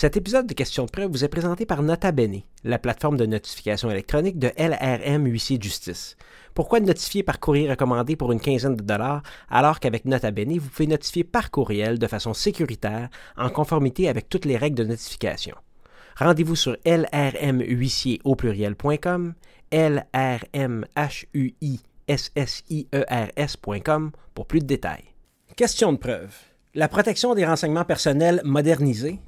Cet épisode de Questions de preuve vous est présenté par Nota Bene, la plateforme de notification électronique de LRM Huissier de Justice. Pourquoi notifier par courrier recommandé pour une quinzaine de dollars alors qu'avec Nota Bene, vous pouvez notifier par courriel de façon sécuritaire en conformité avec toutes les règles de notification? Rendez-vous sur lrmhuissier au pluriel.com, lrmhuissiers.com pour plus de détails. Question de preuve. La protection des renseignements personnels modernisée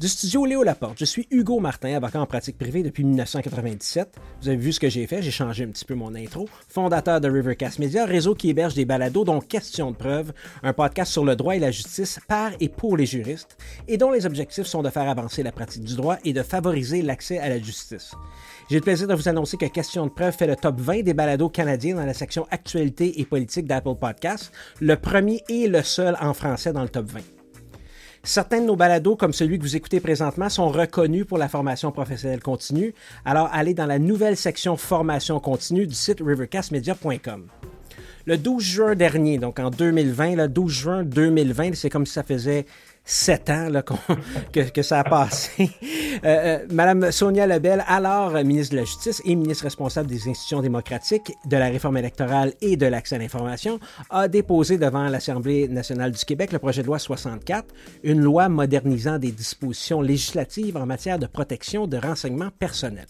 du studio Léo Laporte, je suis Hugo Martin, avocat en pratique privée depuis 1997. Vous avez vu ce que j'ai fait, j'ai changé un petit peu mon intro. Fondateur de Rivercast Media, réseau qui héberge des balados dont Question de preuve, un podcast sur le droit et la justice par et pour les juristes, et dont les objectifs sont de faire avancer la pratique du droit et de favoriser l'accès à la justice. J'ai le plaisir de vous annoncer que Question de preuve fait le top 20 des balados canadiens dans la section Actualité et politique d'Apple Podcasts, le premier et le seul en français dans le top 20. Certains de nos balados, comme celui que vous écoutez présentement, sont reconnus pour la formation professionnelle continue. Alors, allez dans la nouvelle section formation continue du site rivercastmedia.com. Le 12 juin dernier, donc en 2020, le 12 juin 2020, c'est comme si ça faisait sept ans là, que, que, ça a passé. Euh, euh, Madame Sonia Lebel, alors ministre de la Justice et ministre responsable des institutions démocratiques, de la réforme électorale et de l'accès à l'information, a déposé devant l'Assemblée nationale du Québec le projet de loi 64, une loi modernisant des dispositions législatives en matière de protection de renseignements personnels.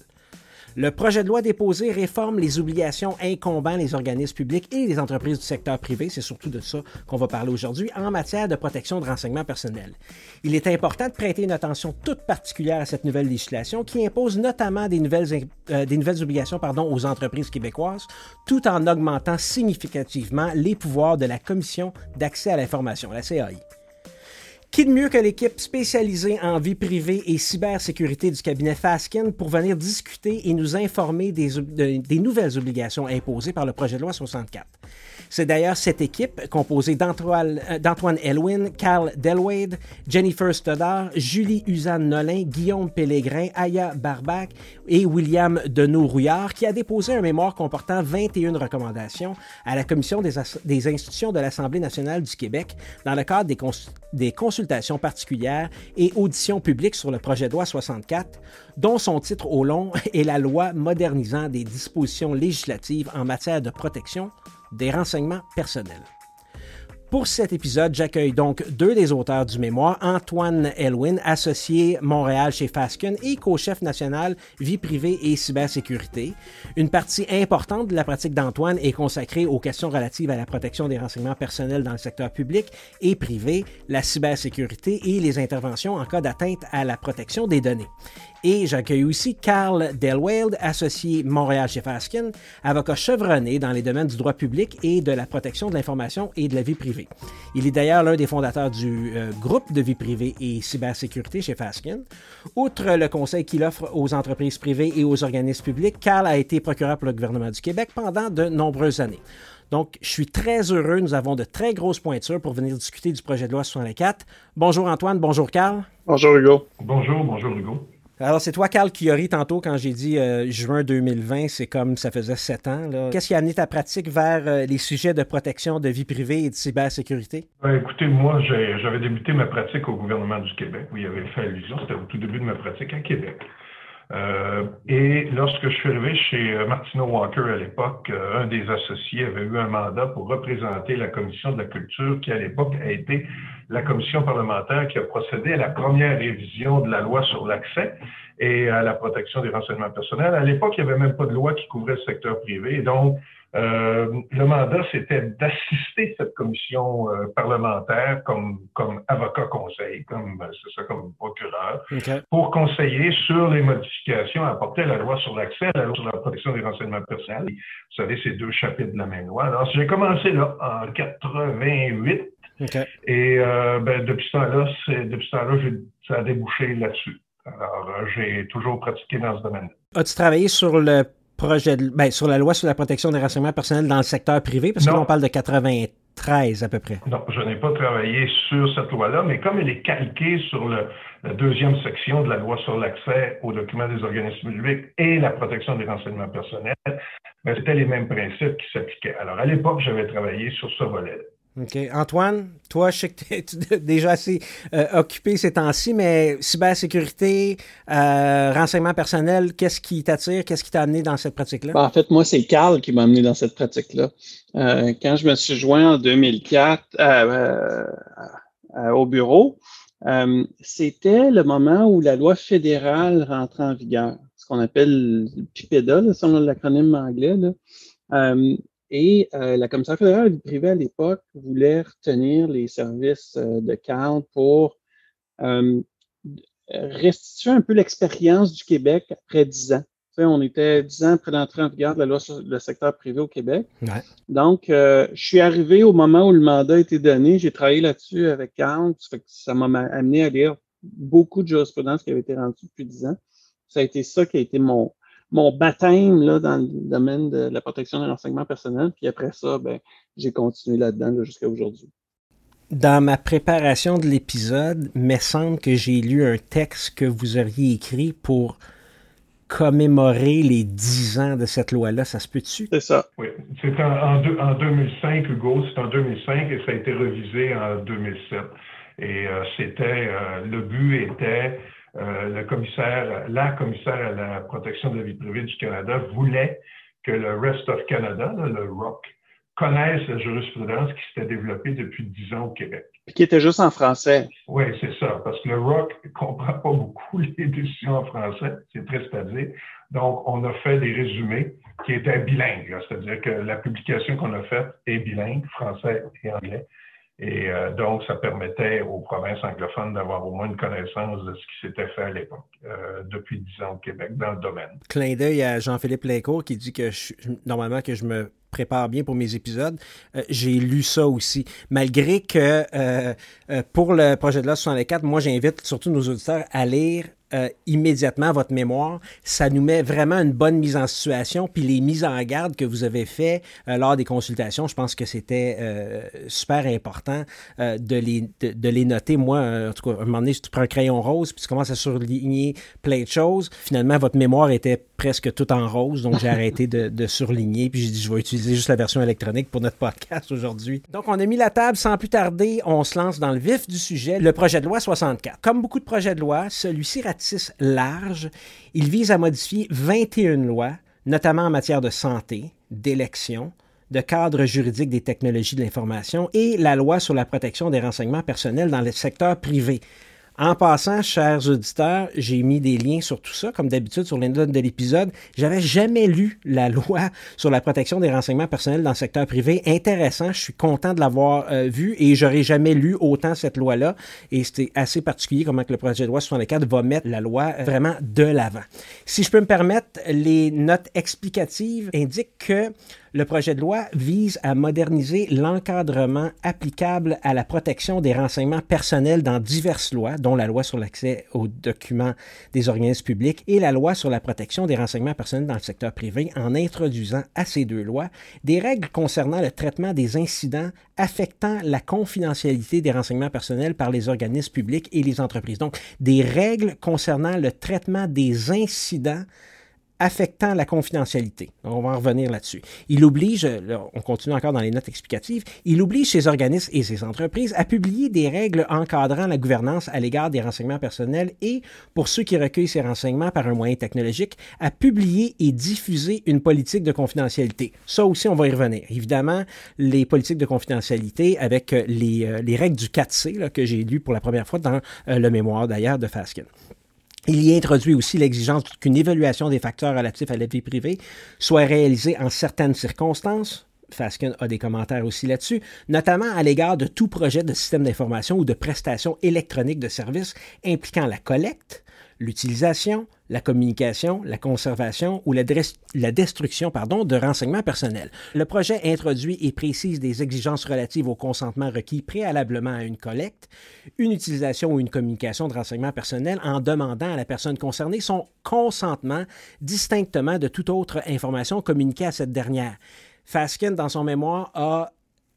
Le projet de loi déposé réforme les obligations incombant les organismes publics et les entreprises du secteur privé, c'est surtout de ça qu'on va parler aujourd'hui, en matière de protection de renseignements personnels. Il est important de prêter une attention toute particulière à cette nouvelle législation qui impose notamment des nouvelles, euh, obligations aux entreprises québécoises, tout en augmentant significativement les pouvoirs de la Commission d'accès à l'information, la CAI. Qui de mieux que l'équipe spécialisée en vie privée et cybersécurité du cabinet Faskin pour venir discuter et nous informer des, des nouvelles obligations imposées par le projet de loi 64? C'est d'ailleurs cette équipe, composée d'Antoine euh, Elwin, Carl Delwade, Jennifer Stoddard, Julie Usanne-Nolin, Guillaume Pellegrin, Aya Barbac et William Deneau-Rouillard, qui a déposé un mémoire comportant 21 recommandations à la Commission des, institutions de l'Assemblée nationale du Québec dans le cadre des, des consultations particulières et auditions publiques sur le projet de loi 64, dont son titre au long est la loi modernisant des dispositions législatives en matière de protection des renseignements personnels. Pour cet épisode, j'accueille donc deux des auteurs du mémoire, Antoine Elwin, associé Montréal chez Fasken et co-chef national vie privée et cybersécurité. Une partie importante de la pratique d'Antoine est consacrée aux questions relatives à la protection des renseignements personnels dans le secteur public et privé, la cybersécurité et les interventions en cas d'atteinte à la protection des données. Et j'accueille aussi Carl Delwald, associé Montréal chez Faskin, avocat chevronné dans les domaines du droit public et de la protection de l'information et de la vie privée. Il est d'ailleurs l'un des fondateurs du euh, groupe de vie privée et cybersécurité chez Faskin. Outre le conseil qu'il offre aux entreprises privées et aux organismes publics, Carl a été procureur pour le gouvernement du Québec pendant de nombreuses années. Donc, je suis très heureux. Nous avons de très grosses pointures pour venir discuter du projet de loi 64. Bonjour Antoine, bonjour Carl. Bonjour Hugo. Bonjour, bonjour Hugo. Alors, c'est toi, Carl, qui ri tantôt quand j'ai dit euh, juin 2020, c'est comme ça faisait sept ans. Qu'est-ce qui a amené ta pratique vers euh, les sujets de protection de vie privée et de cybersécurité? Ben, écoutez, moi, j'avais débuté ma pratique au gouvernement du Québec, où il y avait fait allusion. C'était au tout début de ma pratique à Québec. Euh, et lorsque je suis arrivé chez euh, Martino Walker à l'époque, euh, un des associés avait eu un mandat pour représenter la commission de la culture qui à l'époque a été la commission parlementaire qui a procédé à la première révision de la loi sur l'accès et à la protection des renseignements personnels. À l'époque, il n'y avait même pas de loi qui couvrait le secteur privé. Donc, euh, le mandat, c'était d'assister cette commission euh, parlementaire comme, comme avocat conseil, comme euh, c'est ça, comme procureur, pour conseiller sur les modifications apportées à la loi sur l'accès, à la loi sur la protection des renseignements personnels. Vous savez, c'est deux chapitres de la même loi. Alors, j'ai commencé là en 88. Et ben, depuis ce temps-là, depuis ce temps-là, ça a débouché là-dessus. Alors, j'ai toujours pratiqué dans ce domaine. As-tu travaillé sur le projet ben, sur la loi sur la protection des renseignements personnels dans le secteur privé? Parce que là, on parle de 93 à peu près. Non, je n'ai pas travaillé sur cette loi-là, mais comme elle est calquée sur le, la deuxième section de la loi sur l'accès aux documents des organismes publics et la protection des renseignements personnels, ben, c'était les mêmes principes qui s'appliquaient. Alors, à l'époque, j'avais travaillé sur ce volet. OK. Antoine, toi, je sais que tu es déjà assez euh, occupé ces temps-ci, mais cybersécurité, euh, renseignement personnel, qu'est-ce qui t'attire? Qu'est-ce qui t'a amené dans cette pratique-là? Ben, en fait, moi, c'est Carl qui m'a amené dans cette pratique-là. Euh, quand je me suis joint en 2004 au bureau, c'était le moment où la loi fédérale rentrait en vigueur, ce qu'on appelle le PIPEDA, selon l'acronyme anglais. Et euh, la commissaire fédérale du privé à l'époque voulait retenir les services euh, de CAL pour euh, restituer un peu l'expérience du Québec après dix ans. Tu sais, on était dix ans après l'entrée en vigueur de la loi sur le secteur privé au Québec. Ouais. Donc, je suis arrivé au moment où le mandat a été donné. J'ai travaillé là-dessus avec CAL. Ça m'a amené à lire beaucoup de jurisprudence qui avait été rendue depuis dix ans. Ça a été ça qui a été mon, mon baptême là, dans le domaine de la protection de renseignements personnels. Puis après ça, ben, j'ai continué là-dedans jusqu'à aujourd'hui. Dans ma préparation de l'épisode, il me semble que j'ai lu un texte que vous auriez écrit pour commémorer les 10 ans de cette loi-là. Ça se peut-tu? C'est ça. Oui. C'est en, en, 2005, Hugo. C'est en 2005 et ça a été revisé en 2007. Et euh, c'était, euh, le but était euh, le commissaire, la commissaire à la protection de la vie privée du Canada voulait que le Rest of Canada, le ROC, connaisse la jurisprudence qui s'était développée depuis dix ans au Québec. Qui était juste en français. Oui, c'est ça, parce que le ROC ne comprend pas beaucoup les décisions en français, c'est triste à dire. Donc, on a fait des résumés qui étaient bilingues, c'est-à-dire que la publication qu'on a faite est bilingue, français et anglais. Et euh, donc, ça permettait aux provinces anglophones d'avoir au moins une connaissance de ce qui s'était fait à l'époque, euh, depuis dix ans au Québec, dans le domaine. Clin d'œil à Jean-Philippe Lécourt qui dit que normalement que je me prépare bien pour mes épisodes. Euh, j'ai lu ça aussi. Malgré que pour le projet de loi 64, moi j'invite surtout nos auditeurs à lire euh, immédiatement votre mémoire. Ça nous met vraiment une bonne mise en situation. Puis les mises en garde que vous avez fait euh, lors des consultations, je pense que c'était euh, super important de, les, de, les noter. Moi, en tout cas, à un moment donné, tu prends un crayon rose puis tu commences à surligner plein de choses, finalement, votre mémoire était presque tout en rose. Donc, j'ai arrêté de, de, surligner. Puis j'ai dit, je vais utiliser juste la version électronique pour notre podcast aujourd'hui. Donc, on a mis la table sans plus tarder. On se lance dans le vif du sujet, le projet de loi 64. Comme beaucoup de projets de loi, celui-ci large. Il vise à modifier 21 lois, notamment en matière de santé, d'élection, de cadre juridique des technologies de l'information et la loi sur la protection des renseignements personnels dans le secteur privé. En passant, chers auditeurs, j'ai mis des liens sur tout ça, comme d'habitude sur les notes de l'épisode. J'avais jamais lu la loi sur la protection des renseignements personnels dans le secteur privé. Intéressant, je suis content de l'avoir euh, vu et j'aurais jamais lu autant cette loi-là. Et c'était assez particulier comment que le projet de loi 64 va mettre la loi euh, vraiment de l'avant. Si je peux me permettre, les notes explicatives indiquent que le projet de loi vise à moderniser l'encadrement applicable à la protection des renseignements personnels dans diverses lois, dont la loi sur l'accès aux documents des organismes publics et la loi sur la protection des renseignements personnels dans le secteur privé, en introduisant à ces deux lois des règles concernant le traitement des incidents affectant la confidentialité des renseignements personnels par les organismes publics et les entreprises. Donc, des règles concernant le traitement des incidents affectant la confidentialité. On va en revenir là-dessus. Il oblige, on continue encore dans les notes explicatives, il oblige ces organismes et ces entreprises à publier des règles encadrant la gouvernance à l'égard des renseignements personnels et, pour ceux qui recueillent ces renseignements par un moyen technologique, à publier et diffuser une politique de confidentialité. Ça aussi, on va y revenir. Évidemment, les politiques de confidentialité avec les, euh, les règles du 4C là, que j'ai lues pour la première fois dans euh, le mémoire d'ailleurs de Faskin. Il y introduit aussi l'exigence qu'une évaluation des facteurs relatifs à la vie privée soit réalisée en certaines circonstances. Faskin a des commentaires aussi là-dessus, notamment à l'égard de tout projet de système d'information ou de prestation électronique de services impliquant la collecte, l'utilisation, la communication, la conservation ou la, destruction pardon, de renseignements personnels. Le projet introduit et précise des exigences relatives au consentement requis préalablement à une collecte, une utilisation ou une communication de renseignements personnels en demandant à la personne concernée son consentement distinctement de toute autre information communiquée à cette dernière. Faskin, dans son mémoire, a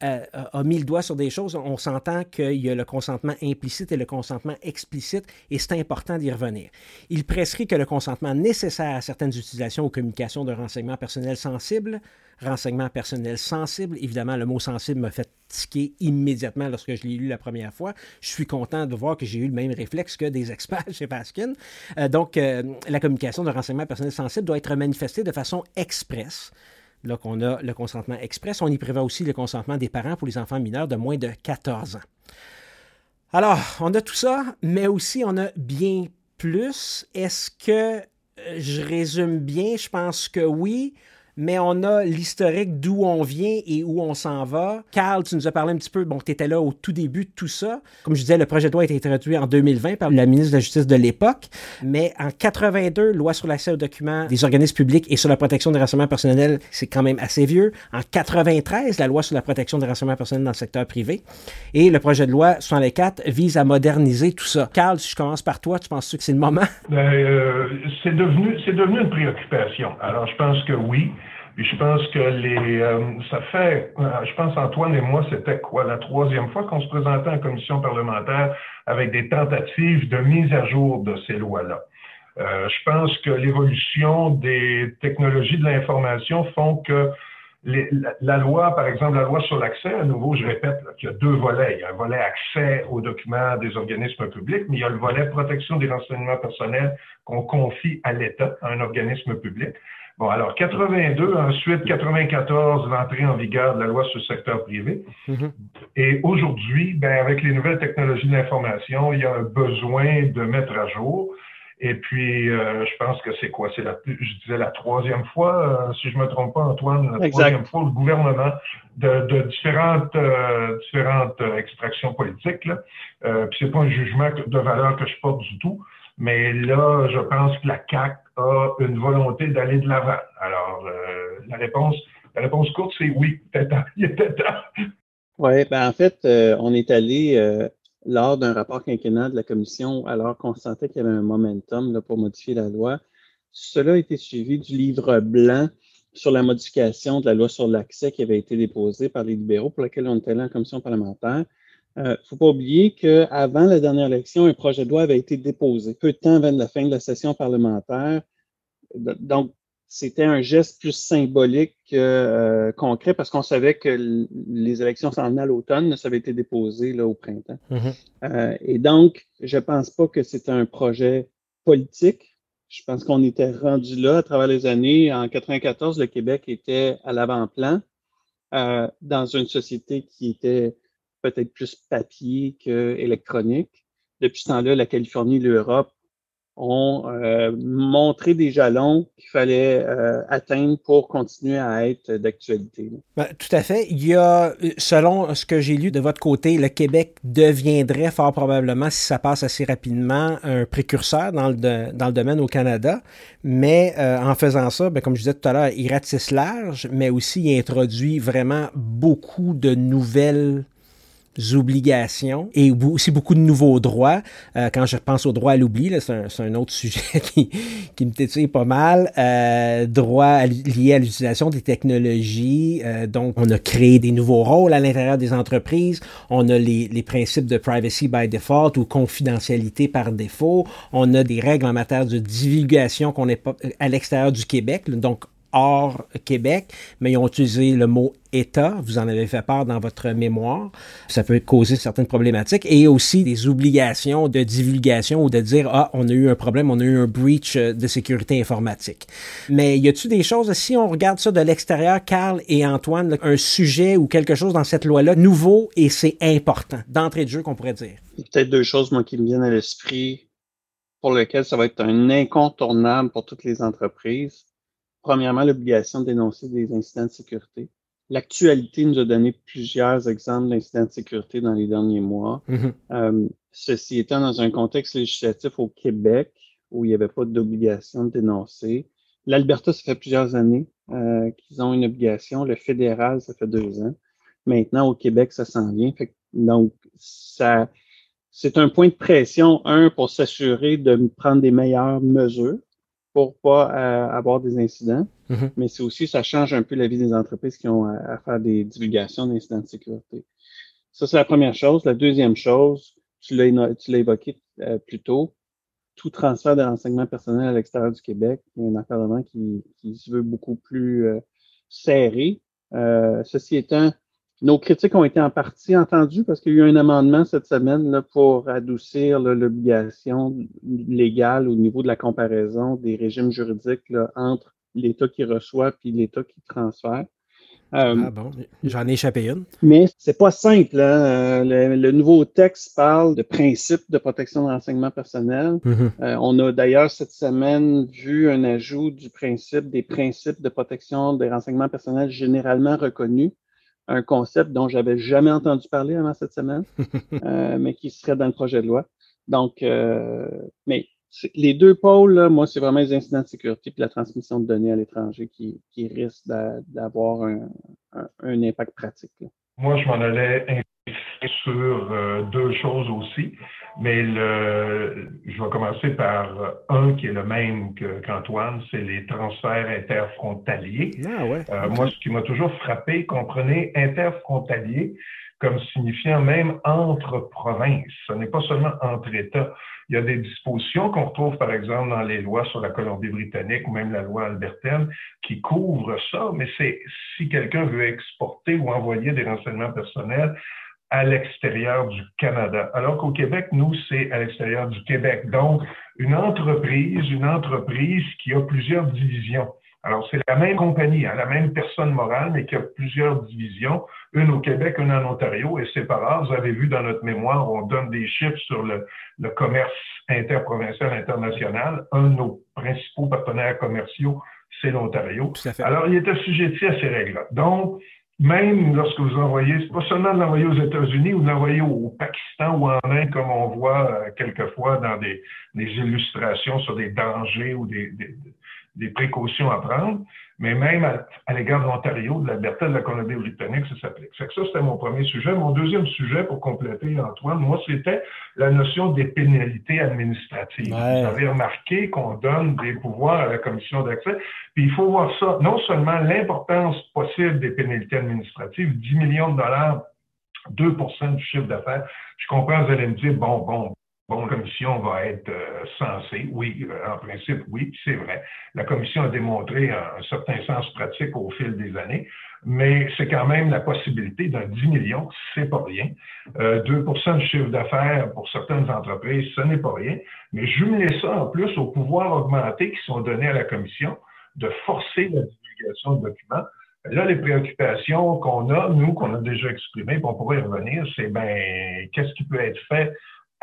a mis le doigt sur des choses. On s'entend qu'il y a le consentement implicite et le consentement explicite, et c'est important d'y revenir. Il prescrit que le consentement nécessaire à certaines utilisations ou communications de renseignements personnels sensibles renseignements personnels sensibles. Évidemment, le mot sensible m'a fait tiquer immédiatement lorsque je l'ai lu la première fois. Je suis content de voir que j'ai eu le même réflexe que des experts chez Paskin. Euh, donc, euh, la communication de renseignements personnels sensibles doit être manifestée de façon expresse. Là qu'on a le consentement express, on y prévoit aussi le consentement des parents pour les enfants mineurs de moins de 14 ans. Alors, on a tout ça, mais aussi on a bien plus. Est-ce que euh, je résume bien? Je pense que oui mais on a l'historique d'où on vient et où on s'en va. Carl, tu nous as parlé un petit peu, bon, tu étais là au tout début de tout ça. Comme je disais, le projet de loi a été introduit en 2020 par la ministre de la Justice de l'époque, mais en 82, loi sur l'accès aux documents des organismes publics et sur la protection des renseignements personnels, c'est quand même assez vieux. En 93, la loi sur la protection des renseignements personnels dans le secteur privé. Et le projet de loi 64 vise à moderniser tout ça. Carl, si je commence par toi, tu penses que c'est le moment? Ben, euh, c'est devenu, devenu une préoccupation. Alors, je pense que oui. Je pense que les, euh, ça fait, euh, je pense Antoine et moi, c'était quoi la troisième fois qu'on se présentait en commission parlementaire avec des tentatives de mise à jour de ces lois-là. Euh, je pense que l'évolution des technologies de l'information font que les, la, loi, par exemple, la loi sur l'accès, à nouveau, je répète qu'il y a deux volets. Il y a un volet accès aux documents des organismes publics, mais il y a le volet protection des renseignements personnels qu'on confie à l'État, à un organisme public. Bon, alors 82, ensuite 94, l'entrée en vigueur de la loi sur le secteur privé. Mm-hmm. Et aujourd'hui, ben, avec les nouvelles technologies de l'information, il y a un besoin de mettre à jour. Et puis, euh, je pense que c'est quoi? C'est la, je disais la troisième fois, euh, si je me trompe pas, Antoine, la troisième fois, le gouvernement de, de différentes, euh, différentes extractions politiques. Là. puis c'est pas un jugement de valeur que je porte du tout, mais là, je pense que la CAC a une volonté d'aller de l'avant. Alors, euh, la réponse, la réponse courte, c'est oui, il était temps. Oui, ben en fait, euh, on est allé euh, lors d'un rapport quinquennal de la commission, alors qu'on sentait qu'il y avait un momentum là, pour modifier la loi. Cela a été suivi du livre blanc sur la modification de la loi sur l'accès qui avait été déposé par les libéraux, pour lequel on était allé en commission parlementaire. Il euh, ne faut pas oublier qu'avant la dernière élection, un projet de loi avait été déposé peu de temps avant la fin de la session parlementaire. Donc, c'était un geste plus symbolique que euh, concret parce qu'on savait que les élections s'en venaient à l'automne, ça avait été déposé là, au printemps. Mm-hmm. Euh, et donc, je ne pense pas que c'était un projet politique. Je pense qu'on était rendu là à travers les années. En 94, le Québec était à l'avant-plan dans une société qui était peut-être plus papier qu'électronique. Depuis ce temps-là, la Californie et l'Europe ont euh, montré des jalons qu'il fallait euh, atteindre pour continuer à être d'actualité. Ben, tout à fait. Il y a, selon ce que j'ai lu de votre côté, le Québec deviendrait fort probablement, si ça passe assez rapidement, un précurseur dans le, dans le domaine au Canada. Mais euh, en faisant ça, ben, comme je disais tout à l'heure, il ratisse large, mais aussi il introduit vraiment beaucoup de nouvelles obligations et aussi beaucoup de nouveaux droits. Euh, quand je pense au droit à l'oubli, c'est un, autre sujet qui, qui me tétille pas mal. Euh, droits liés à l'utilisation des technologies. Euh, donc, on a créé des nouveaux rôles à l'intérieur des entreprises. On a les, les, principes de privacy by default ou confidentialité par défaut. On a des règles en matière de divulgation qu'on n'est pas à l'extérieur du Québec. Donc, hors Québec, mais ils ont utilisé le mot État. Vous en avez fait part dans votre mémoire. Ça peut causer certaines problématiques et aussi des obligations de divulgation ou de dire ah on a eu un problème, on a eu un breach de sécurité informatique. Mais y a-t-il des choses si on regarde ça de l'extérieur, Carl et Antoine, un sujet ou quelque chose dans cette loi-là nouveau et c'est important d'entrée de jeu qu'on pourrait dire? Peut-être deux choses moi qui me viennent à l'esprit pour lesquelles ça va être un incontournable pour toutes les entreprises premièrement, l'obligation de dénoncer des incidents de sécurité. L'actualité nous a donné plusieurs exemples d'incidents de sécurité dans les derniers mois. Mm-hmm. Euh, ceci étant dans un contexte législatif au Québec où il n'y avait pas d'obligation de dénoncer. L'Alberta, ça fait plusieurs années euh, qu'ils ont une obligation. Le fédéral, ça fait deux ans. Maintenant, au Québec, ça s'en vient. donc, ça, c'est un point de pression, un, pour s'assurer de prendre des meilleures mesures pour pas euh, avoir des incidents, Mhm. mais c'est aussi, ça change un peu la vie des entreprises qui ont à, à faire des divulgations d'incidents de sécurité. Ça, c'est la première chose. La deuxième chose, tu l'as éno- tu l'as évoqué euh, plus tôt, tout transfert de renseignements personnels à l'extérieur du Québec, il y a un encadrement qui, qui se veut beaucoup plus euh, serré. Euh, ceci étant, nos critiques ont été en partie entendues parce qu'il y a eu un amendement cette semaine là, pour adoucir l'obligation légale au niveau de la comparaison des régimes juridiques là, entre l'État qui reçoit puis l'État qui transfère. Euh, Ah bon, j'en ai échappé une. mais c'est pas simple. hein. Euh, Le, le nouveau texte parle de principes de protection de renseignements personnels. Mhm. Euh, on a d'ailleurs cette semaine vu un ajout du principe des principes de protection des renseignements personnels généralement reconnus, un concept dont j'avais jamais entendu parler avant cette semaine, euh, mais qui serait dans le projet de loi. Donc, euh, mais les deux pôles, là, moi, c'est vraiment les incidents de sécurité et la transmission de données à l'étranger qui, qui risquent d'a- d'avoir un, un- un impact pratique. là. Moi, je m'en allais sur euh, deux choses aussi, mais le, je vais commencer par un qui est le même qu'Antoine, c'est les transferts interfrontaliers. Ah ouais. Euh. Moi, ce qui m'a toujours frappé, comprenez interfrontalier comme signifiant même entre provinces. Ce n'est pas seulement entre États. Il y a des dispositions qu'on retrouve, par exemple, dans les lois sur la Colombie-Britannique ou même la loi albertaine qui couvrent ça, mais c'est si quelqu'un veut exporter ou envoyer des renseignements personnels à l'extérieur du Canada. Alors qu'au Québec, nous, c'est à l'extérieur du Québec. Donc, une entreprise, une entreprise qui a plusieurs divisions. Alors, c'est la même compagnie, hein, la même personne morale, mais qui a plusieurs divisions, une au Québec, une en Ontario, et c'est pas rare. Vous avez vu dans notre mémoire, on donne des chiffres sur le, le commerce interprovincial international. Un de nos principaux partenaires commerciaux, c'est l'Ontario. Alors, il est assujetti à ces règles-là. Donc, même lorsque vous envoyez, c'est pas seulement de l'envoyer aux États-Unis ou de l'envoyer au Pakistan ou en Inde, comme on voit euh, quelquefois dans des, illustrations sur des dangers ou des précautions à prendre, mais même à, à l'égard de l'Ontario, de l'Alberta, de la Colombie-Britannique, ça s'applique. Ça, c'était mon premier sujet. Mon deuxième sujet, pour compléter, Antoine, moi, c'était la notion des pénalités administratives. Ouais. Vous avez remarqué qu'on donne des pouvoirs à la commission d'accès, puis il faut voir ça, non seulement l'importance possible des pénalités administratives, 10 millions de dollars, 2% du chiffre d'affaires. Je comprends, vous allez me dire, bon, bon, Bon, la commission va être euh, censée, oui, euh, en principe, oui, c'est vrai. La commission a démontré un, certain sens pratique au fil des années, mais c'est quand même la possibilité d'un 10 millions, c'est pas rien. Euh, 2% du chiffre d'affaires pour certaines entreprises, ce n'est pas rien. Mais jumelez ça en plus aux pouvoirs augmentés qui sont donnés à la commission de forcer la divulgation de documents. Là, les préoccupations qu'on a, nous, qu'on a déjà exprimées, on pourrait y revenir, c'est ben, qu'est-ce qui peut être fait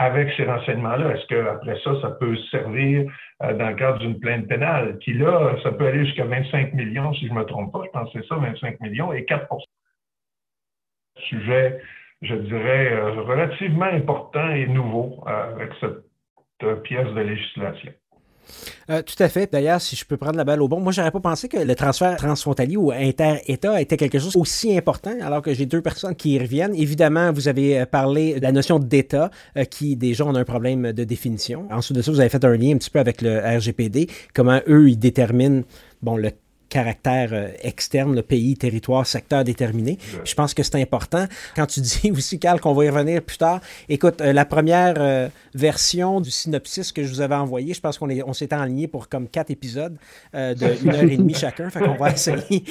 avec ces renseignements-là. Est-ce qu'après ça, ça peut servir euh, dans le cadre d'une plainte pénale, qui là, ça peut aller jusqu'à 25 millions, si je ne me trompe pas, je pense c'est ça, 25 millions, et 4% Sujet, je dirais, euh, relativement important et nouveau euh, avec cette pièce de législation. Euh, tout à fait. D'ailleurs, si je peux prendre la balle au bon, moi, j'aurais pas pensé que le transfert transfrontalier ou inter-État était quelque chose aussi important, alors que j'ai deux personnes qui y reviennent. Évidemment, vous avez parlé de la notion d'État, euh, qui déjà on a un problème de définition. Ensuite de ça, vous avez fait un lien un petit peu avec le RGPD, comment eux, ils déterminent bon, le caractère euh, externe, le pays, territoire, secteur déterminé. Ouais. Je pense que c'est important. Quand tu dis aussi, Carl, qu'on va y revenir plus tard, écoute, euh, la première euh, version du synopsis que je vous avais envoyé, je pense qu'on on s'était aligné pour comme quatre épisodes de une heure et demie chacun. Fait qu'on va essayer,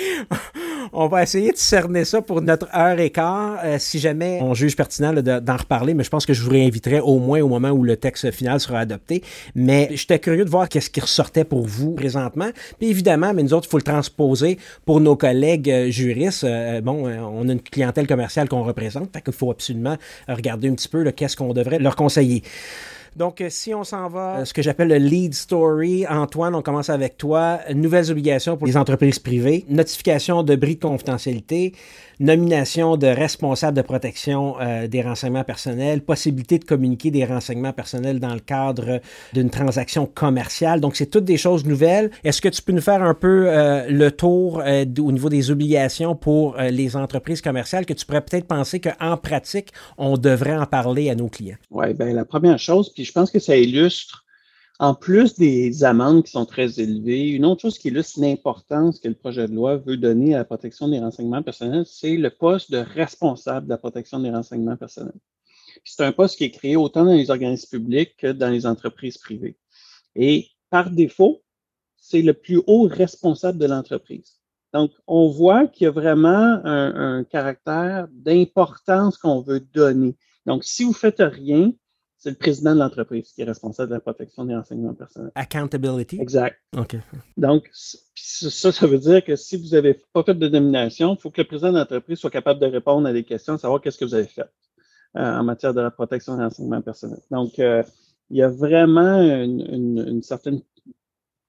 on va essayer de cerner ça pour notre heure et quart. Si jamais on juge pertinent d'en reparler, mais je pense que je vous réinviterai au moins au moment où le texte final sera adopté. Mais j'étais curieux de voir qu'est-ce qui ressortait pour vous présentement. Puis évidemment, mais nous autres, il faut le transposer pour nos collègues euh, juristes. Euh, bon, euh, on a une clientèle commerciale qu'on représente, fait qu'il faut absolument regarder un petit peu qu'est-ce qu'on devrait leur conseiller. Donc, si on s'en va, ce que j'appelle le lead story, Antoine, on commence avec toi. Nouvelles obligations pour les entreprises privées, notification de bris de confidentialité, nomination de responsable de protection euh, des renseignements personnels, possibilité de communiquer des renseignements personnels dans le cadre d'une transaction commerciale. Donc, c'est toutes des choses nouvelles. Est-ce que tu peux nous faire un peu euh, le tour euh, au niveau des obligations pour les entreprises commerciales que tu pourrais peut-être penser qu'en pratique, on devrait en parler à nos clients? Oui, bien, la première chose, puis je pense que ça illustre en plus des amendes qui sont très élevées, une autre chose qui illustre l'importance que le projet de loi veut donner à la protection des renseignements personnels, c'est le poste de responsable de la protection des renseignements personnels. C'est un poste qui est créé autant dans les organismes publics que dans les entreprises privées. Et par défaut, c'est le plus haut responsable de l'entreprise. Donc, on voit qu'il y a vraiment un, un caractère d'importance qu'on veut donner. Donc, si vous faites rien, c'est le président de l'entreprise qui est responsable de la protection des renseignements personnels. Accountability? Exact. OK. Donc, ça, ça veut dire que si vous n'avez pas fait de dénomination, il faut que le président de l'entreprise soit capable de répondre à des questions, savoir qu'est-ce que vous avez fait euh, en matière de la protection des renseignements personnels. Donc, euh, il y a vraiment une, certaine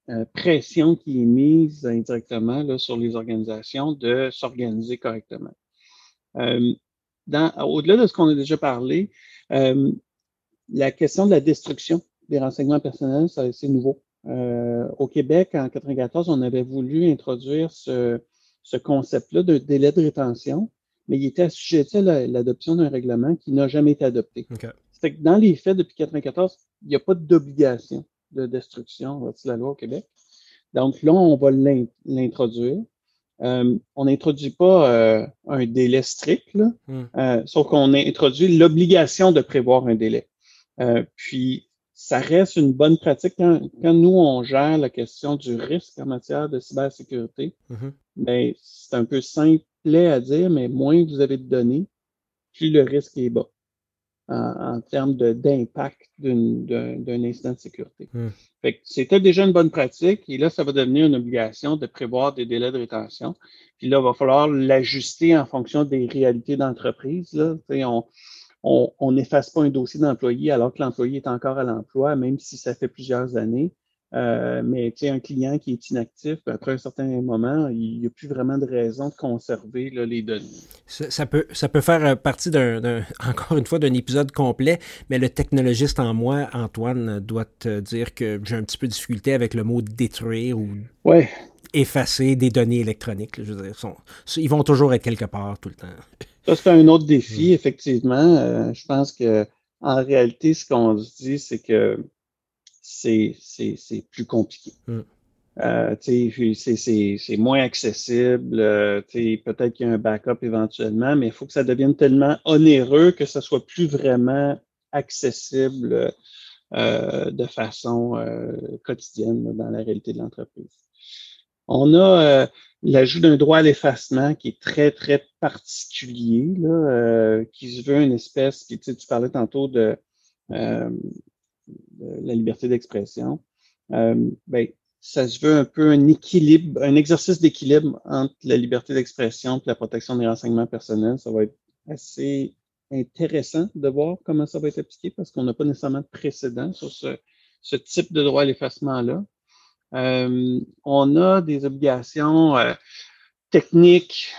euh, pression qui est mise indirectement là, sur les organisations de s'organiser correctement. Au-delà de ce qu'on a déjà parlé, la question de la destruction des renseignements personnels, c'est nouveau. Euh, au Québec, en 1994, on avait voulu introduire ce, concept-là de délai de rétention, mais il était assujetti à l'adoption d'un règlement qui n'a jamais été adopté. C'est que dans les faits, depuis 1994, il n'y a pas d'obligation de destruction de la loi au Québec. Donc là, on va l'introduire. Euh, on n'introduit pas euh, un délai strict, là, hmm. sauf qu'on introduit l'obligation de prévoir un délai. Euh, puis, ça reste une bonne pratique quand, nous, on gère la question du risque en matière de cybersécurité. Mm-hmm. Ben, c'est un peu simple à dire, mais moins vous avez de données, plus le risque est bas en, termes d'impact d'un incident de sécurité. Mm. c'était déjà une bonne pratique et là, ça va devenir une obligation de prévoir des délais de rétention. Puis là, il va falloir l'ajuster en fonction des réalités d'entreprise. On, on n'efface pas un dossier d'employé alors que l'employé est encore à l'emploi, même si ça fait plusieurs années. Euh, mais tu sais, un client qui est inactif, après un certain moment, il n'y a plus vraiment de raison de conserver les données. Ça, peut, ça peut faire euh, partie d'un, encore une fois, d'un épisode complet, mais le technologiste en moi, Antoine, doit te dire que j'ai un petit peu de difficulté avec le mot détruire ou effacer des données électroniques. Je veux dire, ils vont toujours être quelque part tout le temps. Ça, c'est un autre défi, mm. effectivement. Euh, je pense que en réalité, ce qu'on se dit, c'est que c'est plus compliqué. Mm. Euh, c'est moins accessible. Euh, peut-être qu'il y a un backup éventuellement, mais il faut que ça devienne tellement onéreux que ça soit plus vraiment accessible euh, de façon quotidienne dans la réalité de l'entreprise. On a l'ajout d'un droit à l'effacement qui est très, très particulier, euh, qui se veut une espèce, puis tu, parlais tantôt de, euh, la liberté d'expression. Euh, ben, ça se veut un peu un équilibre, un exercice d'équilibre entre la liberté d'expression et la protection des renseignements personnels. Ça va être assez intéressant de voir comment ça va être appliqué parce qu'on n'a pas nécessairement de précédent sur ce, ce type de droit à l'effacement-là. Euh, on a des obligations euh, techniques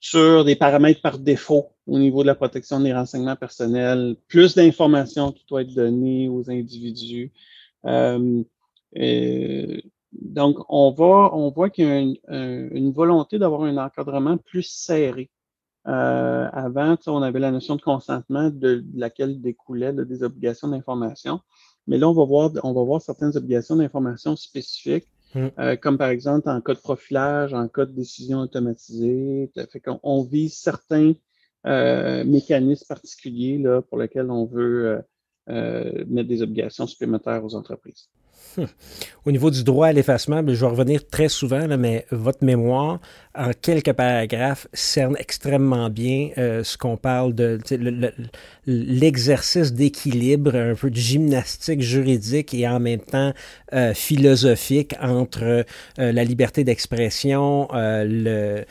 sur des paramètres par défaut au niveau de la protection des renseignements personnels, plus d'informations qui doivent être données aux individus. Euh, donc, on voit qu'il y a une, volonté d'avoir un encadrement plus serré. avant, on avait la notion de consentement de, laquelle découlait des obligations d'information. Mais là, on va voir, on va voir certaines obligations d'information spécifiques, mm. euh, comme par exemple en cas de profilage, en cas de décision automatisée. Fait qu'on on vise certains euh, mécanismes particuliers là, pour lesquels on veut euh, mettre des obligations supplémentaires aux entreprises. Au niveau du droit à l'effacement, ben, je vais revenir très souvent, mais votre mémoire, en quelques paragraphes, cerne extrêmement bien euh, ce qu'on parle de l'exercice d'équilibre, un peu de gymnastique juridique et en même temps euh, philosophique entre euh, la liberté d'expression, la,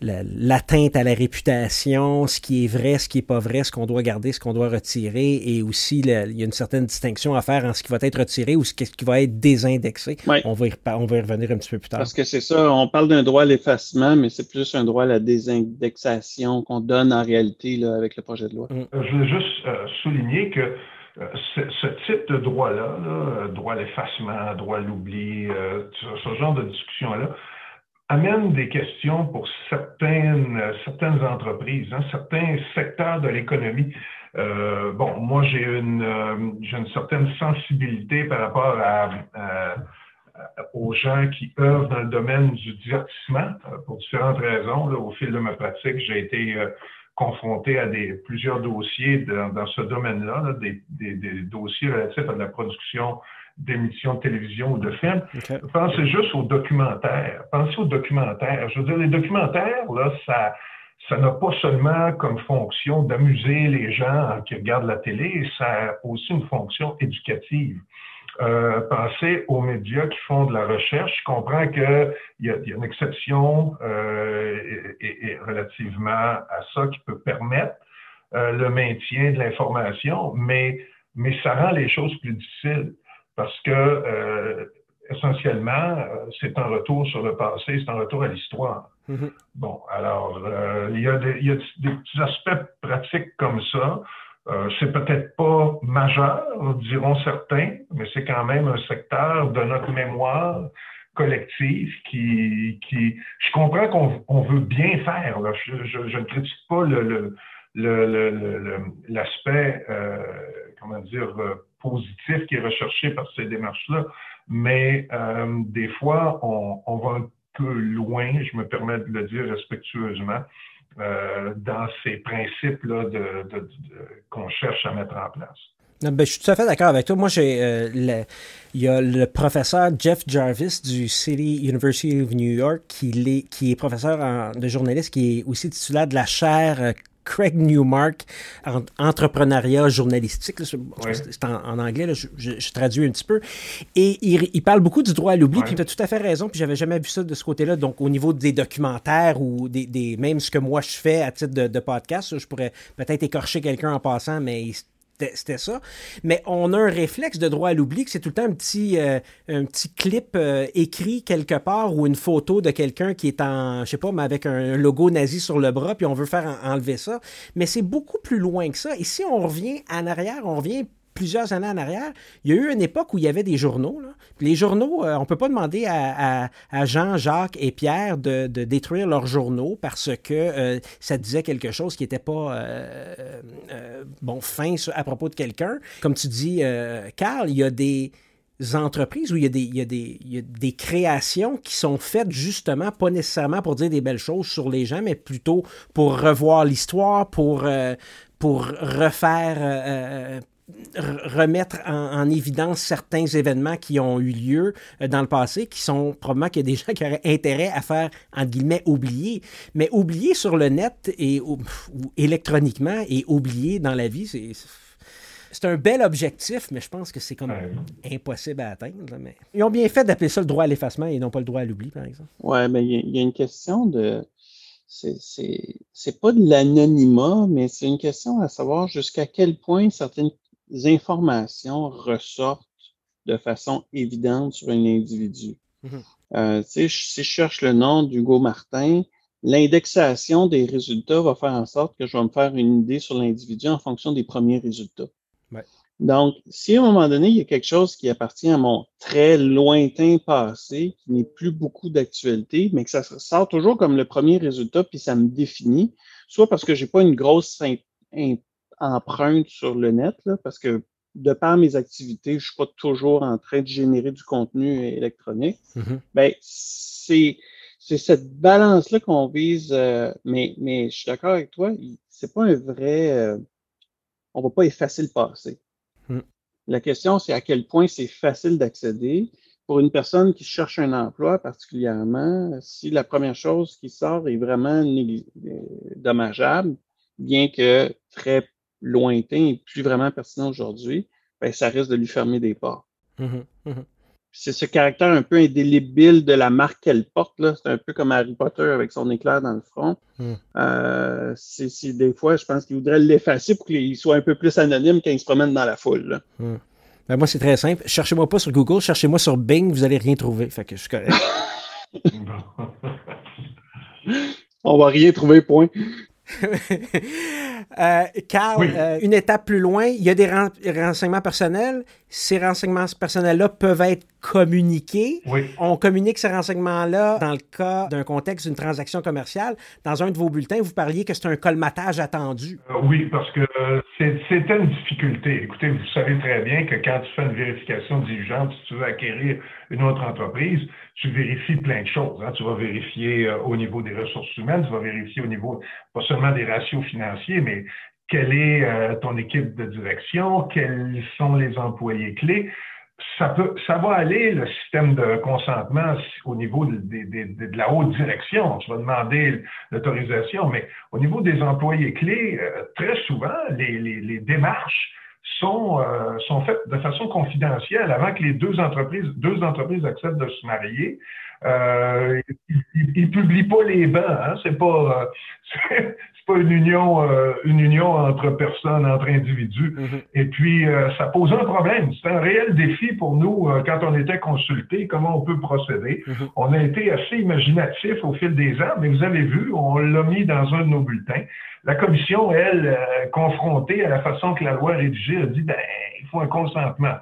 l'atteinte à la réputation, ce qui est vrai, ce qui n'est pas vrai, ce qu'on doit garder, ce qu'on doit retirer, et aussi il y a une certaine distinction à faire en ce qui va être retiré ou ce qui va être désindexé. On, va y, on va revenir un petit peu plus tard. Parce que c'est ça, on parle d'un droit à l'effacement, mais c'est plus un droit à la désindexation qu'on donne en réalité là, avec le projet de loi. Mm. Je veux juste euh, souligner que euh, ce, type de droit-là, droit à l'effacement, droit à l'oubli, euh, ce, genre de discussion-là, amène des questions pour certaines, certaines entreprises, hein, certains secteurs de l'économie. bon, moi, j'ai une, j'ai une certaine sensibilité par rapport à, aux gens qui œuvrent dans le domaine du divertissement pour différentes raisons. au fil de ma pratique, j'ai été confronté à des, plusieurs dossiers dans, ce domaine-là, des, des, des, dossiers relatifs à la production d'émissions de télévision ou de films. Pensez juste aux documentaires. Pensez aux documentaires. Je veux dire, les documentaires, là, ça, ça n'a pas seulement comme fonction d'amuser les gens qui regardent la télé, ça a aussi une fonction éducative. Euh, pensez aux médias qui font de la recherche. Je comprends qu'il y, y, a une exception euh, et, et, relativement à ça qui peut permettre euh, le maintien de l'information, mais, mais ça rend les choses plus difficiles parce que euh, essentiellement, euh, c'est un retour sur le passé, c'est un retour à l'histoire. Mm-hmm. Bon, alors, euh, il, y a des, il y a des petits aspects pratiques comme ça. Euh, c'est peut-être pas majeur, diront certains, mais c'est quand même un secteur de notre mémoire collective qui, qui je comprends qu'on on veut bien faire. Là. Je, je, je, ne critique pas le, le, le, l'aspect, euh, comment dire, positif qui est recherché par ces démarches-là. Mais euh, des fois, on, va un peu loin, je me permets de le dire respectueusement, euh, dans ces principes-là qu'on cherche à mettre en place. Ben, je suis tout à fait d'accord avec toi. Moi, euh, il y a le professeur Jeff Jarvis du City University of New York qui, est, professeur de journaliste, qui est aussi titulaire de la chaire Craig Newmark, entrepreneuriat journalistique. C'est en, anglais, je, traduis un petit peu. Et il, parle beaucoup du droit à l'oubli, puis tu as tout à fait raison, puis j'avais jamais vu ça de ce côté-là. Donc, au niveau des documentaires ou des, même ce que moi je fais à titre de, de podcast, je pourrais peut-être écorcher quelqu'un en passant, mais c'était ça. Mais on a un réflexe de droit à l'oubli que c'est tout le temps un petit, euh, un petit clip euh, écrit quelque part ou une photo de quelqu'un qui est en, je sais pas, mais avec un logo nazi sur le bras, puis on veut faire enlever ça. Mais c'est beaucoup plus loin que ça. Et si on revient en arrière, on revient plusieurs années en arrière, il y a eu une époque où il y avait des journaux. Les journaux, euh, on ne peut pas demander à, Jean, Jacques et Pierre de, détruire leurs journaux parce que euh, ça disait quelque chose qui n'était pas euh, bon fin à propos de quelqu'un. Comme tu dis, Carl, il y a des entreprises où il y, a des, créations qui sont faites justement, pas nécessairement pour dire des belles choses sur les gens, mais plutôt pour revoir l'histoire, pour refaire remettre en, évidence certains événements qui ont eu lieu euh, dans le passé, qui sont probablement qu'il y a des gens qui auraient intérêt à faire, entre guillemets, oublier. Mais oublier sur le net et ou, électroniquement et oublier dans la vie, c'est c'est un bel objectif, mais je pense que c'est comme impossible à atteindre. Mais... Ils ont bien fait d'appeler ça le droit à l'effacement et non pas le droit à l'oubli, par exemple. Oui, mais il y, a une question de. C'est pas de l'anonymat, mais c'est une question à savoir jusqu'à quel point certaines informations ressortent de façon évidente sur un individu. Mhm. Euh, si je cherche le nom d'Hugo Martin, l'indexation des résultats va faire en sorte que je vais me faire une idée sur l'individu en fonction des premiers résultats. Donc, si à un moment donné, il y a quelque chose qui appartient à mon très lointain passé, qui n'est plus beaucoup d'actualité, mais que ça sort toujours comme le premier résultat, puis ça me définit, soit parce que j'ai pas une grosse empreinte sur le net, là, parce que de par mes activités, je suis pas toujours en train de générer du contenu électronique. Mm-hmm. Ben, c'est c'est cette balance-là qu'on vise, euh, mais, mais je suis d'accord avec toi, c'est pas un vrai. Euh, on va pas effacer le passé. Mm. La question, c'est à quel point c'est facile d'accéder. Pour une personne qui cherche un emploi particulièrement, si la première chose qui sort est vraiment euh, dommageable, bien que très lointain et plus vraiment pertinent aujourd'hui, ben, ça risque de lui fermer des portes. Mm-hmm, mm-hmm. C'est ce caractère un peu indélébile de la marque qu'elle porte. C'est un peu comme Harry Potter avec son éclair dans le front. Mm. Euh, c'est, des fois, je pense qu'il voudrait l'effacer pour qu'il soit un peu plus anonyme quand il se promène dans la foule. Mm. Ben, moi, c'est très simple. Cherchez-moi pas sur Google, cherchez-moi sur Bing, vous n'allez rien trouver. Fait que je suis correct. On va rien trouver, point. Euh, Carl, euh, une étape plus loin, il y a des renseignements personnels ces renseignements personnels-là peuvent être communiqués. Oui. On communique ces renseignements-là dans le cas d'un contexte d'une transaction commerciale. Dans un de vos bulletins, vous parliez que c'est un colmatage attendu. Euh, oui, parce que c'était une difficulté. Écoutez, vous savez très bien que quand tu fais une vérification diligente, si tu veux acquérir une autre entreprise, tu vérifies plein de choses. Hein. Tu vas vérifier euh, au niveau des ressources humaines, tu vas vérifier au niveau pas seulement des ratios financiers, mais quelle est euh, ton équipe de direction, quels sont les employés clés? Ça, va aller, le système de consentement, au niveau de, la haute direction. Tu vas demander l'autorisation, mais au niveau des employés clés, euh, très souvent, les, démarches sont, euh, sont faites de façon confidentielle avant que les deux entreprises, deux entreprises acceptent de se marier. Ils, ne publient pas les bancs, hein, c'est pas, pas une union, euh, une union entre personnes, entre individus. Mm-hmm. Et puis, ça pose un problème. C'est un réel défi pour nous quand on était consultés, comment on peut procéder. Mm-hmm. On a été assez imaginatif au fil des ans, mais vous avez vu, on l'a mis dans un de nos bulletins. La commission, elle, confrontée à la façon que la loi est rédigée, a dit, ben, il faut un consentement.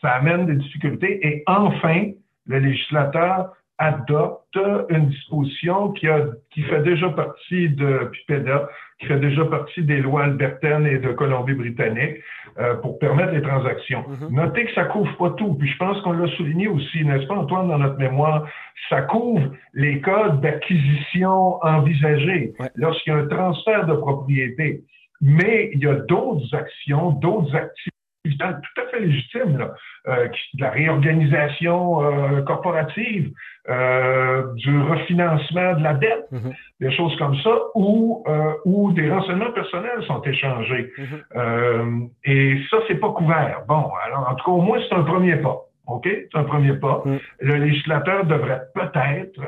Ça amène des difficultés. Et enfin, le législateur adopte une disposition qui, a, qui fait déjà partie de PIPEDA, qui fait déjà partie des lois albertaines et de Colombie-Britannique euh, pour permettre les transactions. Mm-hmm. Notez que ça couvre pas tout, puis je pense qu'on l'a souligné aussi, n'est-ce pas Antoine, dans notre mémoire, ça couvre les cas d'acquisition envisagés lorsqu'il y a un transfert de propriété. Mais il y a d'autres actions, d'autres activités tout à fait légitime, là, euh, de la réorganisation euh, corporative, euh, du refinancement de la dette, mm-hmm. des choses comme ça, où, où des renseignements personnels sont échangés. Mm-hmm. et ça, c'est pas couvert. Bon, alors en tout cas, au moins, c'est un premier pas. OK? C'est un premier pas. Mm. Le législateur devrait peut-être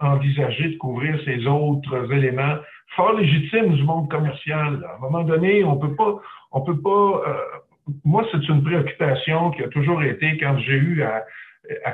envisager de couvrir ces autres éléments fort légitimes du monde commercial. À un moment donné, on peut pas, on peut pas moi, c'est une préoccupation qui a toujours été quand j'ai eu à,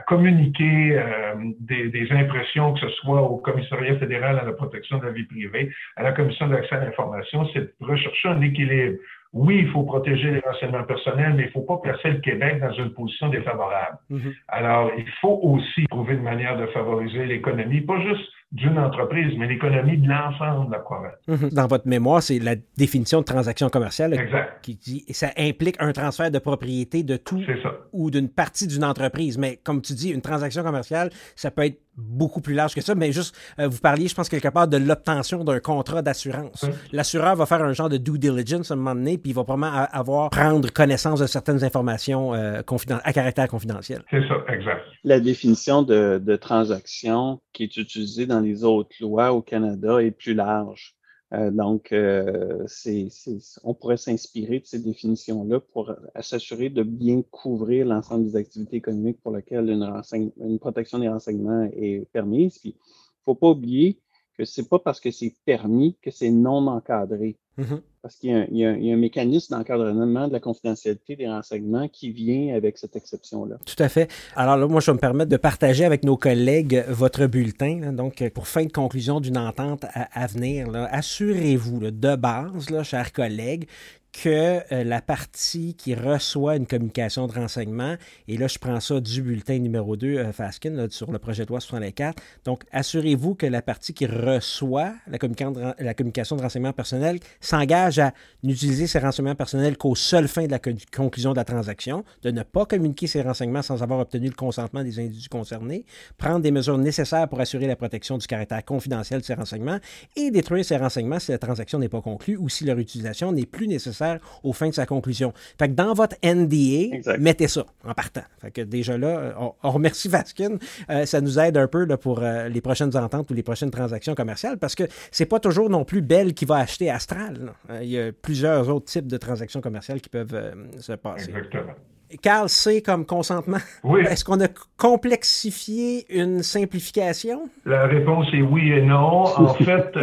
communiquer euh, des, impressions, que ce soit au commissariat fédéral à la protection de la vie privée, à la commission d'accès à l'information, c'est de rechercher un équilibre. Oui, il faut protéger les renseignements personnels, mais il ne faut pas placer le Québec dans une position défavorable. Mm-hmm. Alors, il faut aussi trouver une manière de favoriser l'économie, pas juste d'une entreprise, mais l'économie de l'ensemble de. Mhm. Dans votre mémoire, c'est la définition de transaction commerciale qui dit ça implique un transfert de propriété de tout ou d'une partie d'une entreprise. Mais comme tu dis, une transaction commerciale, ça peut être beaucoup plus large que ça, mais juste, euh, vous parliez, je pense, quelque part de l'obtention d'un contrat d'assurance. L'assureur va faire un genre de due diligence à un moment donné, puis il va probablement avoir, prendre connaissance de certaines informations euh, à caractère confidentiel. C'est ça, exact. La définition de, de transaction qui est utilisée dans les autres lois au Canada est plus large. Euh, donc, euh, on pourrait s'inspirer de ces définitions-là pour s'assurer de bien couvrir l'ensemble des activités économiques pour lesquelles une, protection des renseignements est permise. Il ne faut pas oublier que c'est pas parce que c'est permis que c'est non encadré. Mm-hmm. Parce qu'il y, a un mécanisme d'encadrement de la confidentialité des renseignements qui vient avec cette exception-là. Tout à fait. Alors là, moi, je vais me permettre de partager avec nos collègues votre bulletin. donc, pour fin de conclusion d'une entente à, venir, assurez-vous de base, là, chers collègues, que euh, la partie qui reçoit une communication de renseignement, et là je prends ça du bulletin numéro 2, euh, Faskin, sur le projet de loi 64, donc assurez-vous que la partie qui reçoit la, la communication de renseignement personnel s'engage à n'utiliser ces renseignements personnels qu'aux seules fins de la conclusion de la transaction, de ne pas communiquer ces renseignements sans avoir obtenu le consentement des individus concernés, prendre des mesures nécessaires pour assurer la protection du caractère confidentiel de ces renseignements et détruire ces renseignements si la transaction n'est pas conclue ou si leur utilisation n'est plus nécessaire au fin de sa conclusion. Fait que dans votre NDA, mettez ça en partant. Fait que déjà là, on, remercie Vaskin. Euh, ça nous aide un peu là, pour euh, les prochaines ententes ou les prochaines transactions commerciales parce que c'est pas toujours non plus Bell qui va acheter Astral. Euh, il y a plusieurs autres types de transactions commerciales qui peuvent se passer. Exactement. Carl, c'est comme consentement? Oui. Est-ce qu'on a complexifié une simplification? La réponse est oui et non. En fait,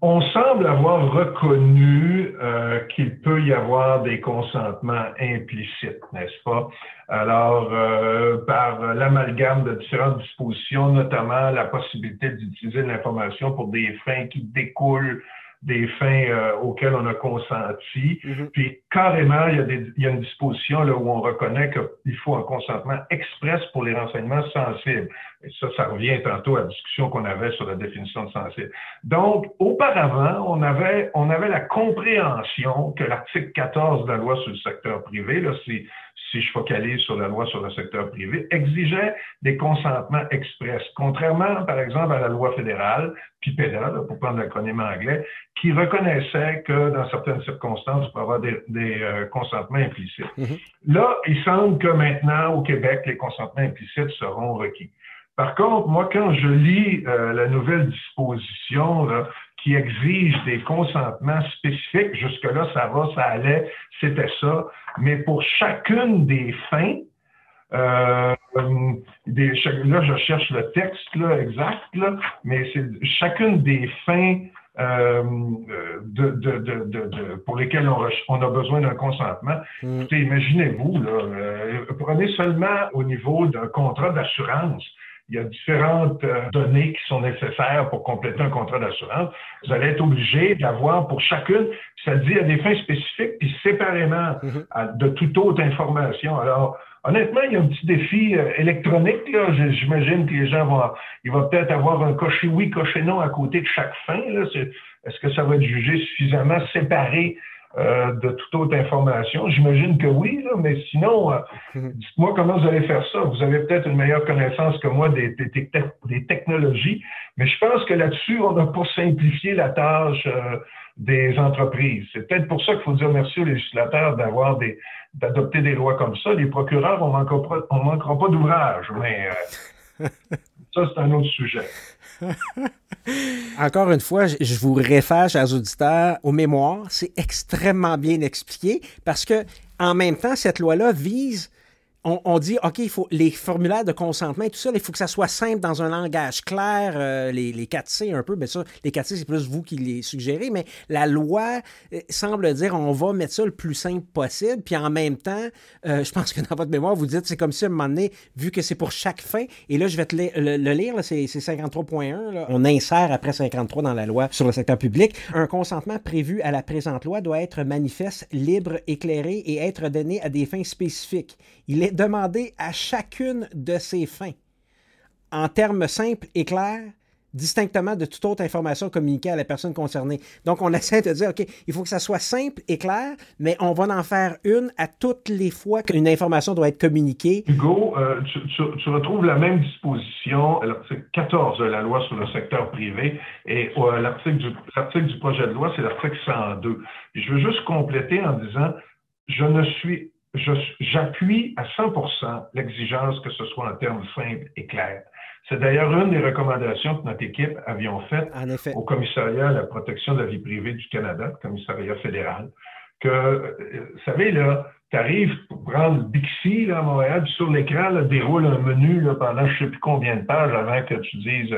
on semble avoir reconnu euh, qu'il peut y avoir des consentements implicites, n'est-ce pas? Alors, euh, par l'amalgame de différentes dispositions, notamment la possibilité d'utiliser l'information pour des fins qui découlent des fins euh, auxquelles on a consenti. Mm-hmm. Puis carrément, il y, a des, il y a une disposition là, où on reconnaît qu'il faut un consentement express pour les renseignements sensibles. Et ça, ça revient tantôt à la discussion qu'on avait sur la définition de sensible. Donc, auparavant, on avait, on avait la compréhension que l'article 14 de la loi sur le secteur privé, là, c'est si je focalise sur la loi sur le secteur privé, exigeait des consentements express, contrairement, par exemple, à la loi fédérale, PIPEDA, pour prendre l'acronyme anglais, qui reconnaissait que dans certaines circonstances, il peut y avoir des, euh, consentements implicites. Mm-hmm. Là, il semble que maintenant, au Québec, les consentements implicites seront requis. Par contre, moi, quand je lis euh, la nouvelle disposition là, qui exige des consentements spécifiques. Jusque-là, ça va, ça allait, c'était ça. Mais pour chacune des fins, euh, des, là, je cherche le texte là, exact, là, mais c'est chacune des fins euh, de, de, de, pour lesquelles on, on a besoin d'un consentement. Mm. Imaginez-vous, là, euh, prenez seulement au niveau d'un contrat d'assurance il y a différentes euh, données qui sont nécessaires pour compléter un contrat d'assurance. Vous allez être obligé d'avoir pour chacune, ça dit à des fins spécifiques, puis séparément mm-hmm. de toute autre information. Alors, honnêtement, il y a un petit défi euh, électronique. J'imagine que les gens vont, il va peut-être avoir un cocher oui, cocher non à côté de chaque fin. Est-ce que ça va être jugé suffisamment séparé euh, de toute autre information? J'imagine que oui, mais sinon, euh, dites-moi comment vous allez faire ça. Vous avez peut-être une meilleure connaissance que moi des, des, technologies, mais je pense que là-dessus, on n'a pas simplifié la tâche euh, des entreprises. C'est peut-être pour ça qu'il faut dire merci aux législateurs d'avoir des d'adopter des lois comme ça. Les procureurs, on ne manquera pas d'ouvrage, mais ça, c'est un autre sujet. Encore une fois, je vous réfère, chers auditeurs, aux mémoires. C'est extrêmement bien expliqué parce que, en même temps, cette loi-là vise on, dit, OK, il faut les formulaires de consentement et tout ça, il faut que ça soit simple dans un langage clair, euh, les, les 4C un peu, bien ça, les 4C, c'est plus vous qui les suggérez, mais la loi euh, semble dire on va mettre ça le plus simple possible, puis en même temps, euh, je pense que dans votre mémoire, vous dites, c'est comme si à un moment donné, vu que c'est pour chaque fin, et là, je vais te le, lire, c'est 53.1, on insère après 53 dans la loi sur le secteur public, un consentement prévu à la présente loi doit être manifeste, libre, éclairé et être donné à des fins spécifiques. Il demandé à chacune de ces fins, en termes simples et clairs, distinctement de toute autre information communiquée à la personne concernée. Donc, on essaie de dire, OK, il faut que ça soit simple et clair, mais on va en faire une à toutes les fois qu'une information doit être communiquée. Hugo, euh, tu, retrouves la même disposition à l'article 14 de la loi sur le secteur privé et euh, l'article du projet de loi, c'est l'article 102. je veux juste compléter en disant, je ne suis j'appuie à 100% l'exigence que ce soit en termes simples et clairs. C'est d'ailleurs une des recommandations que notre équipe avions faites au commissariat à la protection de la vie privée du Canada, le commissariat fédéral, que, euh, vous savez, là, tu arrives pour prendre Bixi là, à Montréal, puis sur l'écran, déroule un menu là, pendant je ne sais plus combien de pages avant que tu dises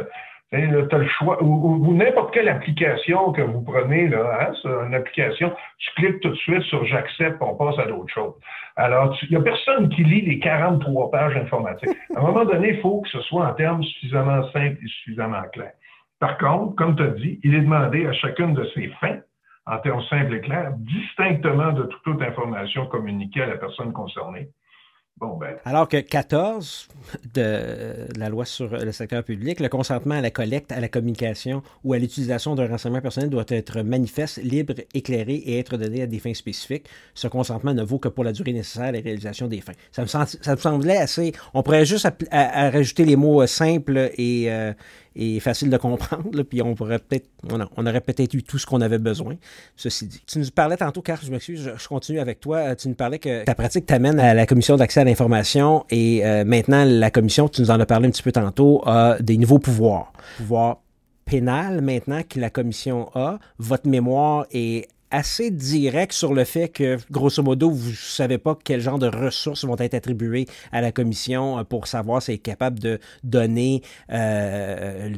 tu as le choix, ou, n'importe quelle application que vous prenez, là, hein, une application, tu cliques tout de suite sur j'accepte, on passe à d'autres choses. Alors, il n'y a personne qui lit les 43 pages informatiques. À un moment donné, il faut que ce soit en termes suffisamment simples et suffisamment clairs. Par contre, comme tu as dit, il est demandé à chacune de ces fins, en termes simples et clairs, distinctement de toute autre information communiquée à la personne concernée, ben. Alors que 14 de la loi sur le secteur public, le consentement à la collecte, à la communication ou à l'utilisation d'un renseignement personnel doit être manifeste, libre, éclairé et être donné à des fins spécifiques. Ce consentement ne vaut que pour la durée nécessaire à la réalisation des fins. Ça me, semblait assez. On pourrait juste rajouter les mots simples et, euh, et facile de comprendre. puis on pourrait peut-être, on, aurait peut-être eu tout ce qu'on avait besoin, ceci dit. Tu nous parlais tantôt, car je m'excuse, je, continue avec toi. Tu nous parlais que ta pratique t'amène à la commission d'accès à l'information et euh, maintenant la commission, tu nous en as parlé un petit peu tantôt, a des nouveaux pouvoirs. Pouvoir pénal maintenant que la commission a. Votre mémoire est assez direct sur le fait que, grosso modo, vous ne savez pas quel genre de ressources vont être attribuées à la commission euh, pour savoir si elle est capable de donner, euh,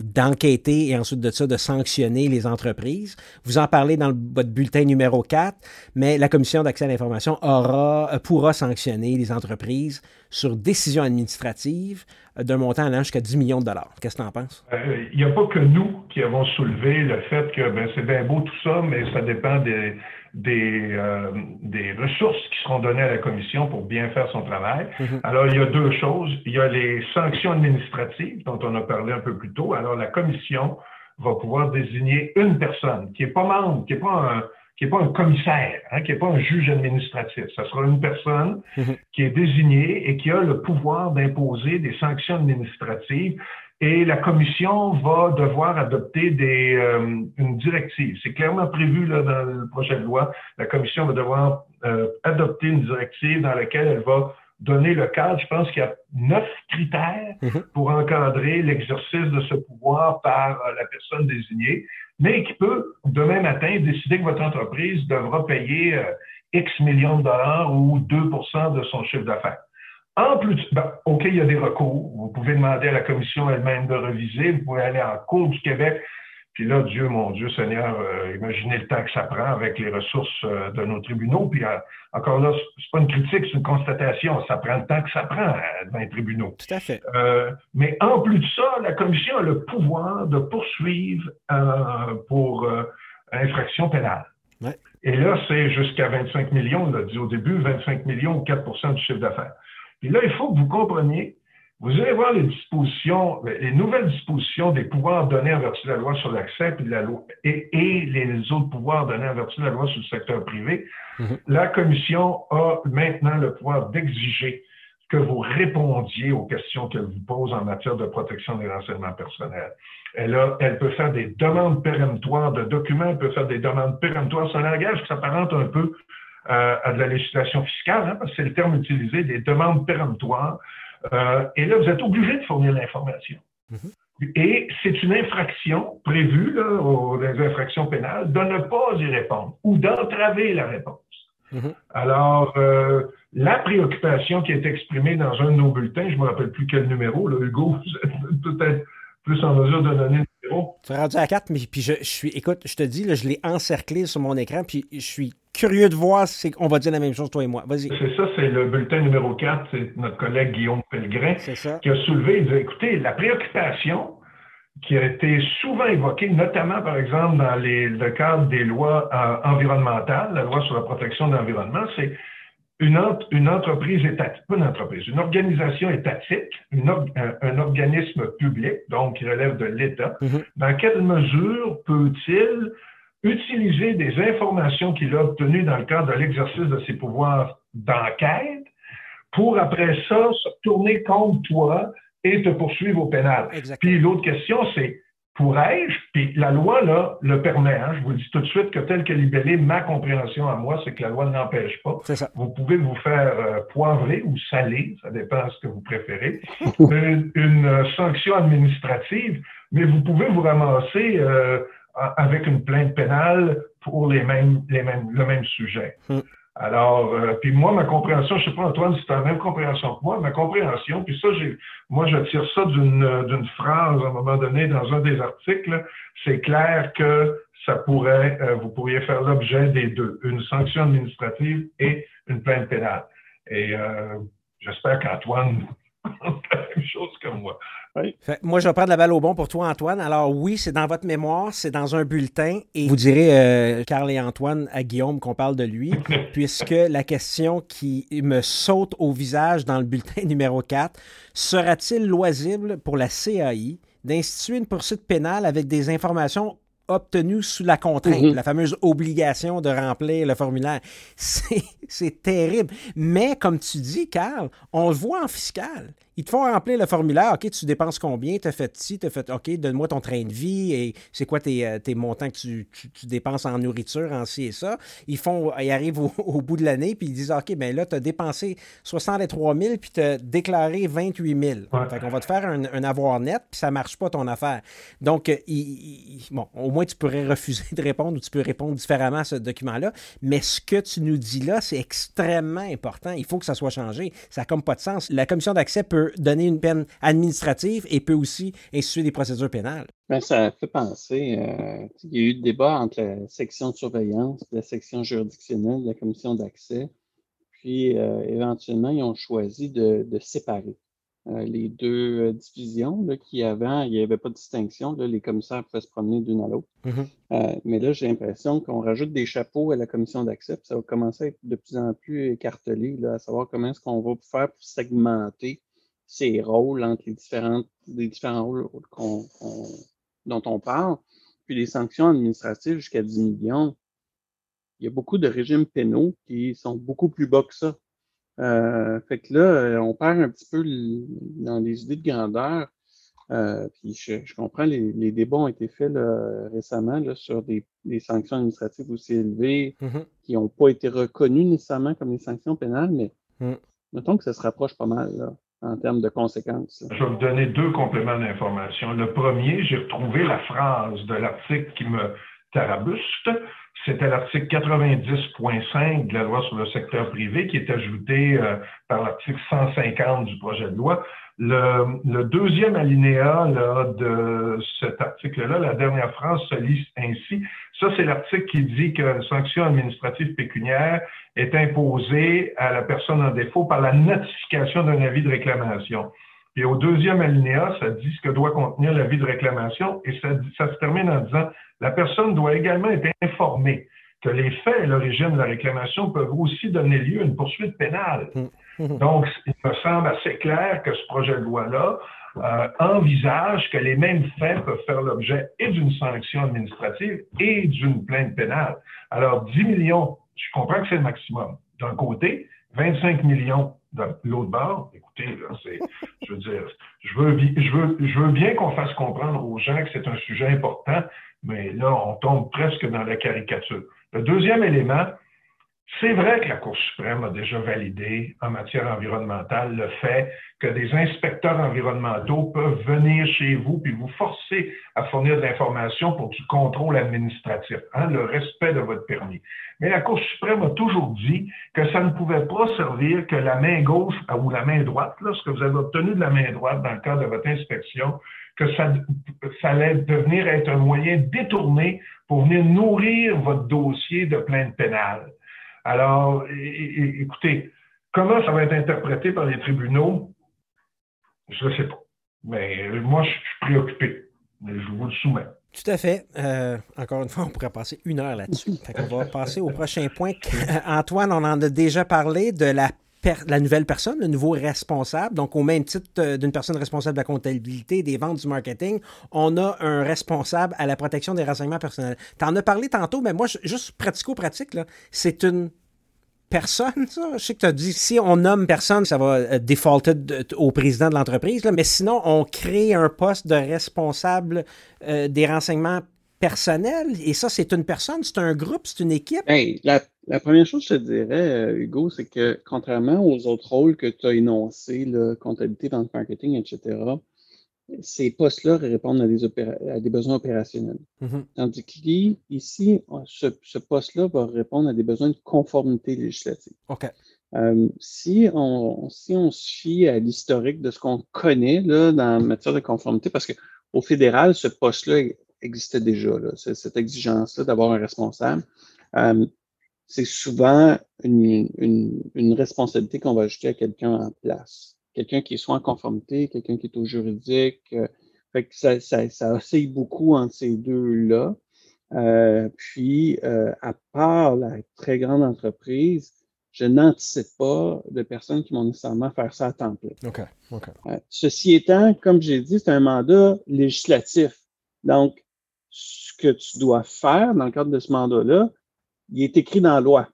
d'enquêter et ensuite de ça, de sanctionner les entreprises. Vous en parlez dans votre bulletin numéro 4, mais la commission d'accès à l'information aura, pourra sanctionner les entreprises sur décision administrative d'un montant allant jusqu'à 10 millions de dollars. Qu'est-ce que tu en penses? Euh, il n'y a pas que nous qui avons soulevé le fait que ben, c'est bien beau tout ça, mais ça dépend des, des, euh, des ressources qui seront données à la commission pour bien faire son travail. Mm-hmm. Alors, il y a deux choses. Il y a les sanctions administratives dont on a parlé un peu plus tôt. Alors, la commission va pouvoir désigner une personne qui n'est pas membre, qui n'est pas un qui n'est pas un commissaire, hein, qui n'est pas un juge administratif. Ce sera une personne mhm. qui est désignée et qui a le pouvoir d'imposer des sanctions administratives. Et la commission va devoir adopter des, euh, une directive. C'est clairement prévu là, dans le projet de loi. La commission va devoir euh, adopter une directive dans laquelle elle va donner le cadre. Je pense qu'il y a neuf critères mhm. pour encadrer l'exercice de ce pouvoir par euh, la personne désignée mais qui peut, demain matin, décider que votre entreprise devra payer euh, X millions de dollars ou 2% de son chiffre d'affaires. En plus, ben, OK, il y a des recours. Vous pouvez demander à la commission elle-même de reviser. Vous pouvez aller en Cour du Québec puis là, Dieu, mon Dieu Seigneur, euh, imaginez le temps que ça prend avec les ressources euh, de nos tribunaux. Puis euh, encore là, c'est pas une critique, c'est une constatation. Ça prend le temps que ça prend dans les tribunaux. Tout à fait. mais en plus de ça, la commission a le pouvoir de poursuivre pour infraction pénale. Et là, c'est jusqu'à 25 millions, on l'a dit au début, 25 millions ou 4% du chiffre d'affaires. Puis là, il faut que vous compreniez vous allez voir les dispositions, les nouvelles dispositions des pouvoirs donnés en vertu de la loi sur l'accès et, la loi, et, les autres pouvoirs donnés en vertu de la loi sur le secteur privé. Mhm. La Commission a maintenant le pouvoir d'exiger que vous répondiez aux questions qu'elle vous pose en matière de protection des renseignements personnels. Elle, a, elle peut faire des demandes péremptoires de documents, elle peut faire des demandes péremptoires. C'est un langage qui s'apparente un peu euh, à de la législation fiscale, hein, parce que c'est le terme utilisé, des demandes péremptoires. Euh, et là, vous êtes obligé de fournir l'information. Mhm. Et c'est une infraction prévue là, aux infractions pénales de ne pas y répondre ou d'entraver la réponse. Mhm. Alors, euh, la préoccupation qui est exprimée dans un de nos bulletins, je ne me rappelle plus quel numéro, là, Hugo, vous êtes peut-être plus en mesure de donner numéro. Tu es rendu à 4, mais puis je, suis, écoute, je te dis, là, je l'ai encerclé sur mon écran, puis je suis curieux de voir si on va dire la même chose, toi et moi. Vas-y. C'est ça, c'est le bulletin numéro 4, c'est notre collègue Guillaume Pellegrin qui a soulevé, il dit, écoutez, la préoccupation qui a été souvent évoquée, notamment, par exemple, dans les, le cadre des lois euh, environnementales, la loi sur la protection de l'environnement, c'est une, une, entreprise étatique, pas une entreprise, une organisation étatique, un, organisme public, donc qui relève de l'État, mm-hmm. dans quelle mesure peut-il utiliser des informations qu'il a obtenues dans le cadre de l'exercice de ses pouvoirs d'enquête pour après ça se tourner contre toi et te poursuivre au pénal? Puis l'autre question, c'est pourrais-je, puis la loi là, le permet, hein, je vous dis tout de suite que tel que libellé, ma compréhension à moi, c'est que la loi ne l'empêche pas. Vous pouvez vous faire euh, poivrer ou saler, ça dépend de ce que vous préférez, une, sanction administrative, mais vous pouvez vous ramasser euh, avec une plainte pénale pour les mêmes, les mêmes, le même sujet. Alors, euh, puis moi, ma compréhension, je sais pas, Antoine, si tu as la même compréhension que moi, ma compréhension, puis ça, j'ai, moi, je tire ça d'une, d'une phrase à un moment donné dans un des articles, c'est clair que ça pourrait, euh, vous pourriez faire l'objet des deux, une sanction administrative et une plainte pénale. Et euh, j'espère qu'Antoine même chose que moi moi, je vais prendre la balle au bon pour toi, Antoine. Alors oui, c'est dans votre mémoire, c'est dans un bulletin. Et vous direz, euh, Carl et Antoine, à Guillaume qu'on parle de lui, puisque la question qui me saute au visage dans le bulletin numéro 4, sera-t-il loisible pour la CAI d'instituer une poursuite pénale avec des informations obtenues sous la contrainte, mhm. la fameuse obligation de remplir le formulaire. C'est terrible. Mais comme tu dis, Carl, on le voit en fiscal ils te font remplir le formulaire. OK, tu dépenses combien? Tu as fait ci, tu as fait OK, donne-moi ton train de vie et c'est quoi tes, euh, montants que tu, dépenses en nourriture, en ci et ça. Ils font, ils arrivent au, bout de l'année puis ils disent OK, ben là, tu as dépensé 63 000 puis tu as déclaré 28 000. Fait qu'on va te faire un, avoir net puis ça marche pas ton affaire. Donc, euh, bon, au moins tu pourrais refuser de répondre ou tu peux répondre différemment à ce document-là. Mais ce que tu nous dis là, c'est extrêmement important. Il faut que ça soit changé. Ça n'a comme pas de sens. La commission d'accès peut donner une peine administrative et peut aussi instituer des procédures pénales. Ben, ça fait penser, euh, il y a eu des débat entre la section de surveillance la section juridictionnelle la commission d'accès. Puis, euh, éventuellement, ils ont choisi de séparer. Euh, les deux euh, divisions qui avant, il n'y avait pas de distinction. les commissaires pouvaient se promener d'une à l'autre. Mm-hmm. Mais là, j'ai l'impression qu'on rajoute des chapeaux à la commission d'accès. Ça va commencer à être de plus en plus écartelé, à savoir comment est-ce qu'on va faire pour segmenter ces rôles entre les, différentes, les différents rôles dont on parle. Puis les sanctions administratives jusqu'à 10 millions. Il y a beaucoup de régimes pénaux qui sont beaucoup plus bas que ça. Euh, fait que là, euh, on perd un petit peu dans les idées de grandeur. Euh, puis je, comprends, les, débats ont été faits récemment sur des, sanctions administratives aussi élevées mm-hmm. qui n'ont pas été reconnues nécessairement comme des sanctions pénales, mais mm. mettons que ça se rapproche pas mal en termes de conséquences. Je vais vous donner deux compléments d'information. Le premier, j'ai retrouvé la phrase de l'article qui me tarabuste. C'était l'article 90.5 de la loi sur le secteur privé qui est ajouté euh, par l'article 150 du projet de loi. Le, deuxième alinéa de cet article-là, la dernière phrase se lit ainsi. Ça, c'est l'article qui dit que sanction administrative pécuniaire est imposée à la personne en défaut par la notification d'un avis de réclamation. Et au deuxième alinéa, ça dit ce que doit contenir l'avis de réclamation et ça, ça se termine en disant la personne doit également être informée que les faits à l'origine de la réclamation peuvent aussi donner lieu à une poursuite pénale. Hum, hum. Donc, il me semble assez clair que ce projet de loi-là euh, envisage que les mêmes faits peuvent faire l'objet et d'une sanction administrative et d'une plainte pénale. Alors, 10 millions, je comprends que c'est le maximum d'un côté, 25 millions de l'autre bord. Écoutez, là, c'est, je veux dire, je veux, bien qu'on fasse comprendre aux gens que c'est un sujet important, mais là, on tombe presque dans la caricature. Le deuxième élément, c'est vrai que la Cour suprême a déjà validé en matière environnementale le fait que des inspecteurs environnementaux peuvent venir chez vous puis vous forcer à fournir de l'information pour du contrôle administratif, hein, le respect de votre permis. Mais la Cour suprême a toujours dit que ça ne pouvait pas servir que la main gauche ou la main droite, là, ce que vous avez obtenu de la main droite dans le cadre de votre inspection, que ça, ça allait devenir être un moyen détourné pour venir nourrir votre dossier de plainte pénale. Alors, écoutez, comment ça va être interprété par les tribunaux? Je ne sais pas. Mais moi, je suis préoccupé. Je vous le soumets. Tout à fait. Euh, encore une fois, on pourrait passer une heure là-dessus. on va passer au prochain point. Antoine, on en a déjà parlé de la la nouvelle personne, le nouveau responsable. Donc, au même titre euh, d'une personne responsable de la comptabilité, des ventes, du marketing, on a un responsable à la protection des renseignements personnels. Tu en as parlé tantôt, mais moi, juste pratico-pratique, c'est une personne, ça? Je sais que tu as dit, si on nomme personne, ça va euh, defaulter au président de l'entreprise, mais sinon, on crée un poste de responsable euh, des renseignements personnels. Et ça, c'est une personne, c'est un groupe, c'est une équipe? la, première chose que je te dirais, euh, Hugo, c'est que contrairement aux autres rôles que tu as énoncés, comptabilité, vente marketing, etc., ces postes-là répondent à des, à des besoins opérationnels. Mm-hmm. Tandis qu'ici, ce, poste-là va répondre à des besoins de conformité législative. Euh, si, on, si on se fie à l'historique de ce qu'on connaît là, dans matière de conformité, parce qu'au fédéral, ce poste-là existait déjà, là, cette exigence-là d'avoir un responsable, euh, c'est souvent une, une, une responsabilité qu'on va ajouter à quelqu'un en place quelqu'un qui est soit en conformité, quelqu'un qui est au juridique. Euh, fait que ça, ça, ça oscille beaucoup entre ces deux-là. Euh, puis, euh, à part la très grande entreprise, je n'anticipe pas de personnes qui vont nécessairement faire ça à temps plein. OK. OK. ceci étant, comme j'ai dit, c'est un mandat législatif. Donc, ce que tu dois faire dans le cadre de ce mandat-là, il est écrit dans la loi.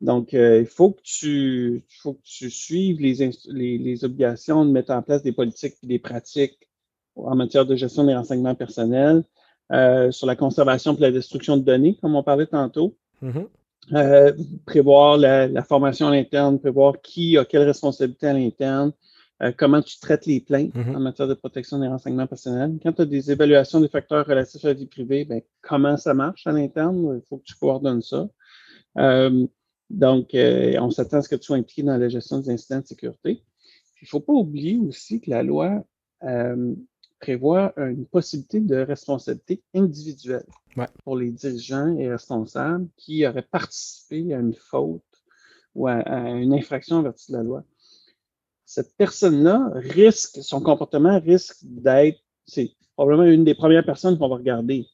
Donc, euh, il faut que tu, faut que tu suives les, les, obligations de mettre en place des politiques et des pratiques en matière de gestion des renseignements personnels, euh, sur la conservation et la destruction de données, comme on parlait tantôt. Mm-hmm. Euh, prévoir la, formation à l'interne, prévoir qui a quelle responsabilité à l'interne, comment tu traites les plaintes mm-hmm. en matière de protection des renseignements personnels. Quand tu as des évaluations des facteurs relatifs à la vie privée, ben, comment ça marche à l'interne? Il faut que tu coordonnes ça. Donc, euh, on s'attend à ce que tu sois impliqué dans la gestion des incidents de sécurité. il ne faut pas oublier aussi que la loi euh, prévoit une possibilité de responsabilité individuelle pour les dirigeants et responsables qui auraient participé à une faute ou à, une infraction en vertu de la loi. Cette personne-là risque, son comportement risque d'être, c'est probablement une des premières personnes qu'on va regarder.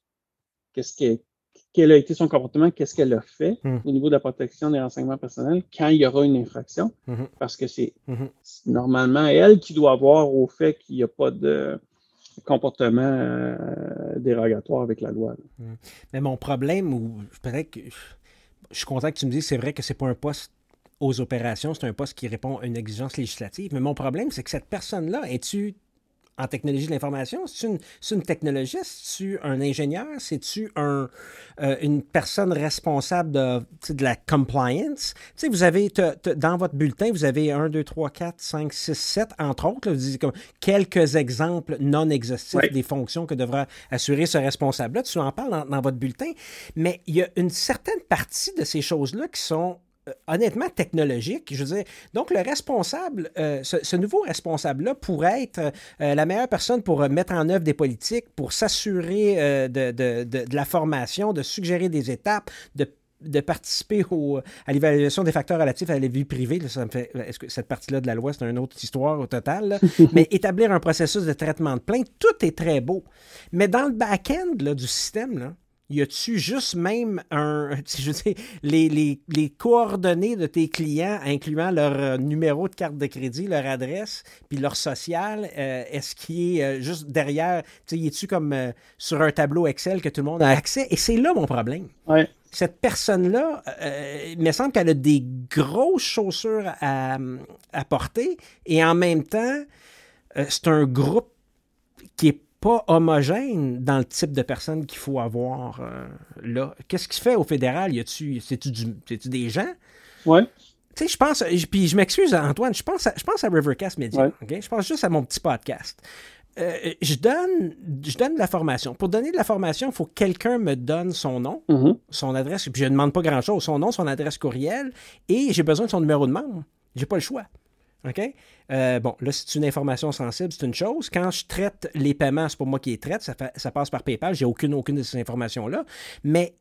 Qu'est-ce qui est, quel a été son comportement, qu'est-ce qu'elle a fait hmm. au niveau de la protection des renseignements personnels quand il y aura une infraction, hmm. parce que hmm. c'est normalement elle qui doit voir au fait qu'il n'y a pas de comportement euh, dérogatoire avec la loi. Mais mon problème, ou peut-être que je suis content que tu me dises, c'est vrai que c'est pas un poste aux opérations, c'est un poste qui répond à une exigence législative. Mais mon problème, c'est que cette personne-là, es-tu en technologie de l'information? C'est une, une, technologiste? C'est-tu un ingénieur? C'est-tu un, euh, une personne responsable de, de la compliance? sais, vous avez, dans votre bulletin, vous avez 1, 2, 3, 4, 5, 6, 7, entre autres. vous dites comme quelques exemples non exhaustifs des fonctions que devra assurer ce responsable-là. Tu en parles dans, dans votre bulletin, mais il y a une certaine partie de ces choses-là qui sont honnêtement technologique. Je veux dire, donc le responsable, euh, ce, nouveau responsable-là pourrait être euh, la meilleure personne pour mettre en œuvre des politiques, pour s'assurer de, la formation, de suggérer des étapes, de participer au, à l'évaluation des facteurs relatifs à la vie privée. ça me fait, est-ce que cette partie-là de la loi, c'est une autre histoire au total? Mais établir un processus de traitement de plainte, tout est très beau. Mais dans le back-end du système, là, y a-tu juste même un, je sais, les, les, les, coordonnées de tes clients, incluant leur euh, numéro de carte de crédit, leur adresse, puis leur social, euh, est-ce qu'il est euh, juste derrière, tu sais, y tu comme sur un tableau Excel que tout le monde a accès? Et c'est là mon problème. Cette personne-là, il me semble qu'elle a des grosses chaussures à, à porter et en même temps, c'est un groupe qui est pas homogène dans le type de personnes qu'il faut avoir euh, là. Qu'est-ce qui se fait au fédéral? Y a-tu, c'est-tu, des gens? Oui. Tu sais, je pense, puis je m'excuse Antoine, je pense à, je pense à Rivercast Media, Je pense juste à mon petit podcast. Euh, je, donne, je donne de la formation. Pour donner de la formation, il faut que quelqu'un me donne son nom, mm-hmm. son adresse, puis je ne demande pas grand-chose, son nom, son adresse courriel, et j'ai besoin de son numéro de membre. J'ai pas le choix. OK? Euh, bon, là, c'est une information sensible, c'est une chose. Quand je traite les paiements, c'est pas moi qui les traite, ça, ça passe par PayPal, j'ai aucune, aucune de ces informations-là. Mais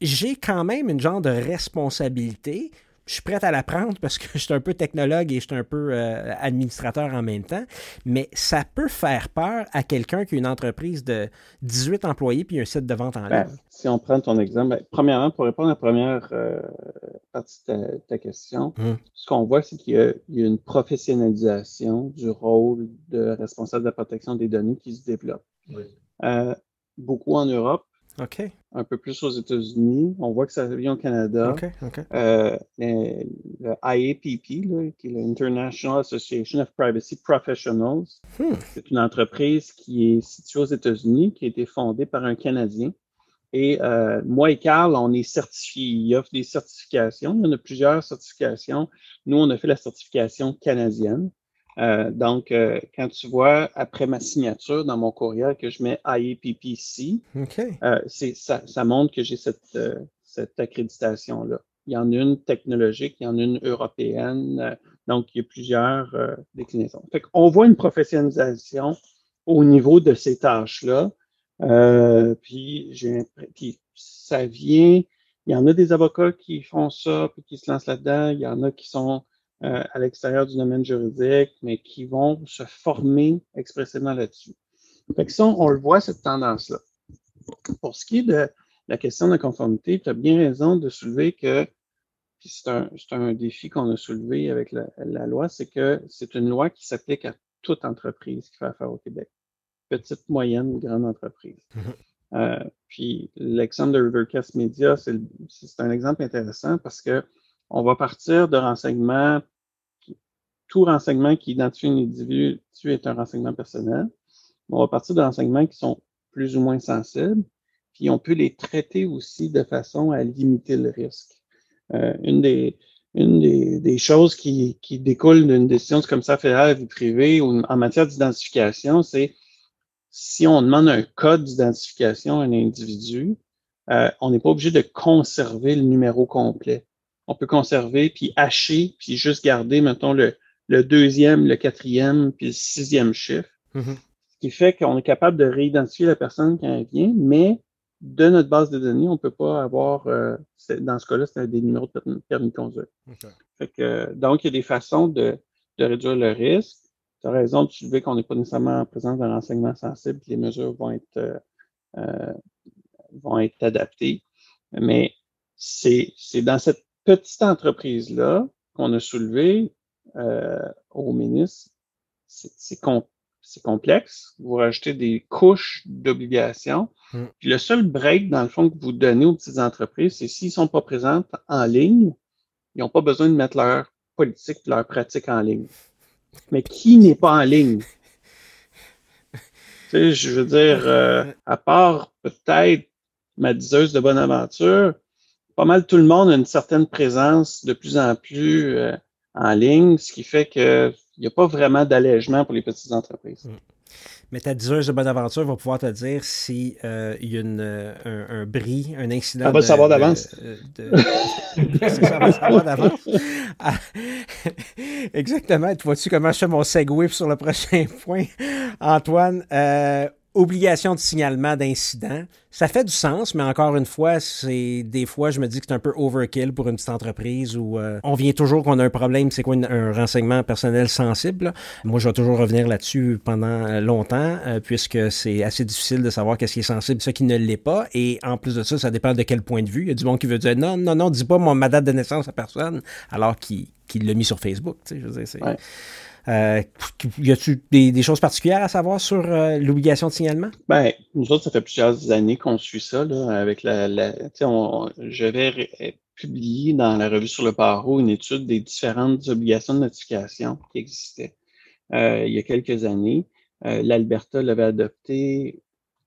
j'ai quand même une genre de responsabilité je suis prêt à la prendre parce que je suis un peu technologue et je suis un peu euh, administrateur en même temps, mais ça peut faire peur à quelqu'un qui a une entreprise de 18 employés puis un site de vente en ben, ligne. Si on prend ton exemple, ben, premièrement, pour répondre à la première euh, partie de ta, question, hum. ce qu'on voit, c'est qu'il y, a une professionnalisation du rôle de responsable de la protection des données qui se développe. Euh, beaucoup en Europe, un peu plus aux États-Unis. On voit que ça vient au Canada. Euh, le, IAPP, qui est l'International Association of Privacy Professionals, hmm. c'est une entreprise qui est située aux États-Unis, qui a été fondée par un Canadien. Et euh, moi et Carl, on est certifiés. Il offre des certifications. Il y en a plusieurs certifications. Nous, on a fait la certification canadienne. Euh, donc, euh, quand tu vois après ma signature dans mon courriel que je mets IAPPC, euh, ça, ça, montre que j'ai cette, cette accréditation-là. Il y en a une technologique, il y en a une européenne, donc il y a plusieurs déclinaisons. Fait On voit une professionnalisation au niveau de ces tâches-là. Puis, puis ça vient, il y en a des avocats qui font ça, puis qui se lancent là-dedans. Il y en a qui sont euh, à l'extérieur du domaine juridique, mais qui vont se former expressément là-dessus. Fait que ça, on, le voit, cette tendance-là. Pour ce qui est de la question de conformité, tu as bien raison de soulever que, c'est un, un, défi qu'on a soulevé avec la, loi, c'est que c'est une loi qui s'applique à toute entreprise qui fait affaire au Québec. Petite, moyenne grande entreprise. Mm-hmm. Euh, puis l'exemple de Rivercast Media, c'est un exemple intéressant parce que on va partir de renseignements, tout renseignement qui identifie un individu est un renseignement personnel. On va partir de renseignements qui sont plus ou moins sensibles, puis on peut les traiter aussi de façon à limiter le risque. Euh, une des, une des, choses qui, qui découle d'une décision comme ça fédérale à vie privée ou en matière d'identification, c'est si on demande un code d'identification à un individu, euh, on n'est pas obligé de conserver le numéro complet. On peut conserver, puis hacher, puis juste garder, mettons, le, le deuxième, le quatrième, puis le sixième chiffre. Mm-hmm. Ce qui fait qu'on est capable de réidentifier la personne quand elle vient, mais de notre base de données, on ne peut pas avoir, euh, dans ce cas-là, c'est des numéros de permis de conduire. donc, il y a des façons de, réduire le risque. Tu as raison de soulever qu'on n'est pas nécessairement en présence d'un renseignement sensible, les mesures vont être, euh, euh, vont être adaptées. Mais c'est dans cette petite entreprise-là qu'on a soulevé au ministre, c'est c'est complexe. Vous rajoutez des couches d'obligations. Hmm. Puis le seul break, dans le fond, que vous donnez aux petites entreprises, c'est s'ils ne sont pas présents en ligne, ils n'ont pas besoin de mettre leur politique leur pratique en ligne. Mais qui n'est pas en ligne? tu sais, je veux dire, euh, à part peut-être ma diseuse de bonne aventure, pas mal tout le monde a une certaine présence de plus en plus euh, en ligne, ce qui fait que il n'y a pas vraiment d'allègement pour les petites entreprises. Mais ta diseuse de bonne aventure va pouvoir te dire s'il euh, y a une, euh, un, bris, un incident. Elle va le savoir d'avance. ça va le savoir d'avance. Ah, exactement. Tu vois-tu comment je fais mon segue sur le prochain point, Antoine? Euh, obligation de signalement d'incident. Ça fait du sens, mais encore une fois, c'est des fois, je me dis que c'est un peu overkill pour une petite entreprise où euh, on vient toujours qu'on a un problème, c'est quoi un renseignement personnel sensible. Moi, je vais toujours revenir là-dessus pendant euh, longtemps, euh, puisque c'est assez difficile de savoir qu'est-ce qui est sensible, ce qui ne l'est pas. Et en plus de ça, ça dépend de quel point de vue. Il y a du monde qui veut dire non, non, non, dis pas ma date de naissance à personne, alors qu'il l'a mis sur Facebook. Tu sais, je veux dire. Euh, y a-tu des, choses particulières à savoir sur euh, l'obligation de signalement? Ben, nous autres, ça fait plusieurs années qu'on suit ça, là, avec la, la on, je vais publier dans la revue sur le barreau une étude des différentes obligations de notification qui existaient euh, il y a quelques années. Euh, L'Alberta l'avait adopté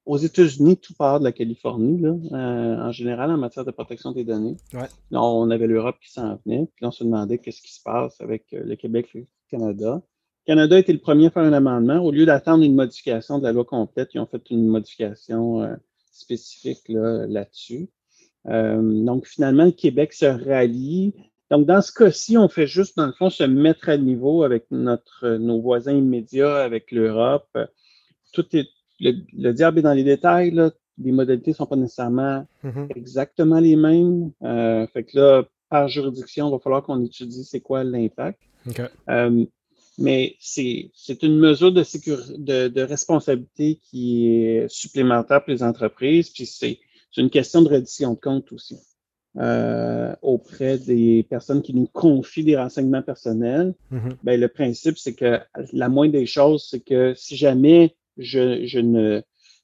aux États-Unis, tout part de la Californie, là, en général, en matière de protection des données. Ouais. on avait l'Europe qui s'en venait, puis on se demandait qu'est-ce qui se passe avec le Québec, Canada. Canada était le premier à faire un amendement. Au lieu d'attendre une modification de la loi complète, ils ont fait une modification euh, spécifique là-dessus. euh, donc, finalement, le Québec se rallie. Donc, dans ce cas-ci, on fait juste, dans le fond, se mettre à niveau avec notre, nos voisins immédiats, avec l'Europe. Tout est, le, diable est dans les détails. Là. Les modalités ne sont pas nécessairement mm-hmm. exactement les mêmes. Euh, fait que là, par juridiction, il va falloir qu'on étudie c'est quoi l'impact. Euh, mais c'est une mesure de, de, de, responsabilité qui est supplémentaire pour les entreprises, puis c'est une question de reddition de compte aussi euh, auprès des personnes qui nous confient des renseignements personnels. Mm-hmm. ben, le principe, c'est que la moindre des choses, c'est que si jamais je, je, ne,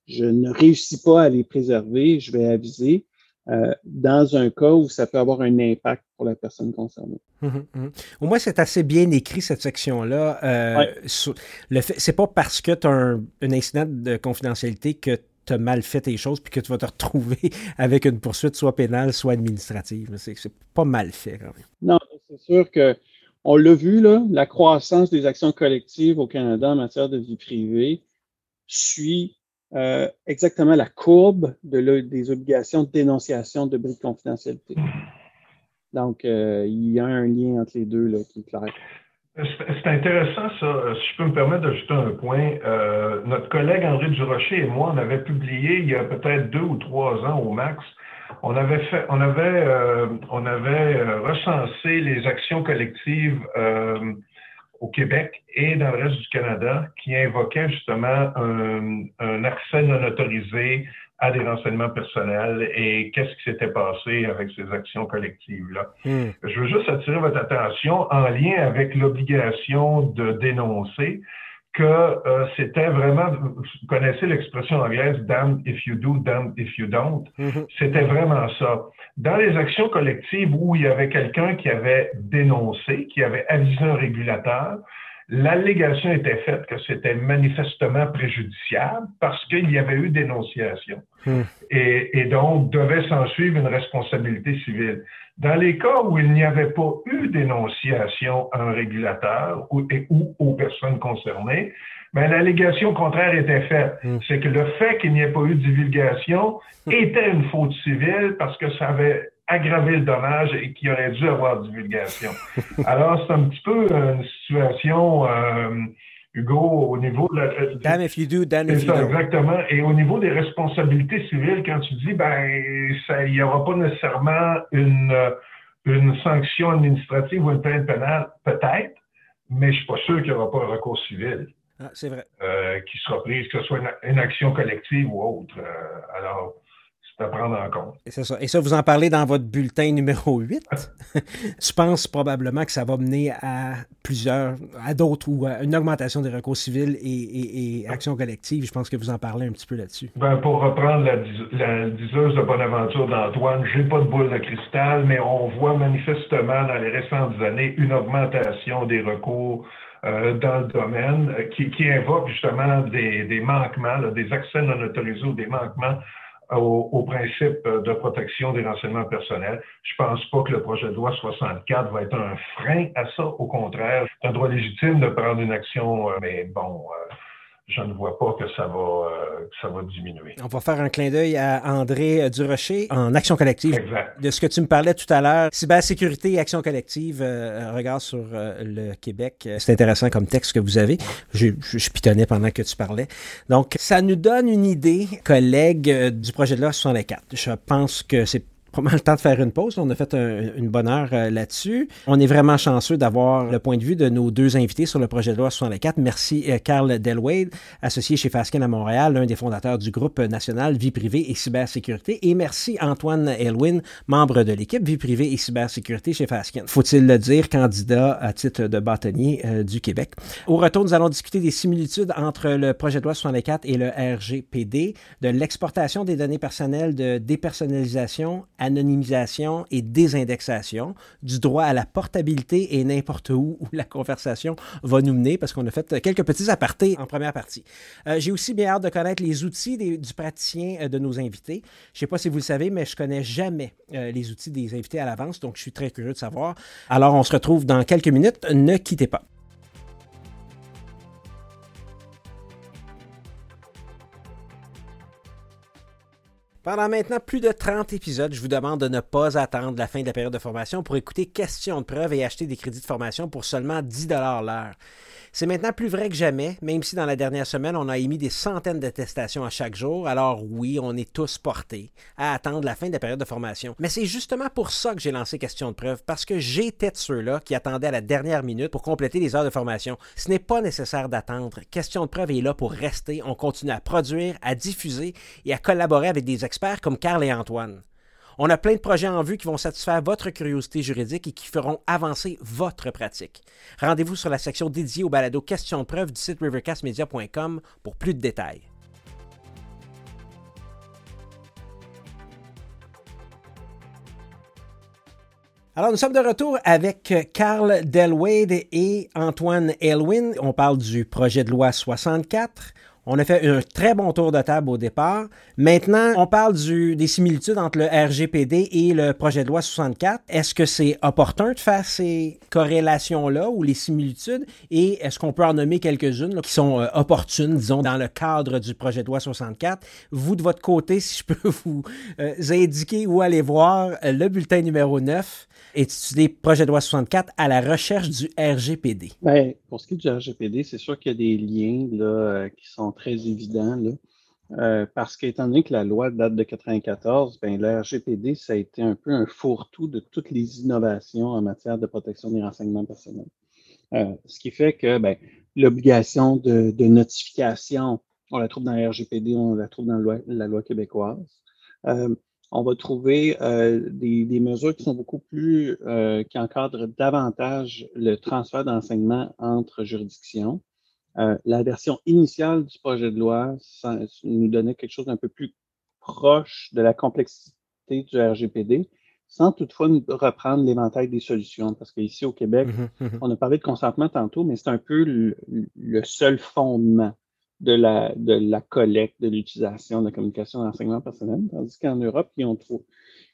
je ne réussis pas à les préserver, je vais aviser. Euh, dans un cas où ça peut avoir un impact pour la personne concernée. Hum, hum, hum. Au moins, c'est assez bien écrit, cette section-là. Euh, c'est pas parce que tu as un, incident de confidentialité que tu as mal fait tes choses puis que tu vas te retrouver avec une poursuite soit pénale, soit administrative. C'est pas mal fait quand même. Non, c'est sûr que on l'a vu, là, la croissance des actions collectives au Canada en matière de vie privée suit euh, exactement la courbe de des obligations de dénonciation de bris de confidentialité. Donc, euh, il y a un lien entre les deux là, qui est clair. C'est intéressant, ça. Si je peux me permettre d'ajouter un point, euh, notre collègue André Durocher et moi, on avait publié il y a peut-être deux ou trois ans au max, on avait fait, on avait recensé les actions collectives au Québec et dans le reste du Canada qui invoquaient justement un, accès non autorisé à des renseignements personnels et qu'est-ce qui s'était passé avec ces actions collectives-là. Hmm. Je veux juste attirer votre attention en lien avec l'obligation de dénoncer que euh, c'était vraiment, vous connaissez l'expression anglaise damn if you do, damn if you don't. Mm-hmm. C'était vraiment ça. Dans les actions collectives où il y avait quelqu'un qui avait dénoncé, qui avait avisé un régulateur, l'allégation était faite que c'était manifestement préjudiciable parce qu'il y avait eu dénonciation. Mm. Et, et, donc, devait s'en suivre une responsabilité civile. Dans les cas où il n'y avait pas eu dénonciation à un régulateur ou, ou aux personnes concernées, ben, l'allégation contraire était faite. Hmm. C'est que le fait qu'il n'y ait pas eu de divulgation hmm. était une faute civile parce que ça avait aggravé le dommage et qu'il aurait dû avoir divulgation. Alors, c'est un petit peu une situation... Euh, Hugo, au niveau de la. Damn if you do, damn if you do. Exactement. Et au niveau des responsabilités civiles, quand tu dis, ben, il n'y aura pas nécessairement une, une sanction administrative ou une peine pénale, peut-être, mais je ne suis pas sûr qu'il n'y aura pas un recours civil. Ah, c'est vrai. Euh, qui sera prise, que ce soit une, action collective ou autre. Euh, alors, à prendre en compte. Et ça. Et ça, vous en parlez dans votre bulletin numéro 8. Je pense probablement que ça va mener à plusieurs, à d'autres ou à une augmentation des recours civils et, actions collectives. Je pense que vous en parlez un petit peu là-dessus. Ben, pour reprendre la, la diseuse de Bonaventure d'Antoine, j'ai pas de boule de cristal, mais on voit manifestement dans les récentes années une augmentation des recours euh, dans le domaine euh, qui, qui invoque justement des, des manquements, des accès non autorisés ou des manquements au, principe de protection des renseignements personnels. Je pense pas que le projet de loi 64 va être un frein à ça. Au contraire, un droit légitime de prendre une action, euh, mais bon, euh, je ne vois pas que ça va, euh, ça va diminuer. On va faire un clin d'œil à André Durocher en action collective. Exact. De ce que tu me parlais tout à l'heure, cybersécurité et action collective, euh, regard sur euh, le Québec. C'est intéressant comme texte que vous avez. Je, je, pitonnais pendant que tu parlais. Donc, ça nous donne une idée, collègues, du projet de loi 64. Je pense que c'est probablement le temps de faire une pause. On a fait une bonne heure euh, là-dessus. On est vraiment chanceux d'avoir le point de vue de nos deux invités sur le projet de loi 64. Merci euh, Carl associé chez Fasken à Montréal, l'un des fondateurs du groupe national Vie privée et cybersécurité. Et merci Antoine Elwin, membre de l'équipe Vie privée et cybersécurité chez Fasken. Faut-il le dire, candidat à titre de bâtonnier euh, du Québec. Au retour, nous allons discuter des similitudes entre le projet de loi 64 et le RGPD, de l'exportation des données personnelles, de dépersonnalisation anonymisation et désindexation, du droit à la portabilité et n'importe où où la conversation va nous mener, parce qu'on a fait quelques petits apartés en première partie. Euh, j'ai aussi bien hâte de connaître les outils du praticien euh, de nos invités. Je ne sais pas si vous le savez, mais je connais jamais euh, les outils des invités à l'avance, donc je suis très curieux de savoir. Alors, on se retrouve dans quelques minutes. Ne quittez pas. Pendant maintenant plus de 30 épisodes, je vous demande de ne pas attendre la fin de la période de formation pour écouter questions de preuve et acheter des crédits de formation pour seulement 10 l'heure. C'est maintenant plus vrai que jamais, même si dans la dernière semaine, on a émis des centaines d'attestations à chaque jour. Alors oui, on est tous portés à attendre la fin de la période de formation. Mais c'est justement pour ça que j'ai lancé Question de preuve, parce que j'étais de ceux-là qui attendaient à la dernière minute pour compléter les heures de formation. Ce n'est pas nécessaire d'attendre. Question de preuve est là pour rester. On continue à produire, à diffuser et à collaborer avec des experts comme Carl et Antoine. On a plein de projets en vue qui vont satisfaire votre curiosité juridique et qui feront avancer votre pratique. Rendez-vous sur la section dédiée au balado questions de preuve du site rivercastmedia.com pour plus de détails. Alors, nous sommes de retour avec Carl Delwade et Antoine Elwin. On parle du projet de loi 64. On a fait un très bon tour de table au départ. Maintenant, on parle du, des similitudes entre le RGPD et le projet de loi 64. Est-ce que c'est opportun de faire ces corrélations-là ou les similitudes? Et est-ce qu'on peut en nommer quelques-unes qui sont euh, opportunes, disons, dans le cadre du projet de loi 64? Vous, de votre côté, si je peux vous euh, indiquer où aller voir euh, le bulletin numéro 9 étudier projet de loi 64 à la recherche du RGPD? Bien, pour ce qui est du RGPD, c'est sûr qu'il y a des liens là, euh, qui sont très évidents. Euh, parce qu'étant donné que la loi date de 94, ben, le RGPD, ça a été un peu un fourre-tout de toutes les innovations en matière de protection des renseignements personnels. Euh, ce qui fait que ben, l'obligation de, notification, on la trouve dans le RGPD, on la trouve dans la loi, québécoise. On va trouver euh, des, des, mesures qui sont beaucoup plus, euh, qui encadrent davantage le transfert d'enseignement entre juridictions. Euh, la version initiale du projet de loi ça, nous donnait quelque chose d'un peu plus proche de la complexité du RGPD, sans toutefois reprendre l'éventail des solutions. Parce qu'ici au Québec, mmh mmh on a parlé de consentement tantôt, mais c'est un peu le, seul fondement de la, de la collecte, de l'utilisation de la communication d'enseignement personnel, tandis qu'en Europe, ils ont, trop,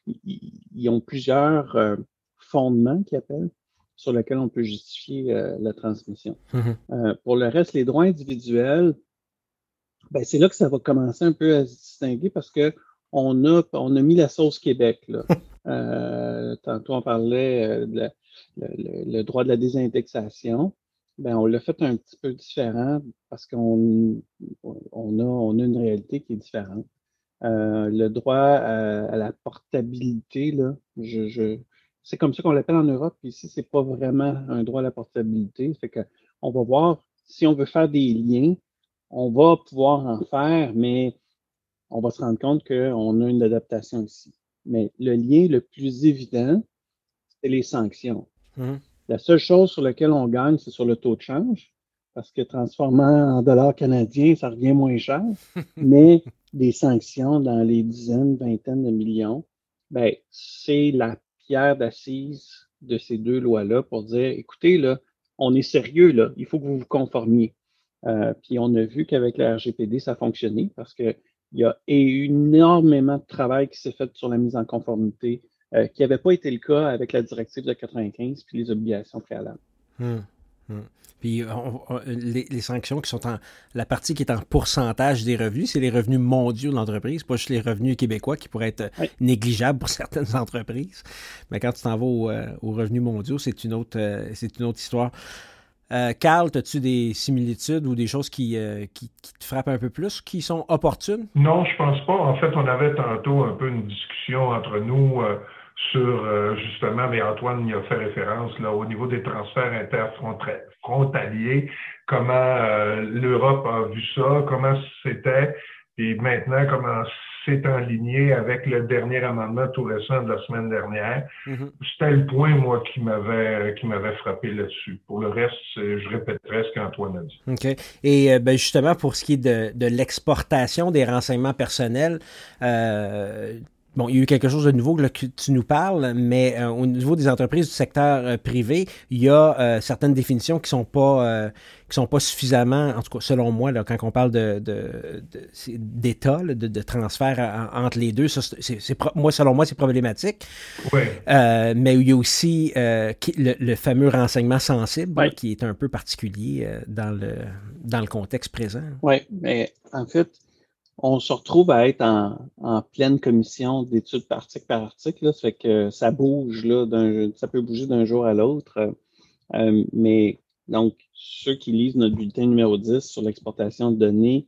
ils, ont plusieurs euh, fondements qu'ils appellent sur lesquels on peut justifier euh, la transmission. Mmh euh, pour le reste, les droits individuels, ben, c'est là que ça va commencer un peu à se distinguer parce que on a, on a mis la sauce Québec. Là. Tantôt, on parlait de le, droit de la désindexation. Ben, on l'a fait un petit peu différent parce qu'on on a, on a une réalité qui est différente. le droit à, à, la portabilité, là, je, je, c'est comme ça qu'on l'appelle en Europe. Ici, c'est pas vraiment un droit à la portabilité. Fait que on va voir si on veut faire des liens, on va pouvoir en faire, mais on va se rendre compte qu'on a une adaptation ici. Mais le lien le plus évident, c'est les sanctions. Mmh. La seule chose sur laquelle on gagne, c'est sur le taux de change, parce que transformant en dollars canadiens, ça revient moins cher. mais des sanctions dans les dizaines, vingtaines de millions, ben, c'est la pierre d'assise de ces deux lois-là pour dire, écoutez, là, on est sérieux, là, il faut que vous vous conformiez. Euh, puis on a vu qu'avec la RGPD, ça a fonctionné parce qu'il y a énormément de travail qui s'est fait sur la mise en conformité, euh, qui n'avait pas été le cas avec la directive de 95 puis les obligations préalables. Hum, hum. Puis les, sanctions qui sont en. La partie qui est en pourcentage des revenus, c'est les revenus mondiaux de l'entreprise, pas juste les revenus québécois qui pourraient être négligeables pour certaines entreprises. Mais quand tu t'en vas euh, aux, revenus mondiaux, c'est une, autre, euh, c'est une autre histoire. Euh, Carl, as-tu des similitudes ou des choses qui, qui, te frappent un peu plus, qui sont opportunes? Non, je pense pas. En fait, on avait tantôt un peu une discussion entre nous sur euh, justement, mais Antoine y a fait référence là, au niveau des transferts interfrontaliers, comment euh, l'Europe a vu ça, comment c'était, et maintenant comment c'est aligné avec le dernier amendement tout récent de la semaine dernière. Mm-hmm. C'était le point, moi, qui m'avait qui m'avait frappé là-dessus. Pour le reste, je répéterai ce qu'Antoine a dit. OK. Et euh, ben, justement, pour ce qui est de, de l'exportation des renseignements personnels, Bon, il y a eu quelque chose de nouveau que tu nous parles, mais euh, au niveau des entreprises du secteur euh, privé, il y a euh, certaines définitions qui sont pas qui sont pas suffisamment, en tout cas selon moi, là, quand on parle de, d'État, de, de, transfert entre les deux, ça, c'est, moi selon moi c'est problématique. Oui. mais il y a aussi le, fameux renseignement sensible qui est un peu particulier dans le dans le contexte présent. Oui, mais en fait on se retrouve à être en, pleine commission d'études par article par article. Là, ça fait que ça bouge, là, ça peut bouger d'un jour à l'autre. Euh, mais donc, ceux qui lisent notre bulletin numéro 10 sur l'exportation de données,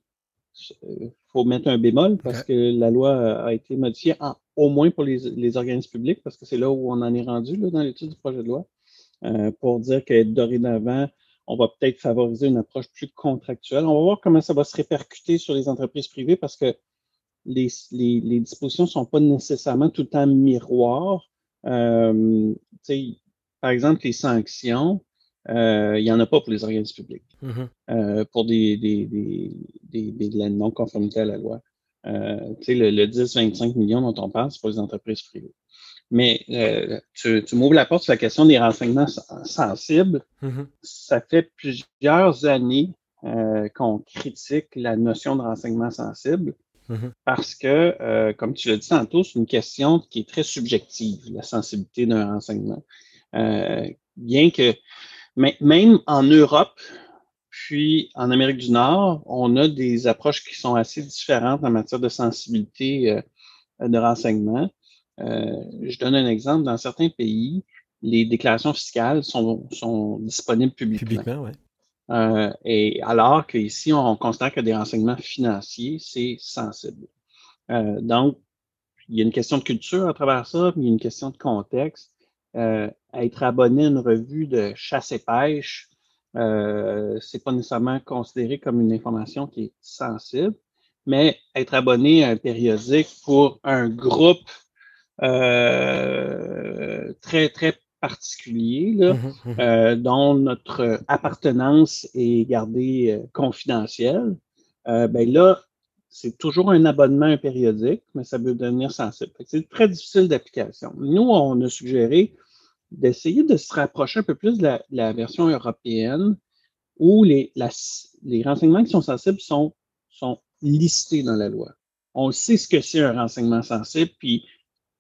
il euh, faut mettre un bémol parce que la loi a été modifiée au moins pour les, organismes publics, parce que c'est là où on en est rendu là, dans l'étude du projet de loi, euh, pour dire que dorénavant, on va peut-être favoriser une approche plus contractuelle. On va voir comment ça va se répercuter sur les entreprises privées parce que les, dispositions ne sont pas nécessairement tout le temps miroirs. Euh, par exemple, les sanctions, euh, il n'y en a pas pour les organismes publics, mm-hmm. euh, pour des, des, des, des, non-conformité à la loi. le, le 10-25 millions dont on parle, c'est pour les entreprises privées. Mais euh, tu, tu m'ouvres la porte sur la question des renseignements sensibles. Mm-hmm. Ça fait plusieurs années euh, qu'on critique la notion de renseignement sensible mm-hmm. parce que, euh, comme tu l'as dit tantôt, c'est une question qui est très subjective, la sensibilité d'un renseignement. bien que, même en Europe, puis en Amérique du Nord, on a des approches qui sont assez différentes en matière de sensibilité de renseignement. Euh, je donne un exemple. Dans certains pays, les déclarations fiscales sont, sont disponibles publiquement. Publiquement, oui. Euh, et alors qu'ici, on considère que des renseignements financiers, c'est sensible. Euh, donc, il y a une question de culture à travers ça, mais il y a une question de contexte. Être abonné à une revue de chasse et pêche, c'est pas nécessairement considéré comme une information qui est sensible, mais être abonné à un périodique pour un groupe euh, très, très particuliers, là, mhm, mhm. Euh, dont notre appartenance est gardée euh, confidentielle, euh, ben là, c'est toujours un abonnement périodique, mais ça peut devenir sensible. C'est très difficile d'application. Nous, on a suggéré d'essayer de se rapprocher un peu plus de la, version européenne où les, les renseignements qui sont sensibles sont, sont listés dans la loi. On sait ce que c'est un renseignement sensible, puis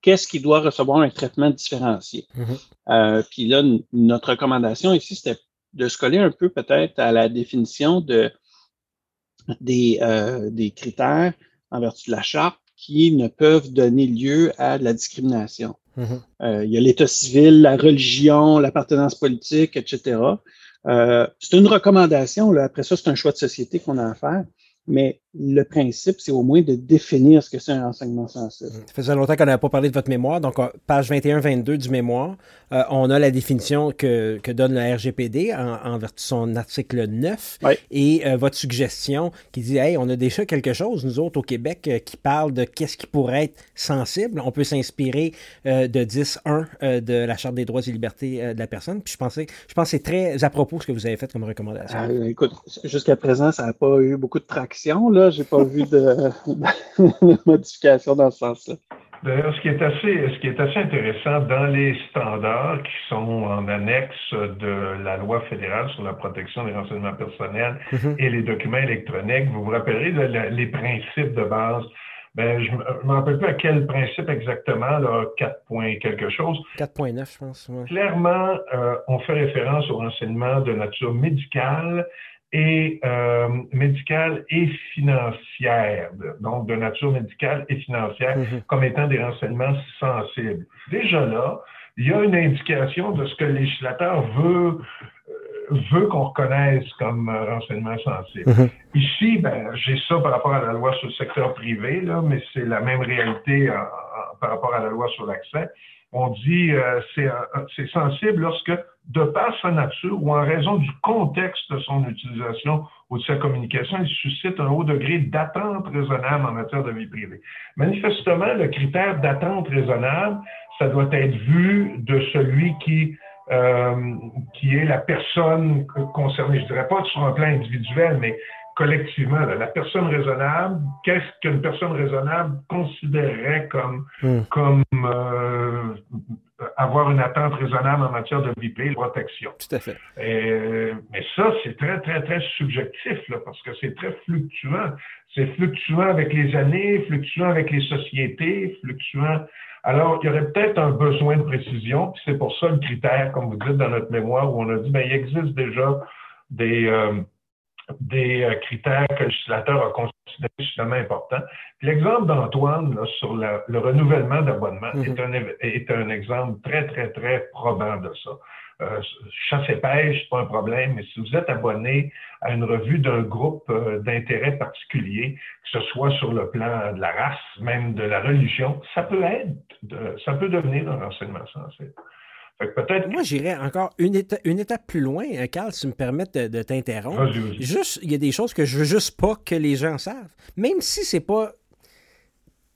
qu'est-ce qui doit recevoir un traitement différencié? Mm-hmm. Euh, puis là, notre recommandation ici, c'était de se coller un peu peut-être à la définition de, des, euh, des critères en vertu de la charte qui ne peuvent donner lieu à de la discrimination. Mm-hmm. Euh, il y a l'état civil, la religion, l'appartenance politique, etc. c'est une recommandation. Là. Après ça, c'est un choix de société qu'on a à faire mais le principe, c'est au moins de définir ce que c'est un renseignement sensible. Ça faisait longtemps qu'on n'avait pas parlé de votre mémoire. Donc, page 21-22 du mémoire, euh, on a la définition que, donne le RGPD en, vertu de son article 9 et euh, votre suggestion qui dit Hey, on a déjà quelque chose, nous autres au Québec, euh, qui parle de qu'est-ce qui pourrait être sensible. On peut s'inspirer de 10.1 de la Charte des droits et libertés de la personne. Puis je, pensais, je pense que c'est très à propos ce que vous avez fait comme recommandation. écoute, jusqu'à présent, ça n'a pas eu beaucoup de traction. Là, j'ai pas vu de, modification dans ce sens-là. D'ailleurs, ce qui est assez, ce qui est assez intéressant dans les standards qui sont en annexe de la loi fédérale sur la protection des renseignements personnels mm-hmm. et les documents électroniques, vous vous rappellerez les principes de base. Ben, je ne me rappelle plus à quel principe exactement, là, 4 points quelque chose. 4.9, je pense. Clairement, euh, on fait référence aux renseignements de nature médicale et euh, médicale et financière, donc de nature médicale et financière, mhm. comme étant des renseignements sensibles. Déjà là, il y a une indication de ce que le législateur veut euh, veut qu'on reconnaisse comme euh, renseignement sensible. Mhm. Ici, ben, j'ai ça par rapport à la loi sur le secteur privé, là, mais c'est la même réalité par rapport à la loi sur l'accès. On dit euh, c'est sensible lorsque de par sa nature ou en raison du contexte de son utilisation ou de sa communication, il suscite un haut degré d'attente raisonnable en matière de vie privée. Manifestement, le critère d'attente raisonnable, ça doit être vu de celui qui euh, qui est la personne concernée. Je dirais pas sur un plan individuel, mais collectivement, la personne raisonnable, qu'est-ce qu'une personne raisonnable considérerait comme, hmm. comme euh, avoir une attente raisonnable en matière de vie privée, de protection. Tout à fait. mais ça, c'est très, très, très subjectif, là, parce que c'est très fluctuant. C'est fluctuant avec les années, fluctuant avec les sociétés, fluctuant. Alors, il y aurait peut-être un besoin de précision, puis c'est pour ça le critère, comme vous dites dans notre mémoire, où on a dit, ben, il existe déjà des, euh, des euh, critères que le législateur a considérés suffisamment importants. L'exemple d'Antoine sur le renouvellement d'abonnement mhm. est, un, est un exemple très, très, très probant de ça. Euh, chasse et pêche, c'est pas un problème, mais si vous êtes abonné à une revue d'un groupe euh, d'intérêt particulier, que ce soit sur le plan de la race, même de la religion, ça peut être, ça peut devenir un renseignement sensible. Moi, j'irais encore une, étape, une étape plus loin, euh, Carl, si tu me permets de, t'interrompre. Juste, il y a des choses que je veux juste pas que les gens savent. Même si c'est pas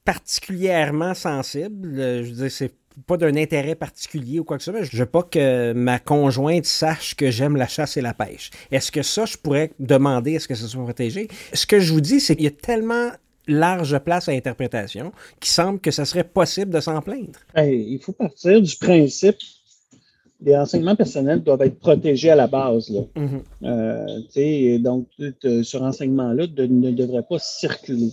particulièrement sensible, euh, je veux dire, c'est pas d'un intérêt particulier ou quoi que ce soit. Je veux pas que ma conjointe sache que j'aime la chasse et la pêche. Est-ce que ça, je pourrais demander est-ce que ça soit protégé? Ce que je vous dis, c'est qu'il y a tellement large place à interprétation qu'il semble que ça serait possible de s'en plaindre. il faut partir du principe les renseignements personnels doivent être protégés à la base. Là. Mm-hmm. Euh, donc, ce renseignement-là ne devrait pas circuler.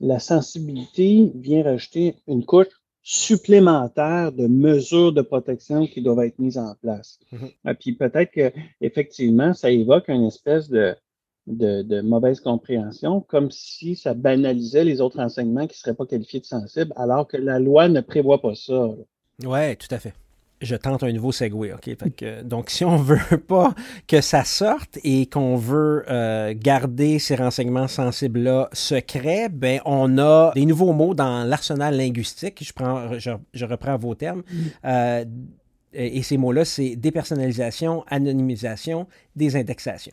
La sensibilité vient rajouter une couche supplémentaire de mesures de protection qui doivent être mises en place. Mm-hmm. Puis peut-être qu'effectivement, ça évoque une espèce de, de, mauvaise compréhension, comme si ça banalisait les autres renseignements qui ne seraient pas qualifiés de sensibles, alors que la loi ne prévoit pas ça. Oui, tout à fait je tente un nouveau segway, OK? donc, si on veut pas que ça sorte et qu'on veut euh, garder ces renseignements sensibles-là secrets, ben on a des nouveaux mots dans l'arsenal linguistique. Je, prends, je, reprends vos termes. Mm. Euh, et ces mots-là, c'est dépersonnalisation, anonymisation, désindexation.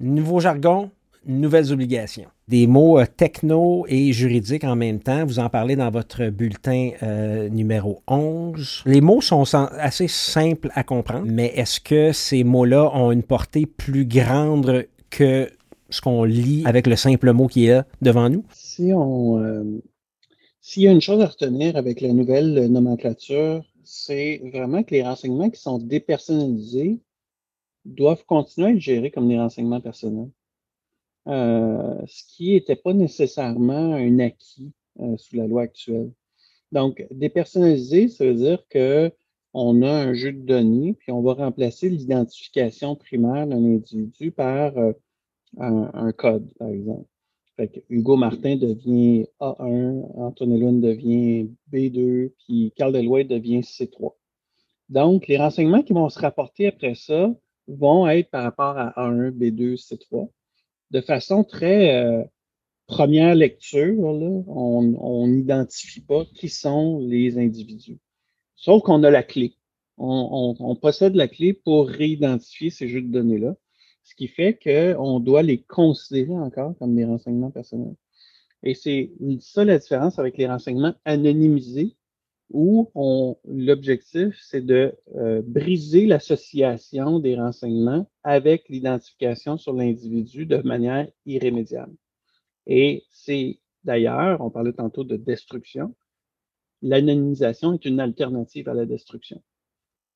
Nouveau jargon, nouvelles obligations. Des mots euh, techno et juridiques en même temps. Vous en parlez dans votre bulletin euh, numéro 11. Les mots sont assez simples à comprendre, mais est-ce que ces mots-là ont une portée plus grande que ce qu'on lit avec le simple mot qui est devant nous? Si on, euh, s'il y a une chose à retenir avec la nouvelle nomenclature, c'est vraiment que les renseignements qui sont dépersonnalisés doivent continuer à être gérés comme des renseignements personnels. Euh, ce qui n'était pas nécessairement un acquis euh, sous la loi actuelle. Donc, dépersonnaliser, ça veut dire qu'on a un jeu de données, puis on va remplacer l'identification primaire d'un individu par euh, un, code, par exemple. Fait que Hugo Martin devient A1, Antonio devient B2, puis Carl Deloitte devient C3. Donc, les renseignements qui vont se rapporter après ça vont être par rapport à A1, B2, C3. De façon très euh, première lecture, on n'identifie pas qui sont les individus. Sauf qu'on a la clé. On, possède la clé pour réidentifier ces jeux de données-là, ce qui fait qu'on doit les considérer encore comme des renseignements personnels. Et c'est ça la différence avec les renseignements anonymisés, où l'objectif, c'est de euh, briser l'association des renseignements avec l'identification sur l'individu de manière irrémédiable. Et c'est d'ailleurs, on parlait tantôt de destruction, l'anonymisation est une alternative à la destruction.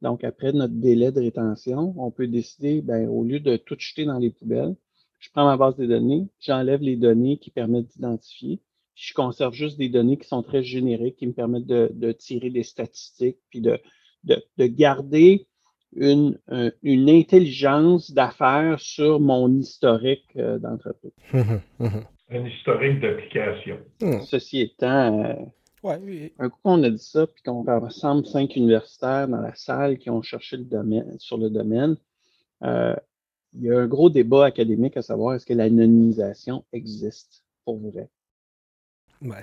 Donc, après notre délai de rétention, on peut décider, ben, au lieu de tout jeter dans les poubelles, je prends ma base de données, j'enlève les données qui permettent d'identifier, je conserve juste des données qui sont très génériques, qui me permettent de, tirer des statistiques, puis de, de, garder une, une intelligence d'affaires sur mon historique euh, d'entreprise. Un historique d'application. Hmm. Ceci étant, euh, un coup qu'on a dit ça, puis qu'on rassemble cinq universitaires dans la salle qui ont cherché le domaine, sur le domaine, euh, il y a un gros débat académique à savoir est-ce que l'anonymisation existe pour vrai?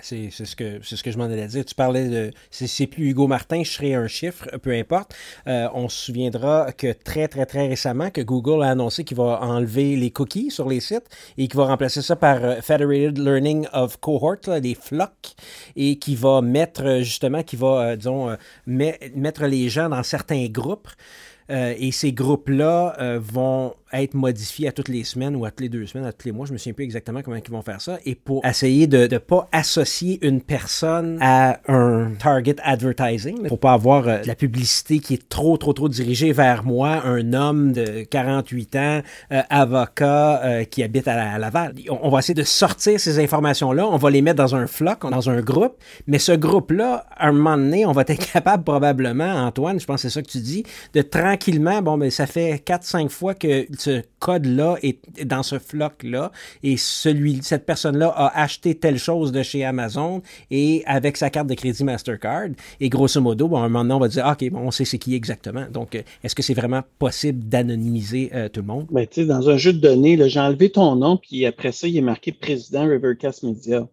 C'est ce que c'est ce que je m'en allais dire. Tu parlais de c'est plus Hugo Martin, je serais un chiffre, peu importe. Euh, on se souviendra que très très très récemment que Google a annoncé qu'il va enlever les cookies sur les sites et qu'il va remplacer ça par euh, Federated Learning of Cohort, là, des flocs, et qui va mettre justement qui va euh, disons mettre les gens dans certains groupes. et ces groupes-là vont être modifié à toutes les semaines ou à toutes les deux semaines, à tous les mois. Je me souviens plus exactement comment ils vont faire ça. Et pour essayer de ne pas associer une personne à un target advertising, pour pas avoir euh, de la publicité qui est trop, trop, trop dirigée vers moi, un homme de 48 ans, euh, avocat euh, qui habite à, Laval. On, va essayer de sortir ces informations-là, on va les mettre dans un floc, dans un groupe, mais ce groupe-là, à un moment donné, on va être capable probablement, Antoine, je pense que c'est ça que tu dis, de tranquillement, bon, mais ben, ça fait 4-5 fois que ce code-là est dans ce floc-là et celui, cette personne-là a acheté telle chose de chez Amazon et avec sa carte de crédit Mastercard. Et grosso modo, bon, un moment donné, on va dire, OK, bon, on sait c'est qui exactement. Donc, euh, est-ce que c'est vraiment possible d'anonymiser euh, tout le monde? Ben, tu sais, dans un jeu de données, j'ai enlevé ton nom, puis après ça, il est marqué président Rivercast Media.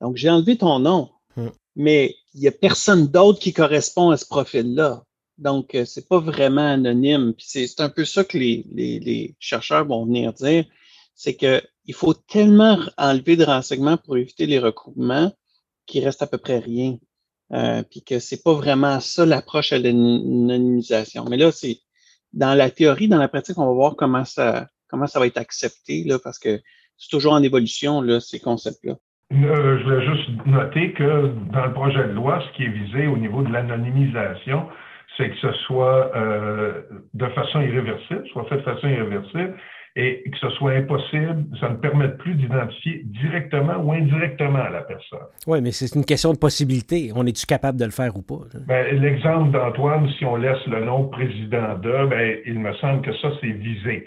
Donc, j'ai enlevé ton nom, hum. mais il n'y a personne d'autre qui correspond à ce profil-là. Donc, euh, c'est pas vraiment anonyme. C'est un peu ça que les, les, chercheurs vont venir dire, c'est qu'il faut tellement enlever de renseignements pour éviter les recoupements qu'il reste à peu près rien. Euh, puis que c'est pas vraiment ça l'approche à l'anonymisation. Mais là, c'est dans la théorie, dans la pratique, on va voir comment ça comment ça va être accepté là, parce que c'est toujours en évolution là, ces concepts-là. Euh, je voulais juste noter que dans le projet de loi, ce qui est visé au niveau de l'anonymisation, c'est que ce soit euh, de façon irréversible, soit fait de façon irréversible, et que ce soit impossible, ça ne permette plus d'identifier directement ou indirectement la personne. Oui, mais c'est une question de possibilité. On est-tu capable de le faire ou pas? Ben, L'exemple d'Antoine, si on laisse le nom président de, ben, il me semble que ça, c'est visé.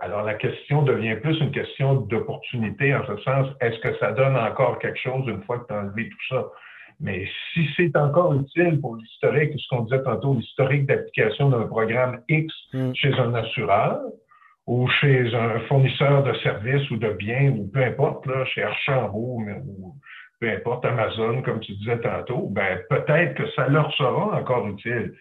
Alors, la question devient plus une question d'opportunité, en ce sens, est-ce que ça donne encore quelque chose une fois que tu as enlevé tout ça? Mais si c'est encore utile pour l'historique, ce qu'on disait tantôt, l'historique d'application d'un programme X mm. chez un assureur ou chez un fournisseur de services ou de biens, ou peu importe, là, chez Archambault ou peu importe, Amazon, comme tu disais tantôt, ben peut-être que ça leur sera encore utile.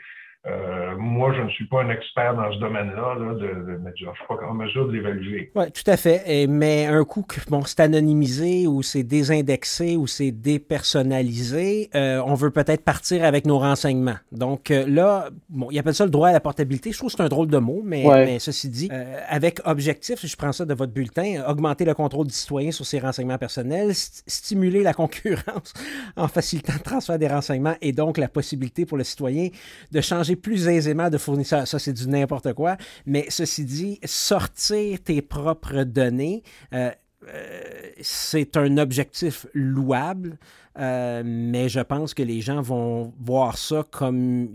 Euh, moi, je ne suis pas un expert dans ce domaine-là, là, de, mais je ne suis pas en mesure de l'évaluer. Oui, tout à fait. mais un coup que bon, c'est anonymisé ou c'est désindexé ou c'est dépersonnalisé, euh, on veut peut-être partir avec nos renseignements. Donc euh, là, bon, il appelle ça le droit à la portabilité. Je trouve que c'est un drôle de mot, mais, ceci dit, avec objectif, je prends ça de votre bulletin, augmenter le contrôle du citoyen sur ses renseignements personnels, stimuler la concurrence en facilitant le transfert des renseignements et donc la possibilité pour le citoyen de changer plus aisément de fournisseurs. Ça, c'est du n'importe quoi. Mais ceci dit, sortir tes propres données, euh, euh, c'est un objectif louable, euh, mais je pense que les gens vont voir ça comme,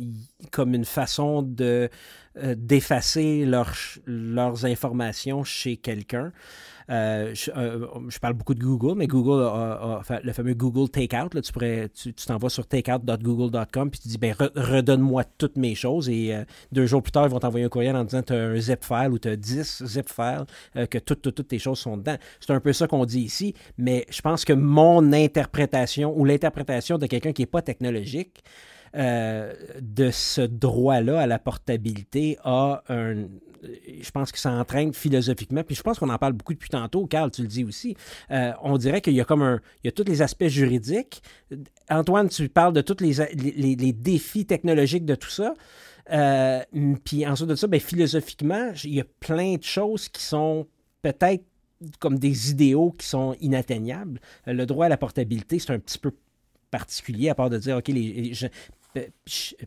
comme une façon de d'effacer leurs informations chez quelqu'un. Euh, euh, je, parle beaucoup de Google, mais Google a, le fameux Google Takeout. Là, tu pourrais, tu t'envoies sur takeout.google.com puis tu dis ben, redonne-moi toutes mes choses. Et euh, deux jours plus tard, ils vont t'envoyer un courriel en disant tu as un zip file ou tu as 10 zip files, que toutes, toutes, toutes tes choses sont dedans. C'est un peu ça qu'on dit ici, mais je pense que mon interprétation ou l'interprétation de quelqu'un qui n'est pas technologique, de ce droit-là à la portabilité a un, je pense que ça entraîne philosophiquement, puis je pense qu'on en parle beaucoup depuis tantôt, Carl, tu le dis aussi, euh, on dirait qu'il y a comme un, il y a tous les aspects juridiques. Antoine, tu parles de tous les, les, défis technologiques de tout ça. Euh, puis ensuite de ça, ben, philosophiquement, il y a plein de choses qui sont peut-être comme des idéaux qui sont inatteignables. Le droit à la portabilité, c'est un petit peu particulier, à part de dire, OK, les,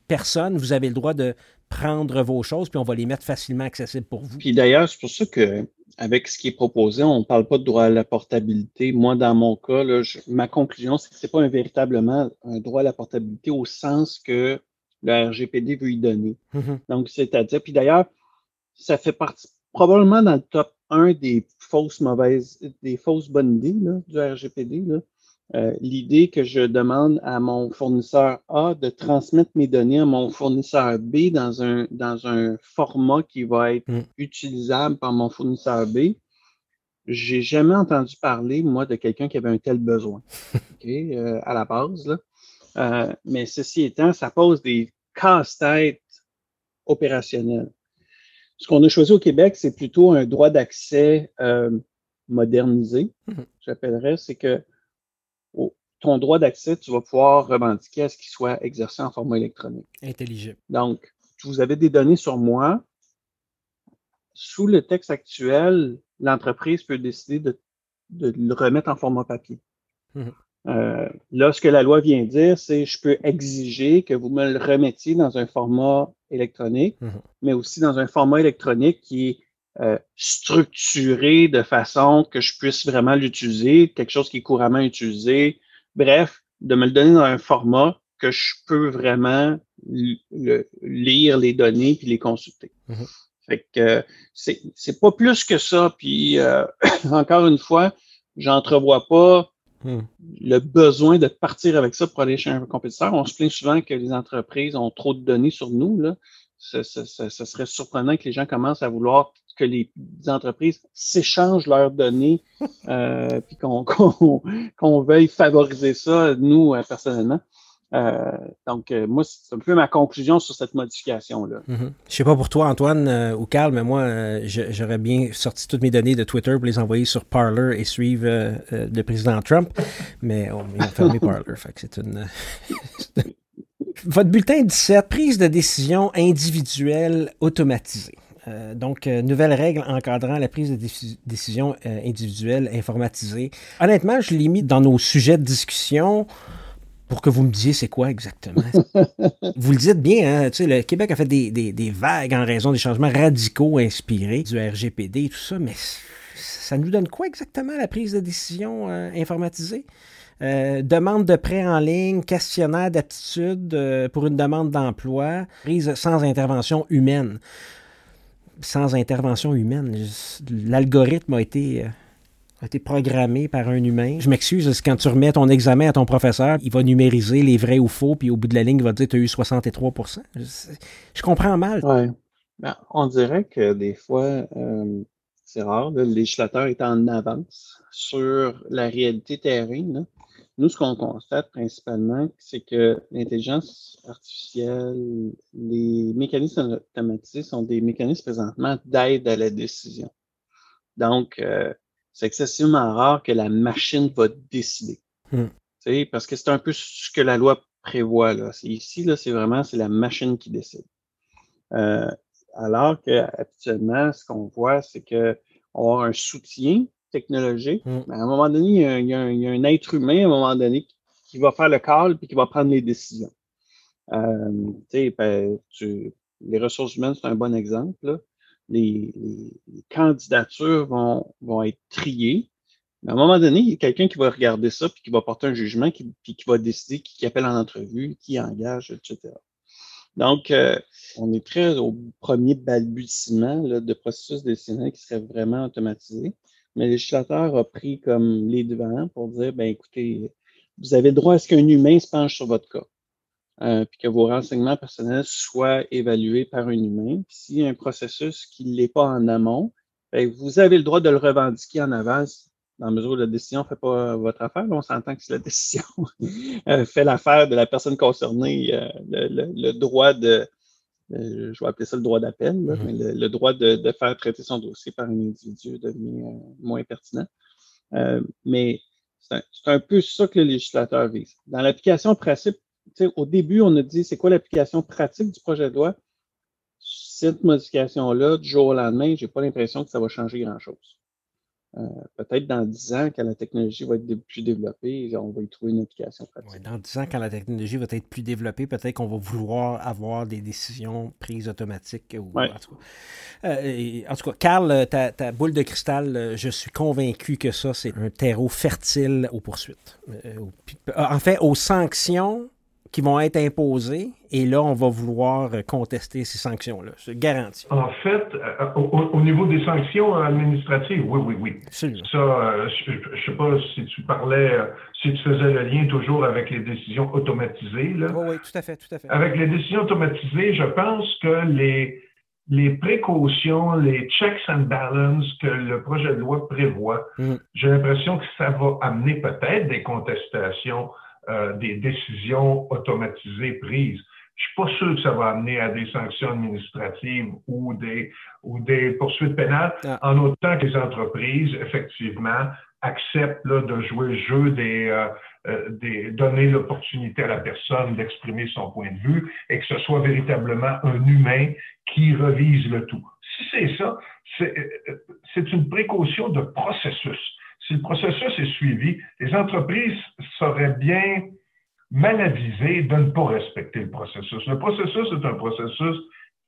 personne, vous avez le droit de prendre vos choses, puis on va les mettre facilement accessibles pour vous. Puis d'ailleurs, c'est pour ça que avec ce qui est proposé, on ne parle pas de droit à la portabilité. Moi, dans mon cas, ma conclusion, c'est que ce n'est pas un, véritablement un droit à la portabilité au sens que le RGPD veut y donner. Mm-hmm. Donc, c'est-à-dire, puis d'ailleurs, ça fait partie probablement dans le top 1 des fausses mauvaises, des fausses bonnes idées du RGPD. Là. Euh, l'idée que je demande à mon fournisseur A de transmettre mes données à mon fournisseur B dans un, dans un format qui va être mm. utilisable par mon fournisseur B, j'ai jamais entendu parler, moi, de quelqu'un qui avait un tel besoin euh, à la base. Là. Euh, mais ceci étant, ça pose des casse-têtes opérationnels. Ce qu'on a choisi au Québec, c'est plutôt un droit d'accès modernisé, mm-hmm. j'appellerais. C'est que ton droit d'accès, tu vas pouvoir revendiquer à ce qu'il soit exercé en format électronique. Intelligible. Donc, vous avez des données sur moi. Sous le texte actuel, l'entreprise peut décider de, le remettre en format papier. Mhm. Euh, là, ce que la loi vient dire, c'est je peux exiger que vous me le remettiez dans un format électronique, mhm. mais aussi dans un format électronique qui est euh, structuré de façon que je puisse vraiment l'utiliser, quelque chose qui est couramment utilisé, Bref, de me le donner dans un format que je peux vraiment lire les données puis les consulter. Mm-hmm. Fait que c'est pas plus que ça. Puis euh, encore une fois, j'entrevois pas mm. le besoin de partir avec ça pour aller chez un compétiteur. On se plaint souvent que les entreprises ont trop de données sur nous. Là. Ce, serait surprenant que les gens commencent à vouloir que les entreprises s'échangent leurs données, euh, puis qu'on veuille favoriser ça, nous, euh, personnellement. Euh, donc, moi, c'est un peu ma conclusion sur cette modification-là. Mm-hmm. Je ne sais pas pour toi, Antoine ou Carl, mais moi, j'aurais bien sorti toutes mes données de Twitter pour les envoyer sur Parler et suivre le président Trump, mais on a fermé Parler, fait que c'est une... Votre bulletin 17, prise de décision individuelle automatisée. Euh, donc, euh, nouvelle règle encadrant la prise de décision euh, individuelle informatisée. Honnêtement, je l'ai mis dans nos sujets de discussion pour que vous me disiez c'est quoi exactement. vous le dites bien, hein, le Québec a fait des, vagues en raison des changements radicaux inspirés du RGPD et tout ça, mais ça nous donne quoi exactement la prise de décision informatisée? demande de prêt en ligne, questionnaire d'aptitude pour une demande d'emploi, prise sans intervention humaine sans intervention humaine. L'algorithme a été, euh, a été programmé par un humain. Je m'excuse, quand tu remets ton examen à ton professeur, il va numériser les vrais ou faux, puis au bout de la ligne, il va te dire tu as eu 63% je, comprends mal. Oui. Ben, on dirait que des fois, euh, c'est rare, le législateur est en avance sur la réalité terrain. Nous, ce qu'on constate principalement, c'est que l'intelligence artificielle, les mécanismes automatisés sont des mécanismes présentement d'aide à la décision. Donc, euh, c'est excessivement rare que la machine va décider. Hmm. Parce que c'est un peu ce que la loi prévoit. Là. Ici, là, c'est vraiment c'est la machine qui décide. Euh, alors que actuellement, ce qu'on voit, c'est qu'on a un soutien technologique, mais à un moment donné, il y, a un, être humain, à un moment donné, qui va faire le call puis qui va prendre les décisions. Euh, ben, les ressources humaines, c'est un bon exemple. Les, candidatures vont, vont être triées. Mais à un moment donné, il y a quelqu'un qui va regarder ça, puis qui va porter un jugement, qui, puis qui va décider qui, appelle en entrevue, qui engage, etc. Donc, euh, on est très au premier balbutiement de processus décisionnel qui serait vraiment automatisé. Mais le législateur a pris comme les devants pour dire, ben écoutez, vous avez le droit à ce qu'un humain se penche sur votre cas, euh, puis que vos renseignements personnels soient évalués par un humain. S'il y a un processus qui ne l'est pas en amont, ben, vous avez le droit de le revendiquer en avance dans la mesure où la décision ne fait pas votre affaire. On s'entend que si la décision euh, fait l'affaire de la personne concernée, euh, le, droit de, je vais appeler ça le droit d'appel, mais le, droit de, faire traiter son dossier par un individu devient moins pertinent. mais c'est un, peu ça que le législateur vise. Dans l'application pratique, au début, on a dit c'est quoi l'application pratique du projet de loi? Cette modification-là, du jour au lendemain, je n'ai pas l'impression que ça va changer grand-chose. Euh, peut-être dans 10 ans, quand la technologie va être plus développée, on va y trouver une application pratique. dans 10 ans, quand la technologie va être plus développée, peut-être qu'on va vouloir avoir des décisions prises automatiques. Ou, en, tout cas. Euh, en, tout cas. Carl, ta, boule de cristal, euh, je suis convaincu que ça, c'est un terreau fertile aux poursuites. en fait, aux sanctions qui vont être imposées et là, on va vouloir contester ces sanctions-là. Je garantis. En fait, euh, au, niveau des sanctions administratives, oui, oui, oui. Ça, euh, je ne sais pas si tu parlais, euh, si tu faisais le lien toujours avec les décisions automatisées. Là. Oui, oui, tout à fait, tout à fait. Avec les décisions automatisées, je pense que les, les précautions, les checks and balances que le projet de loi prévoit, mm. j'ai l'impression que ça va amener peut-être des contestations euh, des décisions automatisées prises. Je suis pas sûr que ça va amener à des sanctions administratives ou des, ou des poursuites pénales, ah. en autant que les entreprises, effectivement, acceptent là, de jouer le jeu des, euh, euh, des donner l'opportunité à la personne d'exprimer son point de vue et que ce soit véritablement un humain qui revise le tout. Si c'est ça, c'est une précaution de processus si le processus est suivi, les entreprises seraient bien mal avisées de ne pas respecter le processus. Le processus est un processus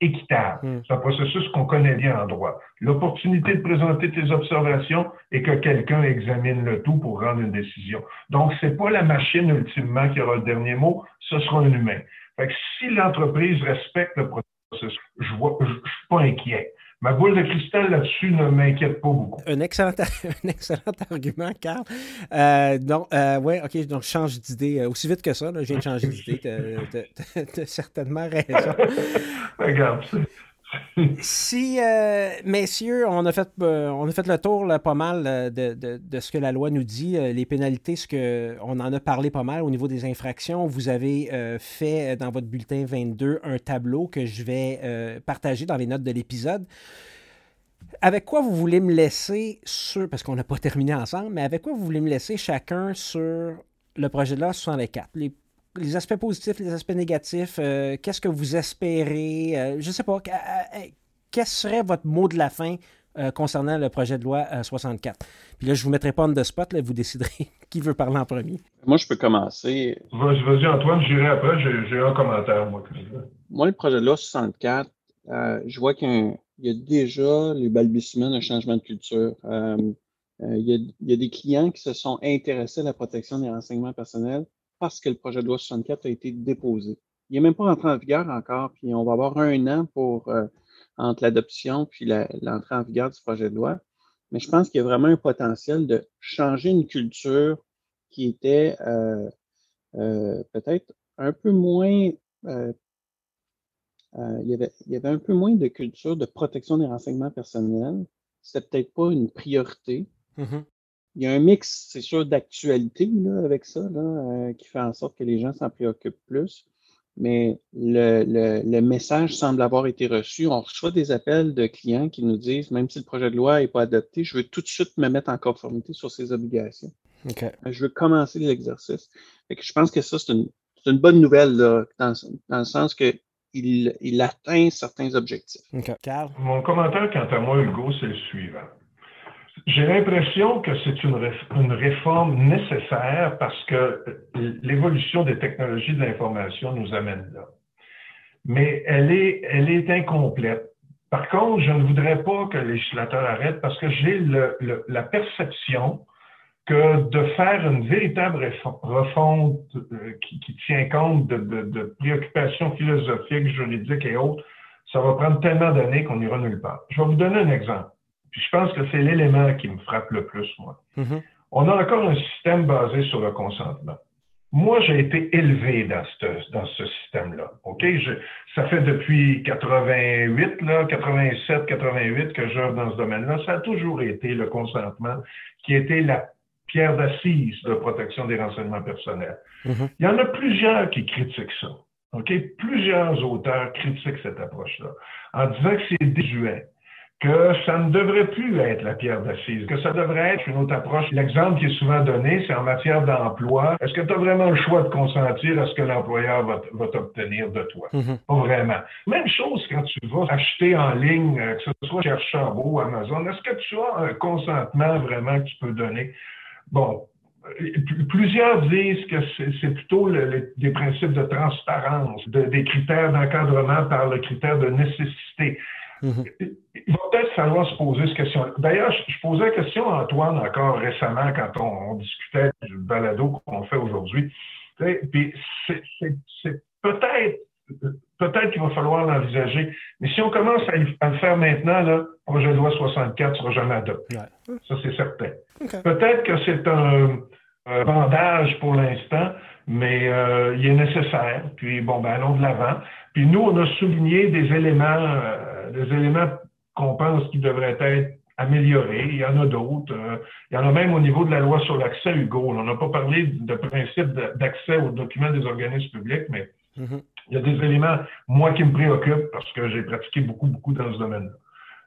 équitable. Hmm. C'est un processus qu'on connaît bien en droit. L'opportunité de présenter tes observations et que quelqu'un examine le tout pour rendre une décision. Donc, c'est pas la machine ultimement qui aura le dernier mot, ce sera un humain. Fait que si l'entreprise respecte le processus, je ne suis pas inquiet. Ma boule de cristal là-dessus ne m'inquiète pas beaucoup. Un excellent, un excellent argument, Carl. Euh, donc, euh, ouais, OK, donc je change d'idée euh, aussi vite que ça. Là, je viens de changer d'idée. Tu as, certainement raison. Regarde, si, euh, messieurs, on a, fait, euh, on a fait le tour pas mal euh, de, ce que la loi nous dit, les pénalités, ce que, on en a parlé pas mal au niveau des infractions. Vous avez fait dans votre bulletin 22 un tableau que je vais partager dans les notes de l'épisode. Avec quoi vous voulez me laisser sur, parce qu'on n'a pas terminé ensemble, mais avec quoi vous voulez me laisser chacun sur le projet de loi 64? Les les aspects positifs, les aspects négatifs, euh, qu'est-ce que vous espérez? Euh, je ne sais pas. Euh, quel serait votre mot de la fin concernant le projet de loi 64? Puis là, je ne vous mettrai pas en de spot, là, vous déciderez qui veut parler en premier. Moi, je peux commencer. Vas-y, Antoine, j'irai après, j'ai un commentaire, moi. Moi, le projet de loi 64, je vois qu'il y, a déjà les balbutiements d'un changement de culture. il, il y a des clients qui se sont intéressés à la protection des renseignements personnels parce que le projet de loi 64 a été déposé. Il n'est même pas entré en vigueur encore, puis on va avoir un an pour euh, entre l'adoption puis l'entrée en vigueur du projet de loi. Mais je pense qu'il y a vraiment un potentiel de changer une culture qui était euh, euh, peut-être un peu moins il, y avait, un peu moins de culture de protection des renseignements personnels. C'est peut-être pas une priorité. Mm-hmm. Il y a un mix, c'est sûr, d'actualité avec ça, là, qui fait en sorte que les gens s'en préoccupent plus mais le, le, message semble avoir été reçu. On reçoit des appels de clients qui nous disent, même si le projet de loi n'est pas adopté, je veux tout de suite me mettre en conformité sur ces obligations. Je veux commencer l'exercice. Je pense que ça, c'est une, une, bonne nouvelle là, dans, dans, le sens que il, il atteint certains objectifs. Mon commentaire quant à moi, Hugo, c'est le suivant. J'ai l'impression que c'est une, réforme nécessaire parce que l'évolution des technologies de l'information nous amène là. Mais elle est, elle est incomplète. Par contre, je ne voudrais pas que le législateur arrête parce que j'ai la perception que de faire une véritable refonte euh, qui, qui, tient compte de, de, préoccupations philosophiques, juridiques et autres, ça va prendre tellement d'années qu'on n'ira nulle part. Je vais vous donner un exemple. Puis je pense que c'est l'élément qui me frappe le plus, moi. Mm-hmm. On a encore un système basé sur le consentement. Moi, j'ai été élevé dans ce, dans ce système-là. OK? ça fait depuis 88, là, 87, 88 que j'œuvre dans ce domaine-là. Ça a toujours été le consentement qui était la pierre d'assise de protection des renseignements personnels. Mm-hmm. Il y en a plusieurs qui critiquent ça. OK? Plusieurs auteurs critiquent cette approche-là en disant que c'est désuet, que ça ne devrait plus être la pierre d'assise, que ça devrait être une autre approche. L'exemple qui est souvent donné, c'est en matière d'emploi. Est-ce que tu as vraiment le choix de consentir à ce que l'employeur va, t'obtenir de toi? Mm-hmm. Pas vraiment. Même chose quand tu vas acheter en ligne, euh, que ce soit Chercheur ou Amazon, est-ce que tu as un consentement vraiment que tu peux donner? Bon, euh, Plusieurs disent que c'est plutôt des principes de transparence, des critères d'encadrement par le critère de nécessité. Mm-hmm. Il va peut-être falloir se poser cette question. D'ailleurs, je, posais la question à Antoine encore récemment quand on, discutait du balado qu'on fait aujourd'hui. Puis c'est peut-être peut-être qu'il va falloir l'envisager. Mais si on commence à, le faire maintenant, le projet de loi 64 ne sera jamais adopté. Ça, c'est certain. Peut-être que c'est un, bandage pour l'instant, mais euh, il est nécessaire. Puis bon, ben allons de l'avant. Puis nous, on a souligné des éléments, euh, des éléments qu'on pense qu'ils devraient être améliorés. Il y en a d'autres. Euh, il y en a même au niveau de la loi sur l'accès, Hugo. On n'a pas parlé de principe d'accès aux documents des organismes publics, mais mm-hmm. il y a des éléments, moi, qui me préoccupent parce que j'ai pratiqué beaucoup, beaucoup dans ce domaine-là.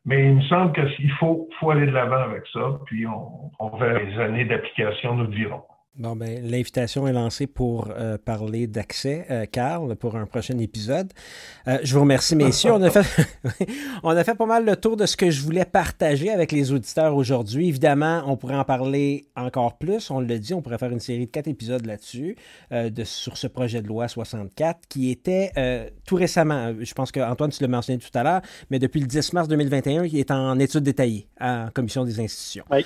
Mais il me semble qu'il faut, faut aller de l'avant avec ça, puis on, on verra les années d'application nous diront. Bon, ben, l'invitation est lancée pour euh, parler d'accès, euh, Carl, pour un prochain épisode. Euh, je vous remercie, messieurs. On a, fait, on a fait pas mal le tour de ce que je voulais partager avec les auditeurs aujourd'hui. Évidemment, on pourrait en parler encore plus. On l'a dit, on pourrait faire une série de quatre épisodes là-dessus, de, sur ce projet de loi 64, qui était tout récemment, je pense que Antoine, tu l'as mentionné tout à l'heure, mais depuis le 10 mars 2021, qui est en étude détaillée en commission des institutions. Oui,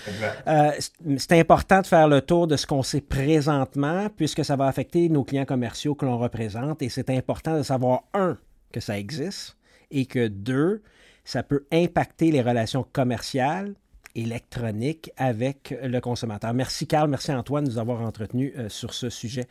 C'est important de faire le tour de ce qu'on sait présentement, puisque ça va affecter nos clients commerciaux que l'on représente. Et c'est important de savoir, un, que ça existe, et que deux, ça peut impacter les relations commerciales électroniques avec le consommateur. Merci Carl, merci Antoine de nous avoir entretenu euh, sur ce sujet.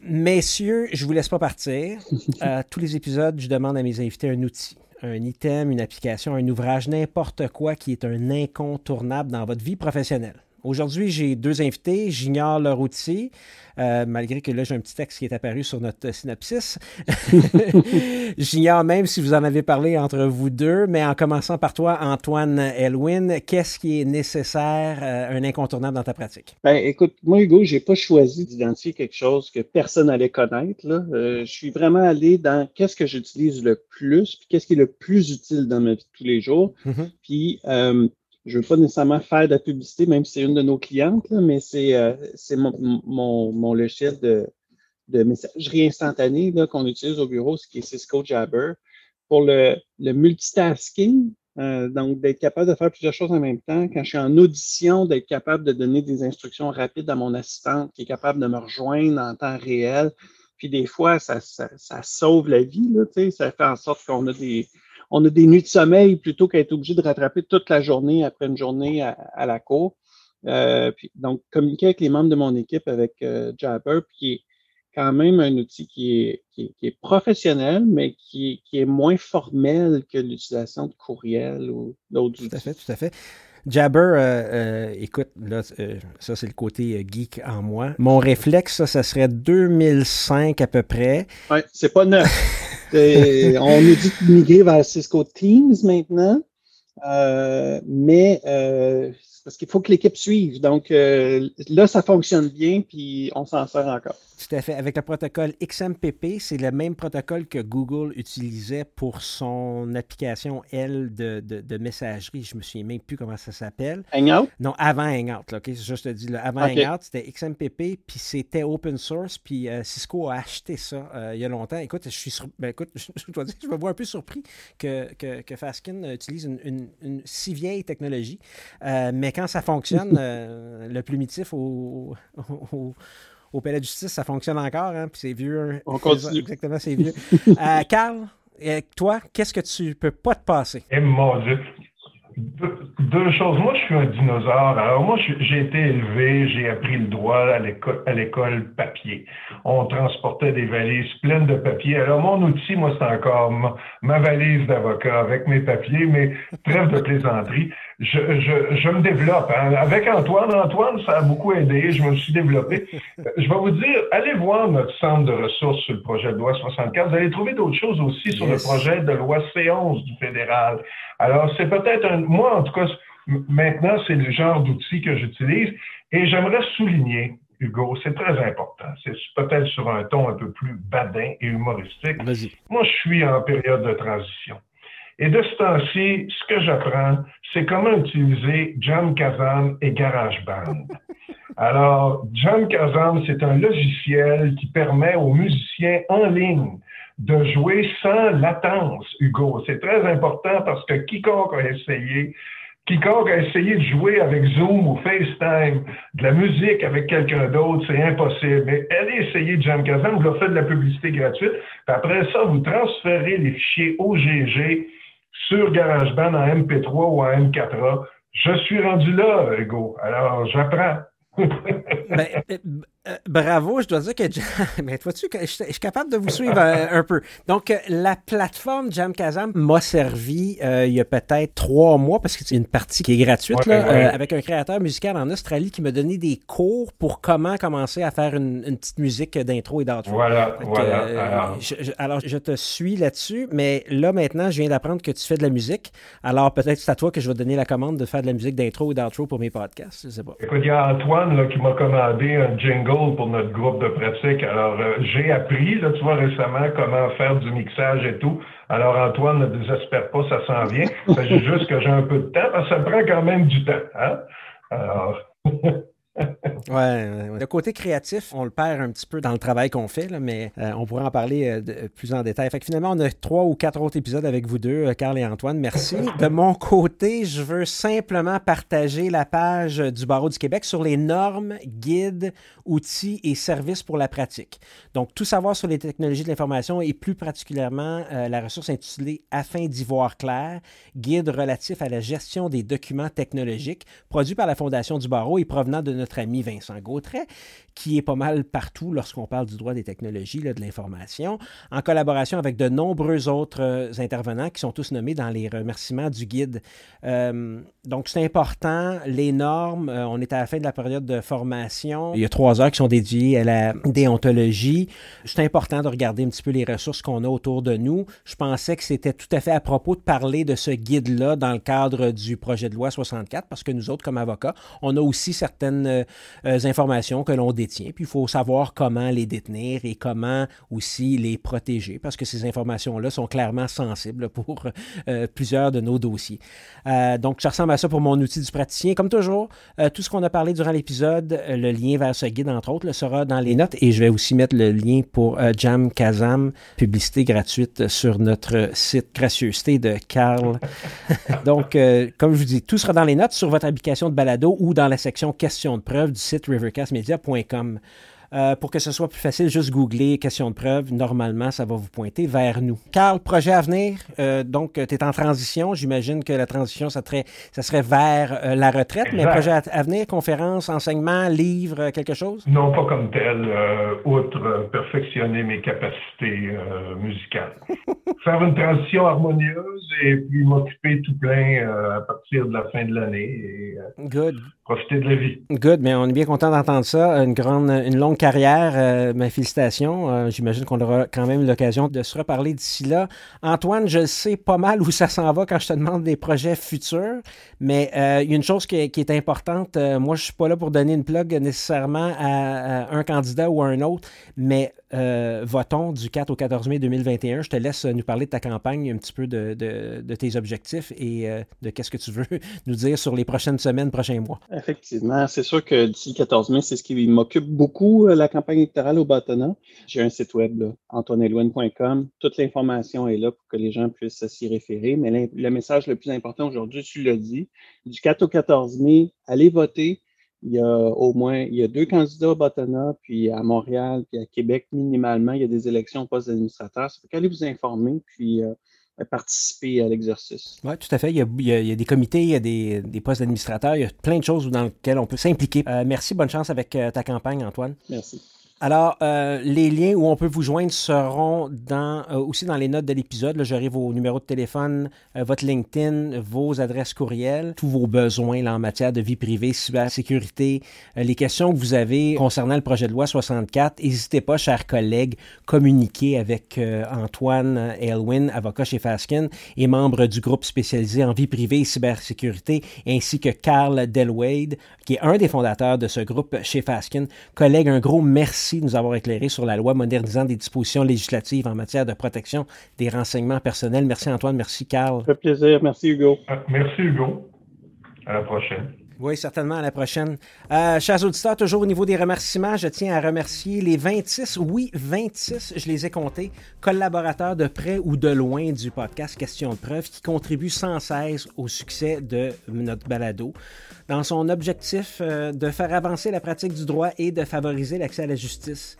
Messieurs, je ne vous laisse pas partir. Euh, tous les épisodes, je demande à mes invités un outil, un item, une application, un ouvrage, n'importe quoi qui est un incontournable dans votre vie professionnelle. Aujourd'hui, j'ai deux invités. J'ignore leur outil, euh, malgré que là, j'ai un petit texte qui est apparu sur notre synopsis. J'ignore même si vous en avez parlé entre vous deux, mais en commençant par toi, Antoine Elwin, qu'est-ce qui est nécessaire, euh, un incontournable dans ta pratique? Ben, écoute, moi, Hugo, j'ai pas choisi d'identifier quelque chose que personne n'allait connaître. Euh, je suis vraiment allé dans qu'est-ce que j'utilise le plus, puis qu'est-ce qui est le plus utile dans ma vie de tous les jours. Mm-hmm. Puis, je ne veux pas nécessairement faire de la publicité, même si c'est une de nos clientes, mais c'est euh, mon, mon, mon, logiciel de, de messagerie instantanée qu'on utilise au bureau, ce qui est Cisco Jabber, pour le, le multitasking, euh, donc d'être capable de faire plusieurs choses en même temps. Quand je suis en audition, d'être capable de donner des instructions rapides à mon assistante qui est capable de me rejoindre en temps réel. Puis des fois, ça, ça, ça sauve la vie, là, ça fait en sorte qu'on a des, on a des nuits de sommeil plutôt qu'à être obligé de rattraper toute la journée après une journée à, la cour. Euh, donc, communiquer avec les membres de mon équipe avec euh, Jabber, qui est quand même un outil qui est, qui est, professionnel, mais qui, qui, est moins formel que l'utilisation de courriel ou d'autres outils. Tout à fait, tout à fait. Jabber, euh, euh, écoute, là, ça c'est le côté geek en moi. Mon réflexe, ça, ça serait 2005 à peu près. Ouais, c'est pas neuf. on nous dit de migrer vers Cisco Teams maintenant, mais parce qu'il faut que l'équipe suive. Donc là, ça fonctionne bien, puis on s'en sert encore. Tout à fait. Avec le protocole XMPP, c'est le même protocole que Google utilisait pour son application, elle, de, de, messagerie. Je me souviens même plus comment ça s'appelle. Hangout? Non, avant Hangout. Là, Je te dis, là, avant Hangout, c'était XMPP, puis c'était open source, puis euh, Cisco a acheté ça euh, il y a longtemps. Écoute, je suis ben, écoute, je, dois dire, je me vois un peu surpris que, que, que Faskin utilise une, une, si vieille technologie. Euh, mais quand ça fonctionne, le plumitif au, au au palais de justice, ça fonctionne encore, hein, puis c'est vieux. On continue. Exactement, c'est vieux. euh, Carl, toi, qu'est-ce que tu peux pas te passer? Eh, mon Dieu. Deux choses. Moi, je suis un dinosaure. Alors, moi, j'ai été élevé, j'ai appris le droit à l'école papier. On transportait des valises pleines de papier. Alors, mon outil, moi, c'est encore ma, valise d'avocat avec mes papiers, mais trêve de plaisanterie. Je, je, je me développe. Hein. Avec Antoine, Antoine, ça a beaucoup aidé. Je me suis développé. Je vais vous dire, allez voir notre centre de ressources sur le projet de loi 64. Vous allez trouver d'autres choses aussi sur le projet de loi C11 du fédéral. Alors, c'est peut-être un, moi, en tout cas, maintenant, c'est le genre d'outil que j'utilise et j'aimerais souligner, Hugo, c'est très important. C'est peut-être sur un ton un peu plus badin et humoristique. Moi, je suis en période de transition. Et de ce temps-ci, ce que j'apprends, c'est comment utiliser Jam Kazam et GarageBand. Alors, Jam Kazam, c'est un logiciel qui permet aux musiciens en ligne de jouer sans latence, Hugo. C'est très important parce que quiconque a essayé, quiconque a essayé de jouer avec Zoom ou FaceTime de la musique avec quelqu'un d'autre, c'est impossible. Mais allez essayer Jamkazam, vous leur faites de la publicité gratuite, après ça, vous transférez les fichiers OGG sur GarageBand en MP3 ou en M4A. Je suis rendu là, Hugo. Alors, j'apprends. ben, euh, bravo, je dois dire que. Mais vois-tu, je, suis capable de vous suivre euh, un, peu. Donc, euh, la plateforme Jamkazam m'a servi il y a peut-être trois mois, parce que c'est une partie qui est gratuite, là, avec un créateur musical en Australie qui m'a donné des cours pour comment commencer à faire une, petite musique d'intro et d'outro. Voilà, voilà. alors. Je, te suis là-dessus, mais là, maintenant, je viens d'apprendre que tu fais de la musique. Alors, peut-être c'est à toi que je vais donner la commande de faire de la musique d'intro et d'outro pour mes podcasts. Je sais pas. Écoute, il y a Antoine là, qui m'a commandé un jingle pour notre groupe de pratique. Alors, euh, j'ai appris, là, tu vois, récemment, comment faire du mixage et tout. Alors, Antoine, ne désespère pas, ça s'en vient. C'est juste que j'ai un peu de temps, parce que ça prend quand même du temps. Hein? Alors. ouais, le côté créatif, on le perd un petit peu dans le travail qu'on fait, là, mais euh, on pourrait en parler euh, plus en détail. Fait que finalement, on a trois ou quatre autres épisodes avec vous deux, Carl et Antoine. Merci. De mon côté, je veux simplement partager la page du Barreau du Québec sur les normes, guides, outils et services pour la pratique. Donc, tout savoir sur les technologies de l'information et plus particulièrement euh, la ressource intitulée Afin d'y voir clair, guide relatif à la gestion des documents technologiques, produit par la Fondation du Barreau et provenant de notre ami Vincent Gautret, qui est pas mal partout lorsqu'on parle du droit des technologies, de l'information, en collaboration avec de nombreux autres euh, intervenants qui sont tous nommés dans les remerciements du guide. Euh, donc, c'est important. Les normes, euh, on est à la fin de la période de formation. Il y a trois heures qui sont dédiées à la déontologie. C'est important de regarder un petit peu les ressources qu'on a autour de nous. Je pensais que c'était tout à fait à propos de parler de ce guide-là dans le cadre du projet de loi 64, parce que nous autres, comme avocats, on a aussi certaines informations que l'on détient puis il faut savoir comment les détenir et comment aussi les protéger, parce que ces informations-là sont clairement sensibles pour euh, plusieurs de nos dossiers. Euh, donc, ça ressemble à ça pour mon outil du praticien. Comme toujours, euh, tout ce qu'on a parlé durant l'épisode, le lien vers ce guide, entre autres, sera dans les notes et je vais aussi mettre le lien pour Jam Kazam, publicité gratuite sur notre site Gracieuseté de Carl. donc, comme je vous dis, tout sera dans les notes sur votre application de balado ou dans la section questions de preuve du site rivercastmedia.com. Euh, pour que ce soit plus facile, juste googler question de preuve. Normalement, ça va vous pointer vers nous. Carl, projet à venir? Euh, donc, tu es en transition. J'imagine que la transition, ça serait, ça serait vers euh, la retraite. Mais projet à, venir, conférence, enseignement, livre, quelque chose? Non, pas comme tel. outre perfectionner mes capacités musicales. Faire une transition harmonieuse et puis m'occuper tout plein à partir de la fin de l'année. Good. Profiter de la vie. Good. Mais on est bien content d'entendre ça. Une grande, une longue carrière. Euh, mes félicitations. Euh, j'imagine qu'on aura quand même l'occasion de se reparler d'ici là. Antoine, je sais pas mal où ça s'en va quand je te demande des projets futurs, mais euh, il y a une chose qui est, importante. moi, je suis pas là pour donner une plug nécessairement à, un candidat ou à un autre, mais votons du 4 au 14 mai 2021. Je te laisse nous parler de ta campagne, un petit peu de, tes objectifs et de qu'est-ce que tu veux nous dire sur les prochaines semaines, prochains mois. Effectivement, c'est sûr que d'ici le 14 mai, c'est ce qui m'occupe beaucoup, la campagne électorale au bâtonnat. J'ai un site web, antoinelouin.com. Toute l'information est là pour que les gens puissent s'y référer. Mais le message le plus important aujourd'hui, tu l'as dit, du 4 au 14 mai, allez voter. Il y a au moins il y a deux candidats au bâtonnat, puis à Montréal, puis à Québec, minimalement, il y a des élections au poste d'administrateur. Ça fait qu'allez vous informer, puis euh, participer à l'exercice. Oui, tout à fait. Il y, a, des comités, il y a des, postes d'administrateurs, il y a plein de choses dans lesquelles on peut s'impliquer. Euh, merci, bonne chance avec euh, ta campagne, Antoine. Merci. Alors, euh, les liens où on peut vous joindre seront euh, aussi dans les notes de l'épisode. J'aurai vos numéros de téléphone, euh, votre LinkedIn, vos adresses courriels, tous vos besoins en matière de vie privée, cybersécurité, les questions que vous avez concernant le projet de loi 64. N'hésitez pas, chers collègues, communiquer avec Antoine Elwin, avocat chez Faskin et membre du groupe spécialisé en vie privée et cybersécurité, ainsi que Carl Delwade, qui est un des fondateurs de ce groupe chez Faskin. Collègue, un gros merci Merci de nous avoir éclairé sur la loi modernisant des dispositions législatives en matière de protection des renseignements personnels. Merci Antoine, merci Carl. Ça fait plaisir. Merci Hugo. Merci Hugo. À la prochaine. Oui, certainement, à la prochaine. Euh, chers auditeurs, toujours au niveau des remerciements, je tiens à remercier les 26, oui, 26, je les ai comptés, collaborateurs de près ou de loin du podcast Question de preuve qui contribuent sans cesse au succès de notre balado dans son objectif euh, de faire avancer la pratique du droit et de favoriser l'accès à la justice.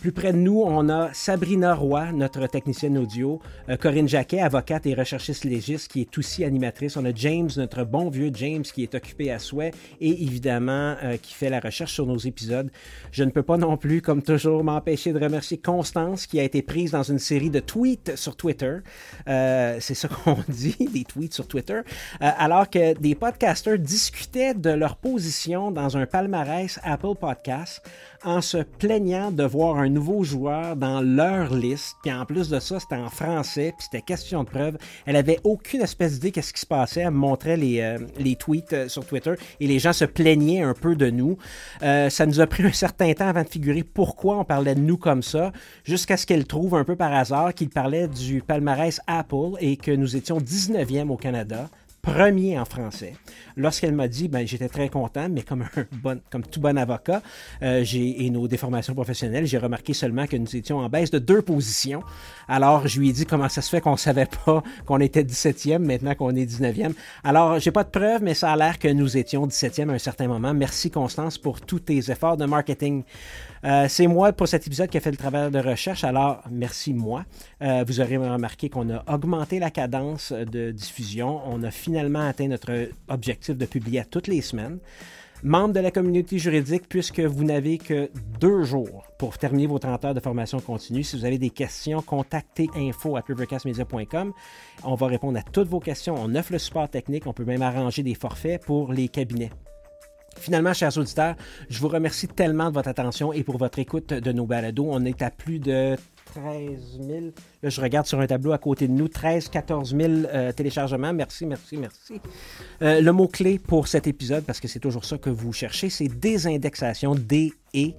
Plus près de nous, on a Sabrina Roy, notre technicienne audio, euh, Corinne Jacquet, avocate et recherchiste légiste, qui est aussi animatrice. On a James, notre bon vieux James, qui est occupé à souhait et évidemment euh, qui fait la recherche sur nos épisodes. Je ne peux pas non plus, comme toujours, m'empêcher de remercier Constance, qui a été prise dans une série de tweets sur Twitter. Euh, c'est ça qu'on dit, des tweets sur Twitter. alors que des podcasters discutaient de leur position dans un palmarès Apple Podcast en se plaignant de voir un nouveau joueur dans leur liste. Puis en plus de ça, c'était en français, puis c'était question de preuve. Elle avait aucune espèce d'idée qu'est-ce qui se passait. Elle me montrait les, euh, tweets euh, sur Twitter et les gens se plaignaient un peu de nous. Euh, ça nous a pris un certain temps avant de figurer pourquoi on parlait de nous comme ça, jusqu'à ce qu'elle trouve un peu par hasard qu'il parlait du palmarès Apple et que nous étions 19e au Canada premier en français. Lorsqu'elle m'a dit, ben, j'étais très content, mais comme, tout bon avocat euh, et nos déformations professionnelles, j'ai remarqué seulement que nous étions en baisse de deux positions. Alors, je lui ai dit comment ça se fait qu'on ne savait pas qu'on était 17e maintenant qu'on est 19e. Alors, j'ai pas de preuves, mais ça a l'air que nous étions 17e à un certain moment. Merci Constance pour tous tes efforts de marketing. Euh, c'est moi pour cet épisode qui a fait le travail de recherche, alors merci moi. Euh, vous aurez remarqué qu'on a augmenté la cadence de diffusion. On a finalement atteint notre objectif de publier à toutes les semaines. Membre de la communauté juridique, puisque vous n'avez que deux jours pour terminer vos 30 heures de formation continue. Si vous avez des questions, contactez info at rivercastmedia.com. On va répondre à toutes vos questions. On offre le support technique. On peut même arranger des forfaits pour les cabinets. Finalement, chers auditeurs, je vous remercie tellement de votre attention et pour votre écoute de nos balados. On est à plus de 13 000. Là, je regarde sur un tableau à côté de nous, 13 000, 14 000 téléchargements. Merci, merci, merci. Euh, le mot-clé pour cet épisode, parce que c'est toujours ça que vous cherchez, c'est désindexation, D-E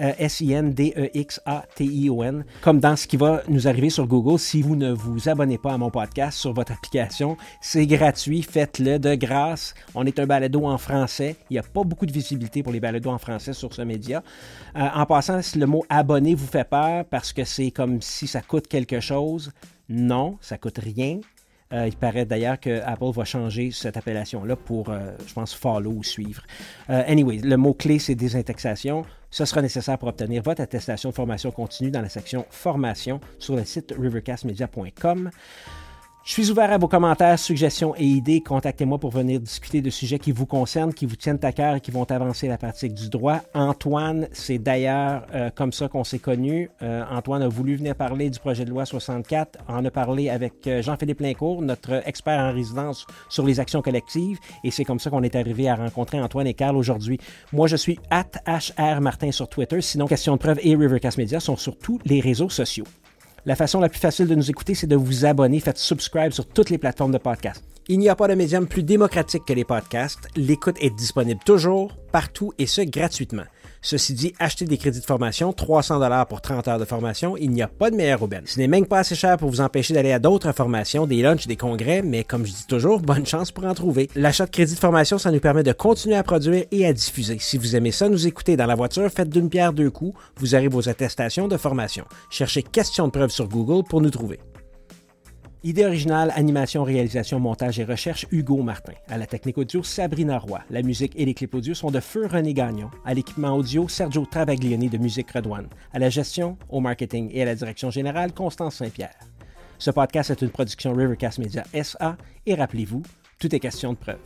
euh, S-I-N-D-E-X-A-T-I-O-N, comme dans ce qui va nous arriver sur Google si vous ne vous abonnez pas à mon podcast sur votre application. C'est gratuit, faites-le de grâce. On est un balado en français. Il n'y a pas beaucoup de visibilité pour les balados en français sur ce média. Euh, en passant, si le mot abonné vous fait peur parce que c'est comme si ça coûte quelque chose, non, ça coûte rien. Euh, il paraît d'ailleurs que Apple va changer cette appellation-là pour, je pense, follow ou suivre. anyway, le mot-clé, c'est désindexation Ce sera nécessaire pour obtenir votre attestation de formation continue dans la section Formation sur le site rivercastmedia.com. Je suis ouvert à vos commentaires, suggestions et idées. Contactez-moi pour venir discuter de sujets qui vous concernent, qui vous tiennent à cœur et qui vont avancer la pratique du droit. Antoine, c'est d'ailleurs euh, comme ça qu'on s'est connus. Euh, Antoine a voulu venir parler du projet de loi 64. On a parlé avec euh, Jean-Philippe Lincourt, notre expert en résidence sur les actions collectives. Et c'est comme ça qu'on est arrivé à rencontrer Antoine et Carl aujourd'hui. Moi, je suis at HR Martin sur Twitter. Sinon, Question de preuve et Rivercast Media sont sur tous les réseaux sociaux. La façon la plus facile de nous écouter, c'est de vous abonner. Faites subscribe sur toutes les plateformes de podcast. Il n'y a pas de médium plus démocratique que les podcasts. L'écoute est disponible toujours, partout et ce gratuitement. Ceci dit, acheter des crédits de formation, 300 dollars pour 30 heures de formation, il n'y a pas de meilleure aubaine. Ce n'est même pas assez cher pour vous empêcher d'aller à d'autres formations, des lunchs, des congrès, mais comme je dis toujours, bonne chance pour en trouver. L'achat de crédits de formation, ça nous permet de continuer à produire et à diffuser. Si vous aimez ça, nous écouter dans la voiture, faites d'une pierre deux coups, vous aurez vos attestations de formation. Cherchez question de preuve sur Google pour nous trouver. Idée originale, animation, réalisation, montage et recherche, Hugo Martin. À la technique audio, Sabrina Roy. La musique et les clips audio sont de Feu René Gagnon. À l'équipement audio, Sergio Travaglioni de Musique Redouane. À la gestion, au marketing et à la direction générale, Constance Saint-Pierre. Ce podcast est une production Rivercast Media SA et rappelez-vous, tout est question de preuve.